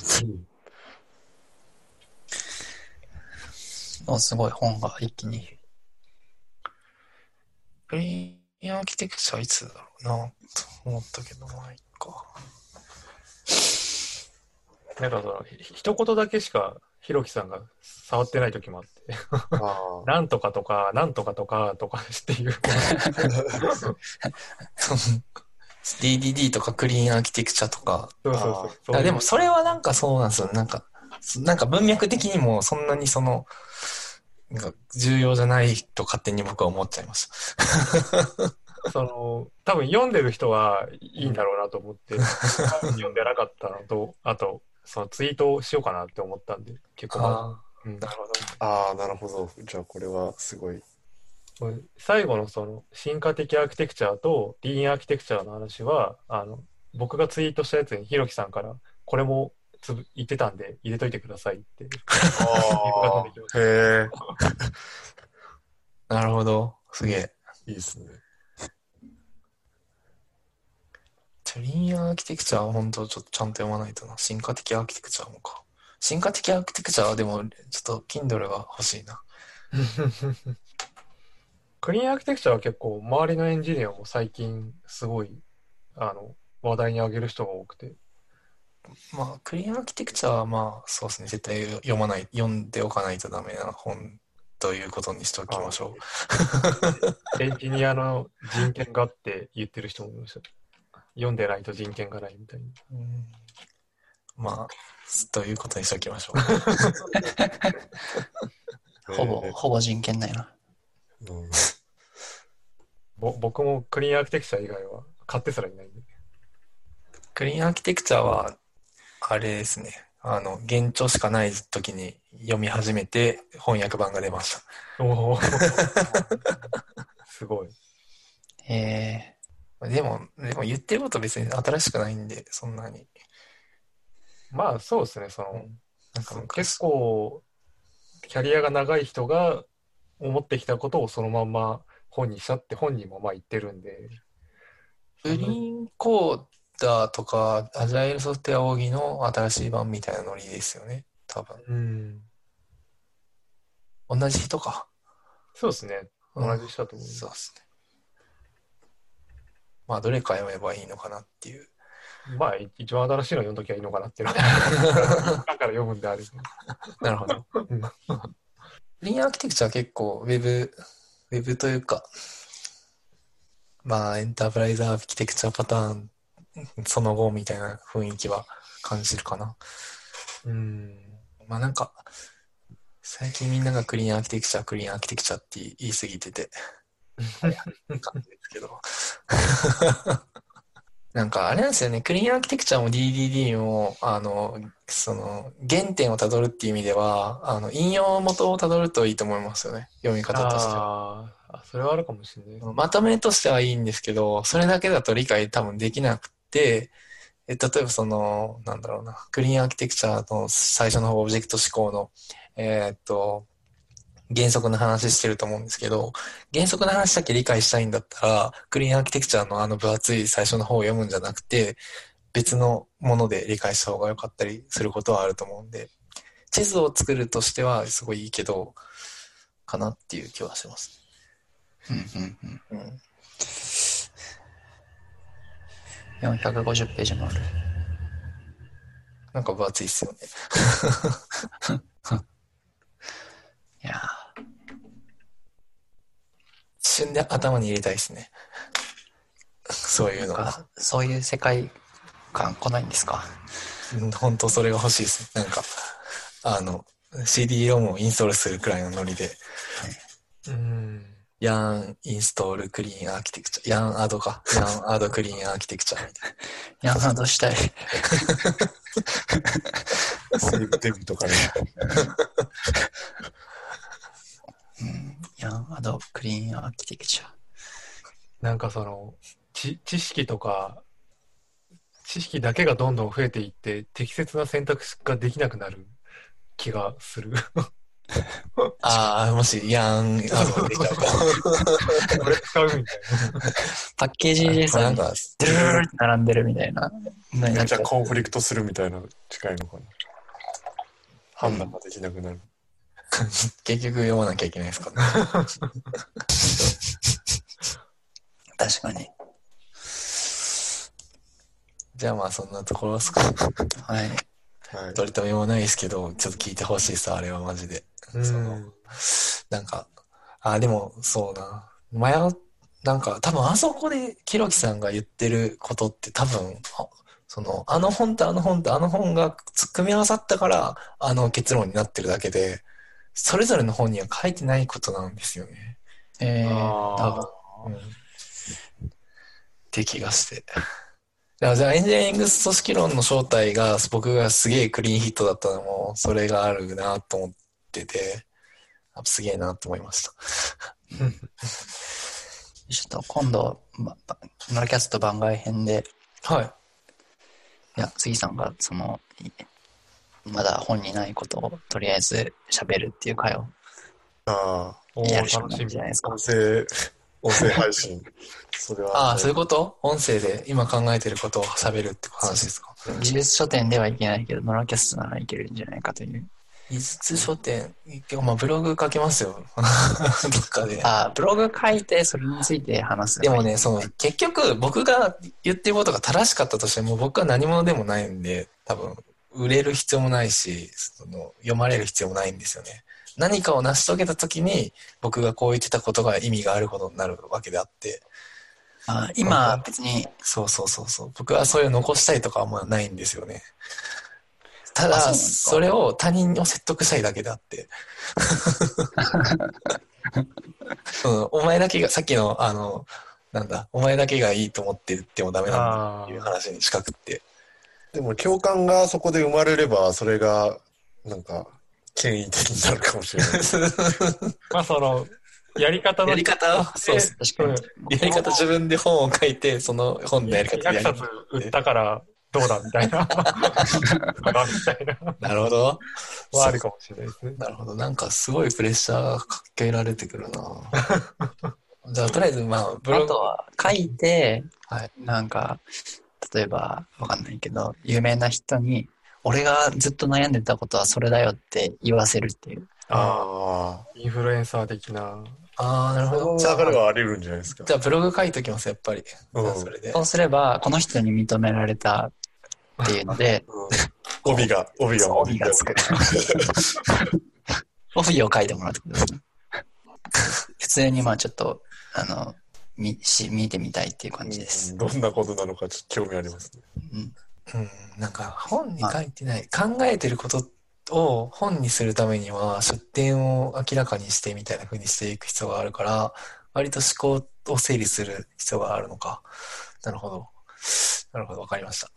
おすごい本が一気に。クリーンアーキテクチャいつだろうな、と思ったけど、まあ、いいか。なんかその、ひ一言だけしか、ひろきさんが触ってない時もあって、あなんとかとか、なんとかとか、とかっていう。DDD とかクリーンアーキテクチャとか、そう。そう。そう。でもそれはなんかそう。なんですよ。なんか、なんか文脈的にもそんなにその、なんか重要じゃないと勝手に僕は思っちゃいました。その、多分読んでる人はいいんだろう。なと思って、読んでなかったのと、あと、そのツイートをしようかなって思ったんで、結構まあだ、うんなるほど。あ、ああ、なるほど。じゃあこれはすごい。最後のその進化的アーキテクチャとディーンアーキテクチャの話は、あの、僕がツイートしたやつにひろきさんから、これもつぶ言ってたんで入れといてくださいって。ああ、へえ、なるほど。すげえ。いいですね。クリーンアーキテクチャは本当ちょっとちゃんと読まないとな。進化的アーキテクチャもか。進化的アーキテクチャはでも、ちょっと Kindle が欲しいな。クリーンアーキテクチャは結構周りのエンジニアも最近すごい、あの、話題に上げる人が多くて。まあ、クリーンアーキテクチャはまあ、そうですね。絶対読まない、読んでおかないとダメな本ということにしておきましょう。エンジニアの人権がって言ってる人もいました。読んでないと人権がないみたいに。うんまあ、ということにしておきましょう。ほぼ、えほぼ人権ないな。ーうんぼ僕もクリーンアーキテクチャ以外は買ってすらいないんで。クリーンアーキテクチャは、あれですね。あの、現状しかない時に読み始めて翻訳版が出ました。おお。すごい。えでも、でも言ってること別に新しくないんで、そんなに。まあそうですね、その、うんなんか昔結構、キャリアが長い人が思ってきたことをそのまんま本にしたって本人もまあ言ってるんで、グリーンコーダーとか、アジャイルソフトウェア扇の新しい版みたいなノリですよね。多分。うん。同じ人か。そうですね、うん同じ人だと思う。そうですね。まあ、どれか読めばいいのかなっていう。まあ一番新しいの読んどきゃいいのかなっていうのは、だから読むんであれば。なるほど。うんリーンアーキテクチャは結構、ウェブ、ウェブというか、まあ、エンタープライズアーキテクチャパターン、その後みたいな雰囲気は感じるかな。うん。まあなんか、最近みんながクリーンアーキテクチャ、クリーンアーキテクチャって言い過ぎてて、感 じですけど。なんかあれなんですよね、クリーンアーキテクチャも DDD も、あの、その、原点をたどるっていう意味では、あの、引用元をたどるといいと思いますよね、読み方としては。あそれはあるかもしれない。まとめとしてはいいんですけど、それだけだと理解多分できなくて、え例えばその、なんだろうな、クリーンアーキテクチャの最初の方、オブジェクト思考の、えーっと、原則の話してると思うんですけど、原則の話だけ理解したいんだったら、クリーンアーキテクチャのあの分厚い最初の方を読むんじゃなくて、別のもので理解した方が良かったりすることはあると思うんで、地図を作るとしてはすごいいいけど、かなっていう気はします。うんうんうん。うん。450ページもある。なんか分厚いっすよね。いや一瞬で頭に入れたいですね。そういうー、のが。そういう世界観来ないんですか？うん本当それが欲しいです。なんか、あの、CD-ROM をインストールするくらいのノリで、うん。ヤンインストールクリーンアーキテクチャ、ヤンアードか、ヤンアードクリーンアーキテクチャみたいいや、などしたい。セー ブデビとかね。うん。ヤンアドクリーンアーキテクチャ。なんかその、知知識とか、知識だけがどんどん増えていって、適切な選択肢ができなくなる気がする。な。ああ、もし、ヤンアードが出ちゃうと。これ使うみたいパッケージでさ、なんか、ドゥルルルって並んでるみたいなめっちゃ。コンフリクトするみたいな近いのかな。判断ができなくなる。結局読まなきゃいけないですか。確かに。じゃあまあそんなところですか。はい。はい。取り留めもないですけど、ちょっと聞いてほしいです、あれはマジで。な。そのなんか、あ、でも、そうな。迷う、なんか、多分あそこで、キロキさんが言ってることって多分、あその、あの本とあの本とあの本が組み合わさったから、あの結論になってるだけで、それぞれの本には書いてないことなんですよね。えー、多分。うん。って気がして。だからじゃあエンジニアリング組織論の正体が僕がすげえクリーンヒットだったのも、それがあるなと思ってて、あすげえなと思いました。ちょっと今度、ノラキャスト番外編で、はい。いや、杉さんが、その、いまだ本にないことをとりあえず喋るっていう回をあおやるしかないんじゃ。ないですあ、か音。声、音声配信。それは、ああ、そういうこと？音声で今考えてることを喋るって話ですか？技術書店ではいけないけど、ノラキャストならいけるんじゃないかという。技術書店、結構まあブログ書けますよ。どっかで。あ、ブログ書いて、それについて話す。でもね、その、結局僕が言ってることが正しかったとしても僕は何者でもないんで、多分、売れる必要もないし、その、読まれる必要もないんですよね。何かを成し遂げた時に僕がこう言ってたことが意味があることになるわけであって、あ今、別に、そうそうそうそう。僕はそういう残したいとかはあんまないんですよね。ただ、あそれを他人を説得したいだけであって。うんお前だけが、さっきの、あの、なんだ、お前だけがいいと思って言ってもダメなんだっていう話に近くって。でも共感がそこで生まれれば、それが、なんか、権威的になるかもしれない。まあその、やり方のやり方？を、そう、確かに。やり方自分で本を書いて、その本のやり方で100やる冊。売ったからどうだみたいな。な。なるほど。はあるかもしれないですね。なるほど。なんかすごいプレッシャーがかけられてくるな じゃあ、とりあえず、まあ、ブログあと、は、書いて、はいなんか、例えば、わかんないけど、有名な人に、俺がずっと悩んでたことはそれだよって言わせるっていう。ああインフルエンサー的な。ああ、なるあ。ほど。じゃあ、あり得るんじゃないですか。じゃあブログ書いときます、やっぱり。うんそれでそ。うすれば、この人に認められたっていうので、うん帯が、帯が。帯がつく。帯を書いてもらうってことですね。普通にまあちょっと、あの、みし見てみたいっていう感じです。うんどんなことなのかちょっと興味ありますね。うん。うん、なんか本に書いてない、考えてることを本にするためには出典を明らかにしてみたいな風にしていく必要があるから、割と思考を整理する必要があるのか。なるほど。なるほど、わかりました。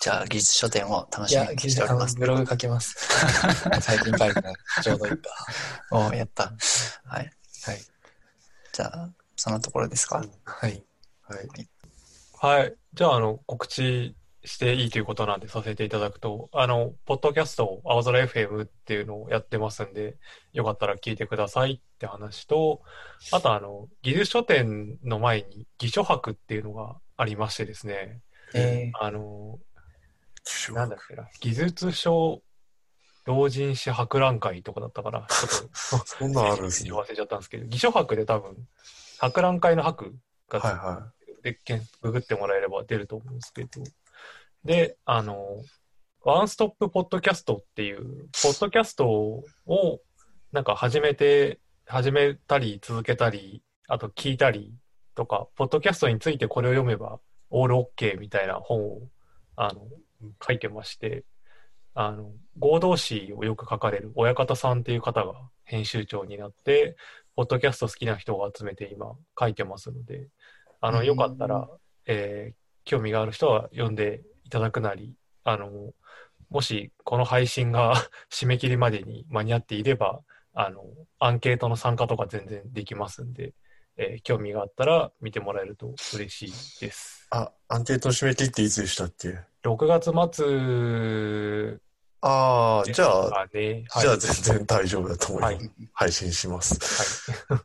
じゃあ、技術書店を楽しみにしております。ブログ書きます。最近書いてない。ちょうどいいか。おやった。はい。はい。じゃあ、そのところですか？はい。はい。はい。じゃあ、あの、告知していいということなんでさせていただくと、あの、ポッドキャスト、青空 FM っていうのをやってますんで、よかったら聞いてくださいって話と、あと、あの、技術書店の前に、技書博っていうのがありましてですね、えあの、なんだっけな、技術書同人誌博覧会とかだったから、ちょっと、そんなんあるんですね。忘れちゃったんですけど、偽書博で多分、博覧会の博がついてはい。はで、ググってもらえれば出ると思うんですけど、で、あの、ワンストップポッドキャストっていう、ポッドキャストをなんか始めて、始めたり続けたり、あと聞いたりとか、ポッドキャストについてこれを読めばオールオッケーみたいな本を、あの、書いてまして、あの、合同誌をよく書かれる親方さんっていう方が編集長になって、ポッドキャスト好きな人を集めて今書いてますので、あの、うんよかったら、えー興味がある人は読んでいただくなり、あの、もしこの配信が 締め切りまでに間に合っていれば、あの、アンケートの参加とか全然できますんで、えー興味があったら見てもらえると嬉しいです。あ、アンケートの締め切りっていつでしたっけ？6月末ああ、じゃあ、かね。はいじゃあ全然大丈夫だと思います。はい配信します。はい。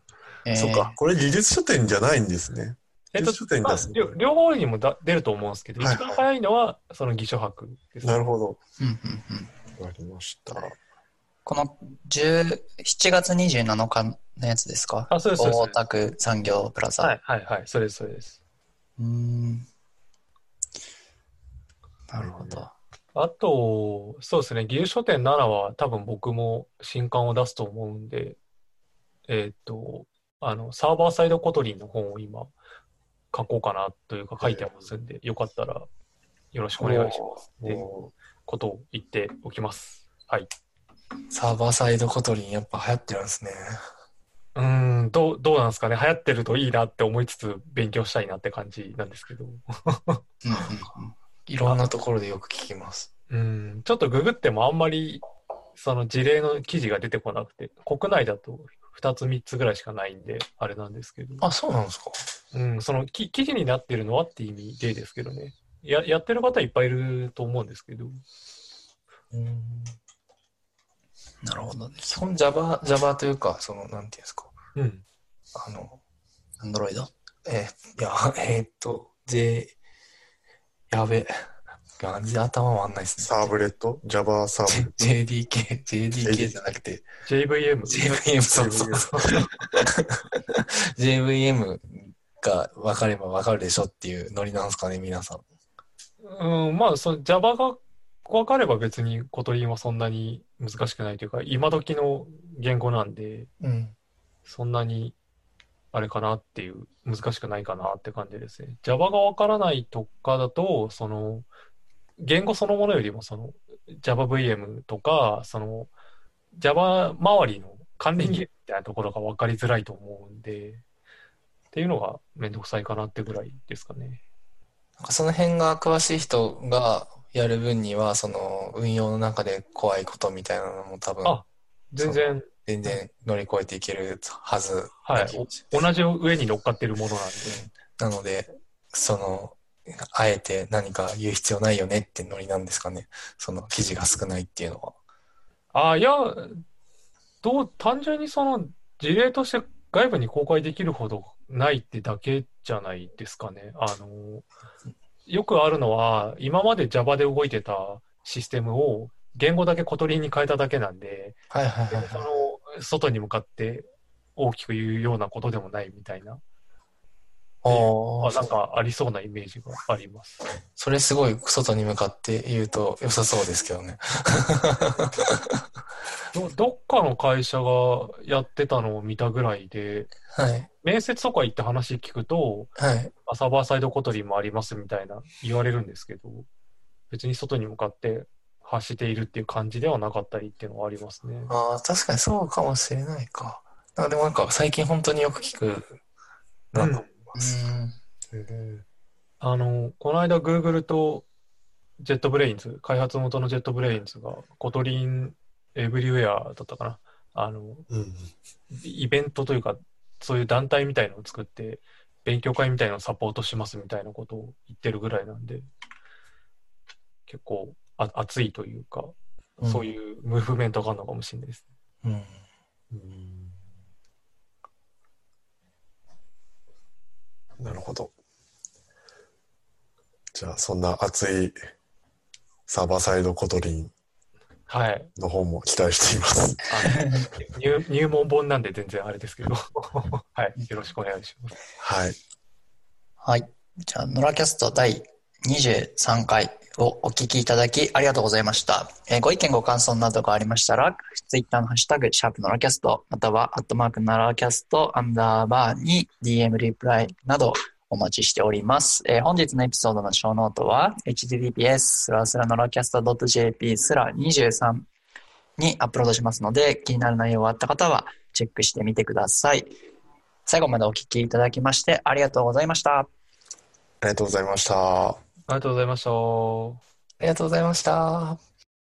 えーそうか。これ技術書店じゃないんですね。えっと技術書店にまあ出すの両両方にもだ出ると思うんですけど、はい一番早いのはその偽書博です。なるほど。うんうんうんわかりました。この10 7月27日のやつですか？あそうですそうです大田区産業プラザ。はいはいはい、それですそれです。うーん。なるほど。あと、そうですね、技術書店7は多分僕も新刊を出すと思うんで、えーっと、あの、サーバーサイドコトリンの本を今書こうかなというか書いてますんで、よかったらよろしくお願いしますっていうおことを言っておきます。はい。サーバーサイドコトリンやっぱ流行ってるんですね。うーん、どう、どうなんですかね。流行ってるといいなって思いつつ勉強したいなって感じなんですけど。いろんなところでよく聞きます。うん、ちょっとググってもあんまりその事例の記事が出てこなくて、国内だと2つ3つぐらいしかないんで、あれなんですけど、あ、そうなんですかうん、そのき記事になってるのはっていう意味でですけどね。ややってる方いっぱいいると思うんですけど、うんなるほどね。基本 Java、Java というか、その、なんていうんですか。うん。あの、アンドロイド？えーいや、えーっと、J、やべ。感じで頭回んないですね。サーブレット ?Java サーブレッ J- JDK、JDK じゃなくて、JVM。JVM、そうそうそう。JVM が分かれば分かるでしょっていうノリなんですかね、皆さん。うん、まあ、その Java が分かれば別に Kotlin はそんなに難しくないというか、今時の言語なんで、うん。そんなに、あれかなっていう、難しくないかなって感じですね。Java がわからないとかだと、その、言語そのものよりも、その、JavaVM とか、その、Java 周りの関連技術みたいなところが分かりづらいと思うんで、っていうのがめんどくさいかなってぐらいですかね。なんかその辺が詳しい人がやる分には、その運用の中で怖いことみたいなのも多分あ全然、全然乗り越えていけるはずはい同じ上に乗っかってるものなんで、なので、その、あえて何か言う必要ないよねってノリなんですかね。その記事が少ないっていうのは。あ、いや、どう、単純にその事例として外部に公開できるほどないってだけじゃないですかね。あの、よくあるのは、今まで Java で動いてたシステムを言語だけ Kotlin に変えただけなんで、はいはいはいそはい。の、外に向かって大きく言うようなことでもないみたいな、あなんかありそうなイメージがあります。それすごい外に向かって言うと良さそうですけどね。どどっかの会社がやってたのを見たぐらいで、はい。面接とか行って話聞くと、はい。あサーバーサイドコトリンもありますみたいな言われるんですけど、別に外に向かって発しているっていう感じではなかったりっていうのはありますね。ああ、確かにそうかもしれないか。なんかでもなんか最近本当によく聞くなと思います。うん。あの、この間 Google と JetBrains、開発元の JetBrains が Kotlin Everywhere だったかな。あの、うん。イベントというか、そういう団体みたいのを作って、勉強会みたいなのをサポートしますみたいなことを言ってるぐらいなんで、結構あ熱いというか、うんそういうムーブメントがあるのかもしれないですね。うん。なるほど。じゃあ、そんな熱いサーバーサイドコトリンはい。の方も期待しています。あ入 入門本なんで全然あれですけど。はい。よろしくお願いします。はい。はい。じゃあ、ノラキャスト第23回をお聞きいただきありがとうございました。えーご意見ご感想などがありましたら、ツイッターのハッシュタグ、シャープノラキャスト、または、アットマークノラキャスト、アンダーバーに DM リプライなどお待ちしております。えー本日のエピソードのショーノートは、https スラスラノラキャスト .jp スラ23にアップロードしますので、気になる内容があった方はチェックしてみてください。最後までお聞きいただきましてありがとうございました。ありがとうございました。ありがとうございました。ありがとうございました。